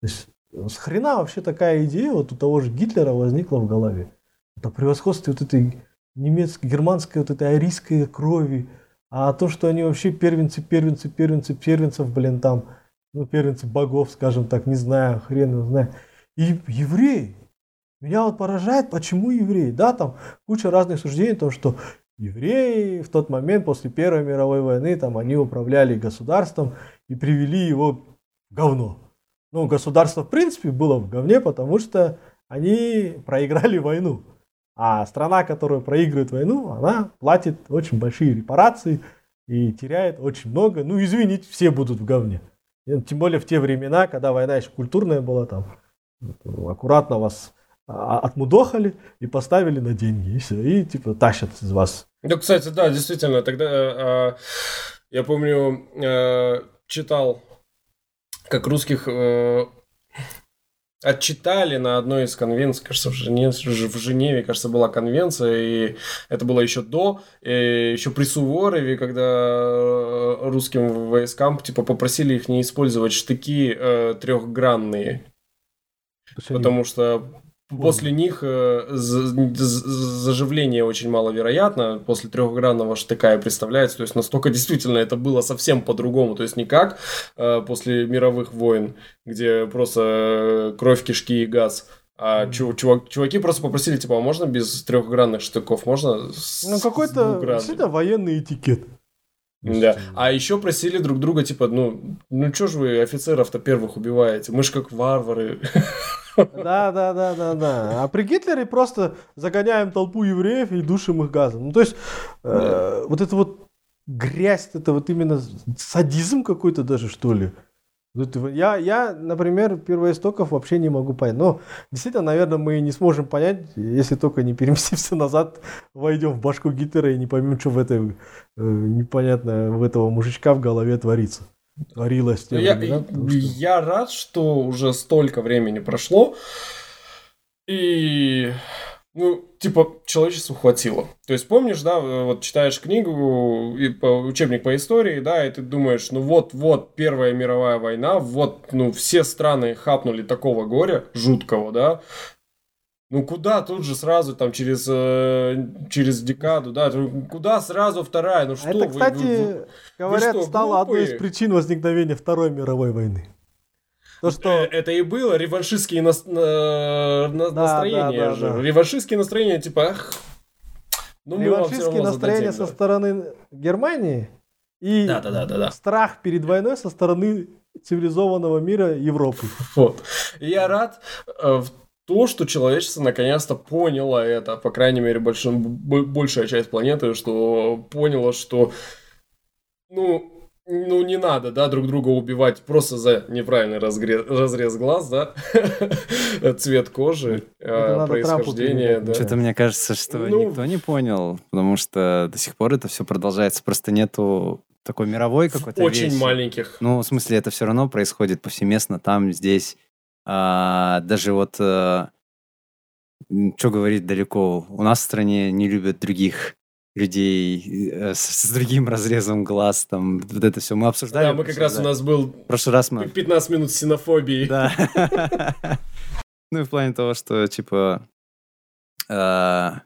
То есть, с хрена вообще такая идея вот у того же Гитлера возникла в голове. Это превосходство вот этой немецкой, германской вот этой арийской крови, а то, что они вообще первенцы, первенцы, первенцы, первенцев, блин, там, ну, первенцы богов, скажем так, не знаю, хрен его знает. И евреи. Меня вот поражает, почему евреи. Да, там куча разных суждений, то, что евреи в тот момент, после Первой мировой войны, там они управляли государством и привели его в говно. Ну, государство, в принципе, было в говне, потому что они проиграли войну. А страна, которая проигрывает войну, она платит очень большие репарации и теряет очень много. Ну, извините, все будут в говне. Тем более в те времена, когда война еще культурная была, там аккуратно вас а, отмудохали и поставили на деньги, и все, и типа тащат из вас. Ну, кстати, да, действительно, тогда э, я помню, э, читал, как русских э, отчитали на одной из конвенций, кажется, в Женеве, в Женеве, кажется, была конвенция, и это было еще до, еще при Суворове, когда э, русским войскам типа попросили их не использовать штыки э, трехгранные, потому что После них э, заживление очень маловероятно. После трехгранного штыка и представляется. То есть настолько действительно это было совсем по-другому. То есть не как э, после мировых войн, где просто э, кровь, кишки и газ. А чувак, чуваки просто попросили, типа, а можно без трехгранных штыков? Можно Ну, какой-то военный этикет. Да. А еще просили друг друга, типа, ну, ну что ж вы офицеров-то первых убиваете? Мы ж как варвары. Да, да, да, да, да. А при Гитлере просто загоняем толпу евреев и душим их газом. Ну, то есть, э, вот это вот грязь, это вот именно садизм какой-то даже, что ли. Я, я, например, первоистоков вообще не могу понять. Но действительно, наверное, мы не сможем понять, если только не переместимся назад, войдем в башку Гитлера и не поймем, что в этой э, непонятно в этого мужичка в голове творится. творилось. Ну, я, да? что... я рад, что уже столько времени прошло, и ну, типа, человечеству хватило. То есть, помнишь, да, вот читаешь книгу, и по, учебник по истории, да, и ты думаешь, ну вот-вот Первая мировая война, вот, ну, все страны хапнули такого горя жуткого, да, ну куда тут же сразу там через э, через декаду, да? Куда сразу вторая? Ну что? Это, кстати, вы, вы, вы, говорят, вы что, стало глупые? одной из причин возникновения Второй мировой войны. То, что... Э, это и было реваншистские нас... на... На... да, настроения да, да, же. Да. Реваншистские настроения, типа, ах, ну, Реваншистские настроения зададим, со да. стороны Германии и да, да, да, да, да. страх перед войной со стороны цивилизованного мира Европы. Вот. Я рад э, в то, что человечество наконец-то поняло это, по крайней мере, большая часть планеты, что поняло, что ну, ну, не надо, да, друг друга убивать просто за неправильный разрез, разрез глаз, да, [LAUGHS] цвет кожи, э, происхождение, да. Что-то мне кажется, что ну, никто не понял, потому что до сих пор это все продолжается, просто нету такой мировой какой-то Очень вещи. маленьких. Ну, в смысле, это все равно происходит повсеместно там, здесь. А, даже вот, а, что говорить далеко, у нас в стране не любят других людей э, с, с другим разрезом глаз, там, вот это все мы обсуждали. Да, мы как раз, у нас был в прошлый раз мы... 15 минут синофобии. Да. [LAUGHS] [LAUGHS] Ну и в плане того, что, типа, а,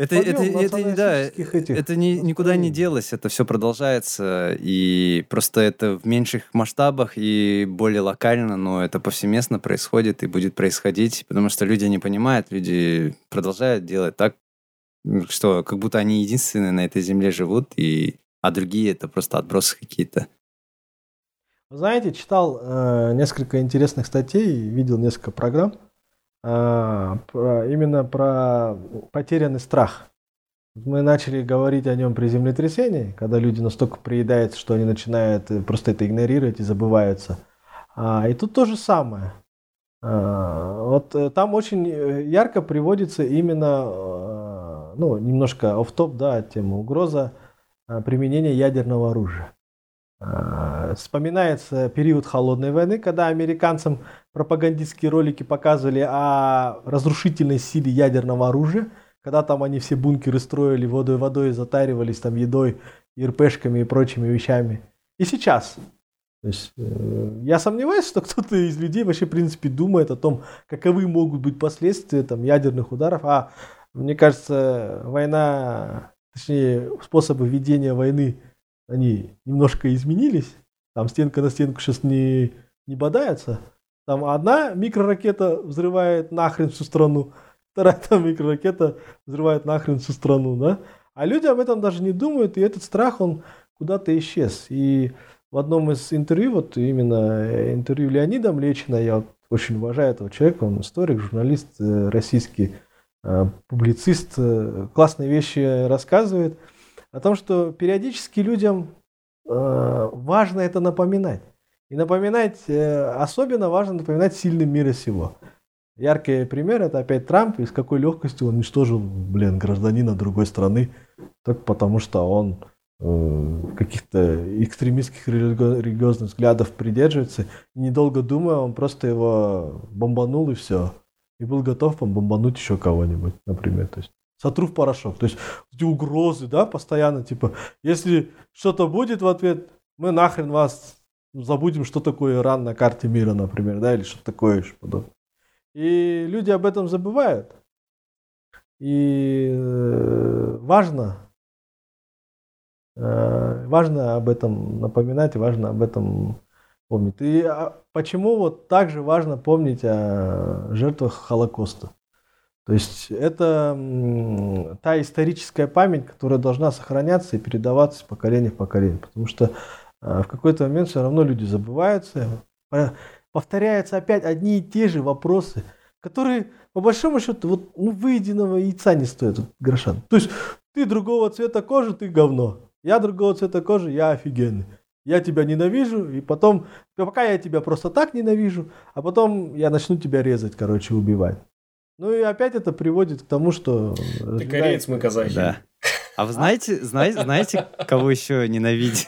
это, это, это, да, это ни, никуда не делось, это все продолжается, и просто это в меньших масштабах и более локально, но это повсеместно происходит и будет происходить, потому что люди не понимают, люди продолжают делать так, что как будто они единственные на этой земле живут, и, а другие это просто отбросы какие-то. знаете, читал э, несколько интересных статей, видел несколько программ, а, именно про потерянный страх. Мы начали говорить о нем при землетрясении, когда люди настолько приедаются, что они начинают э, просто это игнорировать и забываются. А, и тут то же самое. А, вот э, там очень э, ярко приводится именно, ну, немножко оф-топ, да, тема угроза применения ядерного оружия. Вспоминается период холодной войны, когда американцам пропагандистские ролики показывали о разрушительной силе ядерного оружия, когда там они все бункеры строили, водой водой затаривались там едой, ИРПшками и прочими вещами. И сейчас. То есть, э, я сомневаюсь, что кто-то из людей вообще, в принципе, думает о том, каковы могут быть последствия там, ядерных ударов. А мне кажется, война, точнее, способы ведения войны, они немножко изменились. Там стенка на стенку сейчас не, не бодается. Там одна микроракета взрывает нахрен всю страну, [LAUGHS] вторая там микроракета взрывает нахрен всю страну, да? А люди об этом даже не думают, и этот страх, он куда-то исчез. И в одном из интервью, вот именно э, интервью Леонида Млечина, я очень уважаю этого человека, он историк, журналист э, российский, э, публицист, классные вещи рассказывает о том, что периодически людям важно это напоминать. И напоминать, э, особенно важно напоминать сильным мира сего. Яркий пример это опять Трамп, и с какой легкостью он уничтожил, блин, гражданина другой страны, только потому что он э, каких-то экстремистских религиозных взглядов придерживается. И недолго думая, он просто его бомбанул и все. И был готов бомбануть еще кого-нибудь, например. То есть сотру в порошок. То есть эти угрозы, да, постоянно, типа, если что-то будет в ответ, мы нахрен вас забудем, что такое Иран на карте мира, например, да, или что такое еще подобное. И люди об этом забывают. И э, важно, э, важно об этом напоминать, важно об этом помнить. И а, почему вот также важно помнить о жертвах Холокоста? То есть это та историческая память, которая должна сохраняться и передаваться из поколения в поколение. Потому что а в какой-то момент все равно люди забываются, повторяются опять одни и те же вопросы, которые по большому счету вот, ну, выеденного яйца не стоят вот. То есть ты другого цвета кожи, ты говно. Я другого цвета кожи, я офигенный. Я тебя ненавижу, и потом, пока я тебя просто так ненавижу, а потом я начну тебя резать, короче, убивать. Ну и опять это приводит к тому, что... Ты кореец, мы казахи. Да. А вы знаете, знаете, знаете, кого еще ненавидит?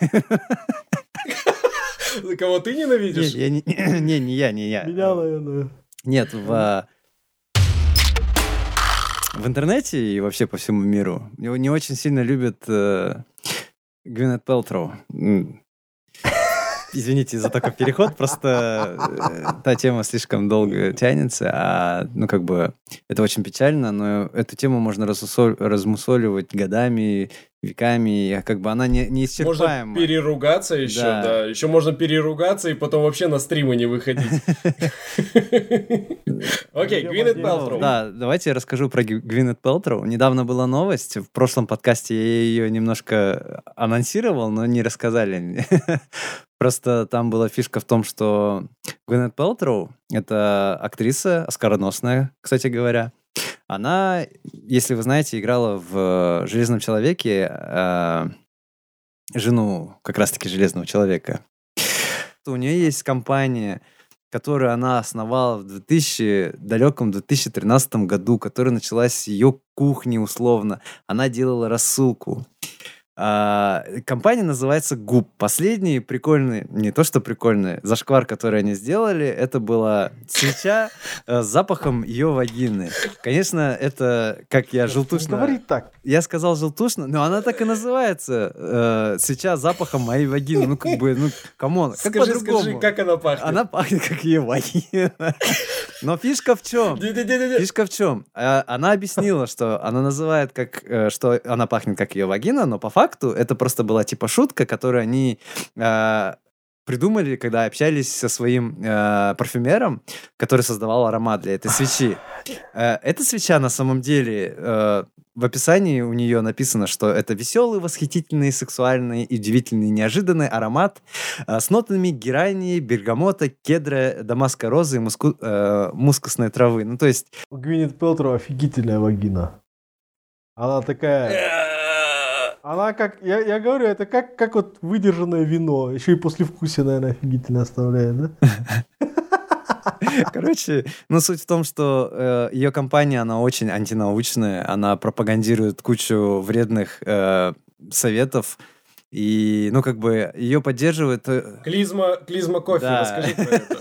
Кого ты ненавидишь? Не, не, [COUGHS] не, не я, не я. Меня, наверное. Нет, в, в интернете и вообще по всему миру его не очень сильно любят э, Гвинет Пелтроу. Извините за такой переход, просто э, та тема слишком долго тянется, а, ну, как бы, это очень печально, но эту тему можно разусоль- размусоливать годами, веками, и как бы она не, Можно неисчерпаема. переругаться еще, Да. да. Еще можно переругаться и потом вообще на стримы не выходить. [LAUGHS] Окей, Гвинет Пелтроу. Да, давайте я расскажу про Гви- Гвинет Пелтроу. Недавно была новость, в прошлом подкасте я ее немножко анонсировал, но не рассказали. [LAUGHS] Просто там была фишка в том, что Гвинет Пелтроу — это актриса, оскароносная, кстати говоря. Она, если вы знаете, играла в «Железном человеке» э, жену как раз-таки Железного человека. У нее есть компания, которую она основала в 2000, далеком 2013 году, которая началась с ее кухни условно. Она делала рассылку. А, компания называется ГУП. Последний прикольный, не то что прикольный, зашквар, который они сделали, это была свеча [LAUGHS] э, с запахом ее вагины. Конечно, это, как я желтушно... Говори так. Я сказал желтушно, но она так и называется. э, свеча с запахом моей вагины. Ну, как бы, ну, come on, как Скажи, скажи, как она пахнет? Она пахнет, как ее вагина. Но фишка в чем? Фишка в чем? А, Она объяснила, что она называет как, э, что она пахнет как ее вагина, но по факту это просто была типа шутка, которую они э, придумали, когда общались со своим э, парфюмером, который создавал аромат для этой свечи. Э, Эта свеча на самом деле э, в описании у нее написано, что это веселый, восхитительный, сексуальный, и удивительный, неожиданный аромат э, с нотами герани, бергамота, кедра, дамасской розы и муску- э, мускусной травы. Ну, то есть У Гвинет Пелтроу офигительная вагина. Она такая... Она как... Я, я говорю, это как, как вот выдержанное вино. Еще и послевкусие, наверное, офигительно оставляет, да? [LAUGHS] Короче, ну суть в том, что ее компания, она очень антинаучная, она пропагандирует кучу вредных э, советов, и, ну, как бы, ее поддерживает... э, Клизма, клизма кофе, Да. расскажи про это.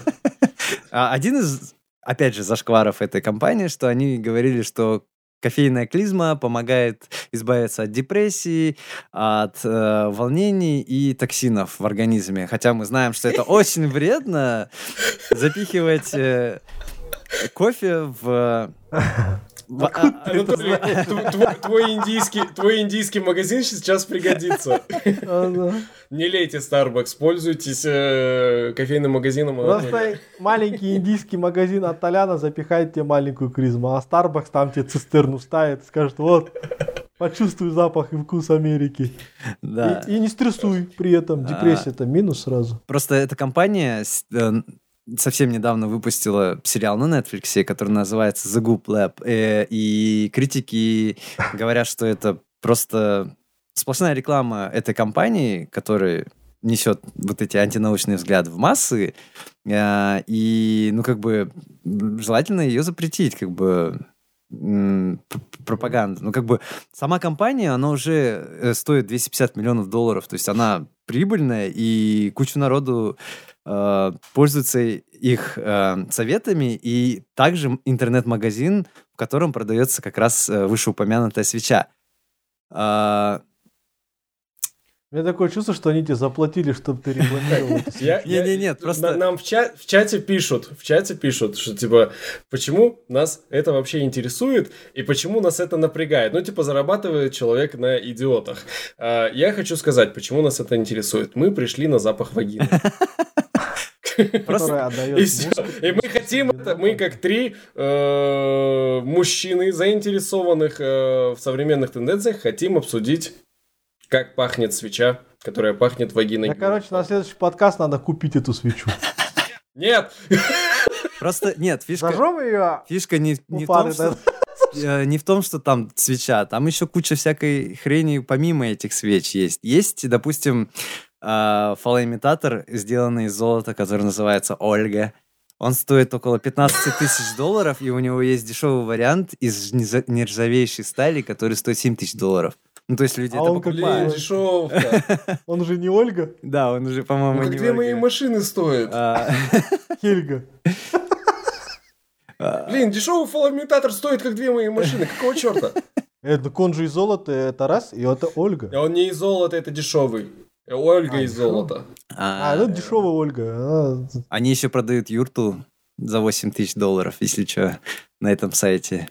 [LAUGHS] а, Один из, опять же, зашкваров этой компании, что они говорили, что кофейная клизма помогает избавиться от депрессии, от э, волнений и токсинов в организме. Хотя мы знаем, что это очень вредно запихивать э, кофе в... а- а- твой, индийский, твой индийский магазин сейчас пригодится. [LAUGHS] А. Не лейте Starbucks, пользуйтесь э, кофейным магазином. Просто маленький индийский магазин от Толяна запихает тебе маленькую клизму, а Starbucks там тебе цистерну ставит, скажет, вот, почувствуй запах и вкус Америки. Да. И, и не стрессуй при этом. Депрессия это минус сразу. Просто эта компания э, совсем недавно выпустила сериал на Netflix, который называется The Goop Lab. Э, И критики говорят, что это просто сплошная реклама этой компании, которая несет вот эти антинаучные взгляды в массы. Э, И, ну, как бы, желательно ее запретить, как бы, пропаганда. Ну, как бы, сама компания, она уже э, стоит 250 миллионов долларов, то есть она прибыльная, и кучу народу э, пользуется их э, советами, и также интернет-магазин, в котором продается как раз э, вышеупомянутая свеча. А, У меня такое чувство, что они тебе заплатили, чтобы ты рекламировал. [LAUGHS] Не, не, нет, просто- Нам в, ча- в чате пишут, в чате пишут, что типа, почему нас это вообще интересует и почему нас это напрягает. Ну, типа, зарабатывает человек на идиотах. А, я хочу сказать, почему нас это интересует. Мы пришли на запах вагины. [LAUGHS] Которая отдает И мускул. И мы хотим это, мы как три э, мужчины, заинтересованных э, в современных тенденциях, хотим обсудить, как пахнет свеча, которая пахнет вагиной. Да, короче, на следующий подкаст надо купить эту свечу. Нет! просто нет, фишка, Зажжем ее фишка не, не в том, что [LAUGHS] э, не в том, что там свеча, там еще куча всякой хрени помимо этих свеч есть. Есть, допустим, э, фалоимитатор, сделанный из золота, который называется Ольга. Он стоит около 15 тысяч долларов, и у него есть дешевый вариант из нержавейшей стали, который стоит 7 тысяч долларов. Ну, то есть люди А это он Блин, покупают. бы- дешевка. Он же не Ольга, Да, он уже, Ну, по-моему, как не две мои машины стоят. А, [LAUGHS] Хельга. а, Блин, дешевый фаламентатор стоит как две мои машины. Какого черта? Это он же из золота, это раз, и это Ольга. А он не из золота, это дешевый. Ольга А, из золота. А, ну дешевая Ольга. Они еще продают юрту за 8 тысяч долларов, если что, на этом сайте.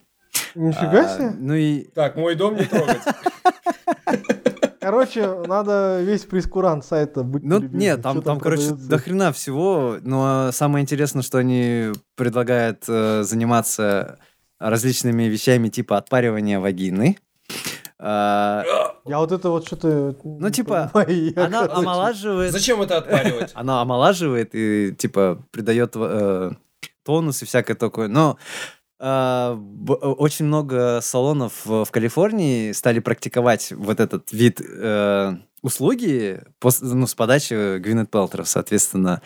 Нифига А, себе. Ну и Так, мой дом не трогать. [LAUGHS] Короче, надо весь прескурант сайта быть Ну, нет, там, там, короче, до хрена всего, но самое интересное, что они предлагают э, заниматься различными вещами типа отпаривания вагины. А, Я вот это вот что-то... Ну, типа, понимаю, я, она короче. омолаживает, Зачем это отпаривать? [LAUGHS] она омолаживает и типа придает э, тонус и всякое такое. Но очень много салонов в Калифорнии стали практиковать вот этот вид э, услуги ну, с подачи Гвинет Пелтера, соответственно.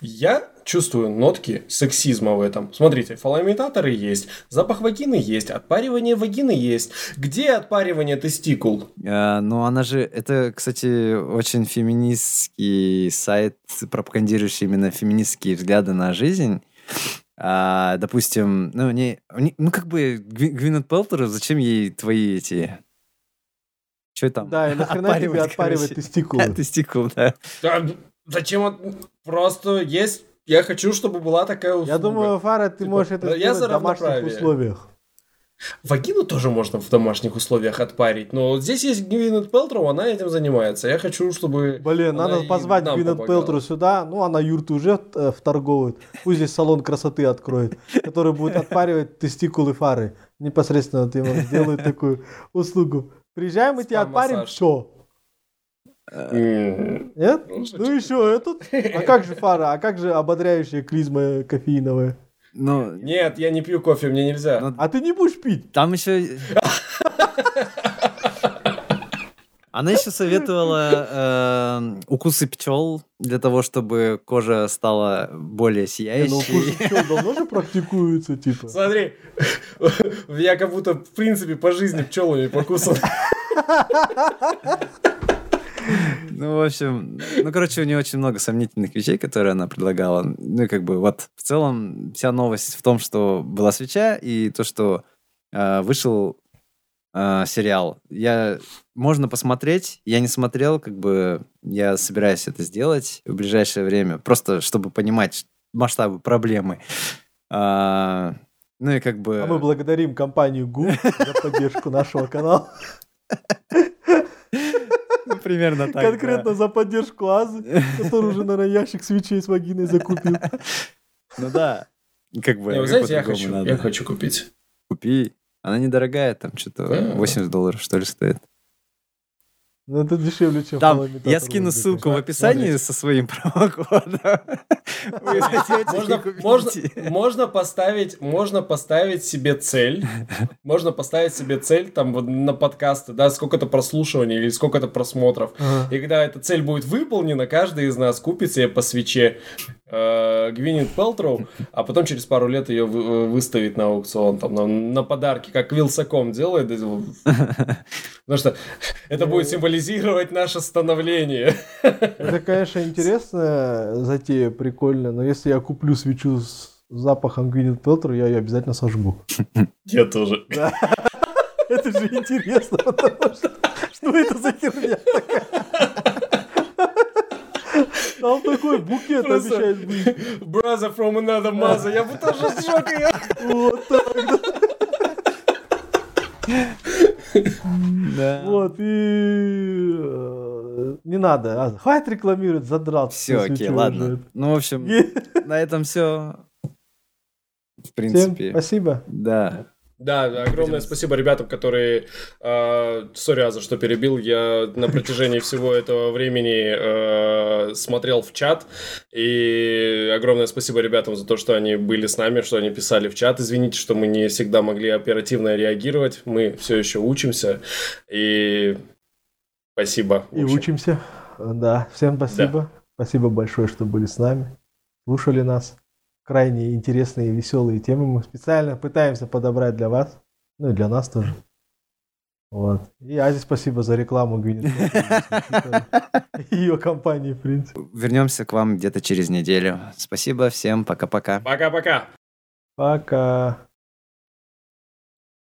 Я чувствую нотки сексизма в этом. Смотрите, фаламентаторы есть, запах вагины есть, отпаривание вагины есть. Где отпаривание тестикул? Э, но она же, это, кстати, очень феминистский сайт, пропагандирующий именно феминистские взгляды на жизнь. А, допустим, ну, не, не- ну, как бы Гви- Гвинет Пелтеру, зачем ей твои эти... Что там? Да, и нахрена тебе Отпаривать, короче. тестикулы? [LAUGHS] Тестикул, да. Да, зачем? от- Просто есть... Я хочу, чтобы была такая услуга. Я думаю, Фара, ты Типа, можешь это я сделать в домашних условиях. Вагину тоже можно в домашних условиях отпарить, но вот здесь есть Гвинет Пелтроу, она этим занимается. Я хочу, чтобы... Блин, она надо и позвать Гвинет. Пелтру сюда. Ну, она юрту уже э, вторговывает. Пусть здесь салон красоты откроет, который будет отпаривать тестикулы фары. Непосредственно вот ему сделают такую услугу. Приезжаем, мы тебя отпарим, все. Нет? Ну, Ну еще этот. А как же фара? А как же ободряющая клизма кофеиновая? Ну, Нет, я не пью кофе, мне нельзя. Ну, А ты не будешь пить? там еще... Она еще советовала э, укусы пчел для того, чтобы кожа стала более Ну, сияющей. укусы пчел давно же практикуются, типа. Смотри, я как будто в принципе по жизни пчелами покусан. Ну, в общем, ну, короче, у нее очень много сомнительных вещей, которые она предлагала. Ну, и как бы вот в целом вся новость в том, что была свеча, и то, что э, вышел э, сериал. Я... Можно посмотреть, я не смотрел, как бы я собираюсь это сделать в ближайшее время, просто чтобы понимать масштабы проблемы. А, ну и как бы... А мы благодарим компанию ГУ за поддержку нашего канала. [LAUGHS] Ну, примерно так. Конкретно за поддержку Азы, который уже, наверное, ящик свечей с вагиной закупил. Ну да. Как бы... Вы знаете, я хочу, надо? я хочу купить. Купи. Она недорогая, там что-то Да. 80 долларов, что ли, стоит. Ну, это дешевле, чем Там я скину ссылку в описании смотрите. со своим промокодом. [LAUGHS] Можно, купите. можно, можно поставить, можно поставить себе цель, можно поставить себе цель там на подкасты, да, сколько-то прослушиваний или сколько-то просмотров. Ага. И когда эта цель будет выполнена, каждый из нас купит себе по свече э, Гвинет Пелтроу, а потом через пару лет ее вы- выставит на аукцион, там, на, на подарки, как Вилсаком делает. [LAUGHS] Потому что это будет символизировать наше становление. [LAUGHS] Это, конечно, интересная затея, прикольная, но если я куплю свечу с запахом Гвинет Пелтер, я ее обязательно сожгу. [LAUGHS] Я тоже. [LAUGHS] Это же интересно, потому что что это за херня такая? Там такой букет Просто- обещает быть. Brother from another mother. Я бы тоже сжег ее. Вот так, да. Да. Вот, и... э, Не надо, а, хватит рекламировать, задрал. Все, окей, ладно. Ну, в общем, на этом все. В Всем принципе. спасибо. Да. Да, огромное спасибо ребятам, которые... э, Сори, Аза, что перебил. Я на протяжении всего этого времени э, смотрел в чат. И огромное спасибо ребятам за то, что они были с нами, что они писали в чат. Извините, что мы не всегда могли оперативно реагировать. Мы все еще учимся. И спасибо. И общем. учимся. Да, всем спасибо. Спасибо большое, что были с нами, слушали нас. Крайне интересные и веселые темы мы специально пытаемся подобрать для вас, ну и для нас тоже. Вот. И Азе спасибо за рекламу Гвинет. [LAUGHS] Ее компании, в принципе. Вернемся к вам где-то через неделю. Спасибо всем. Пока-пока. Пока-пока. Пока.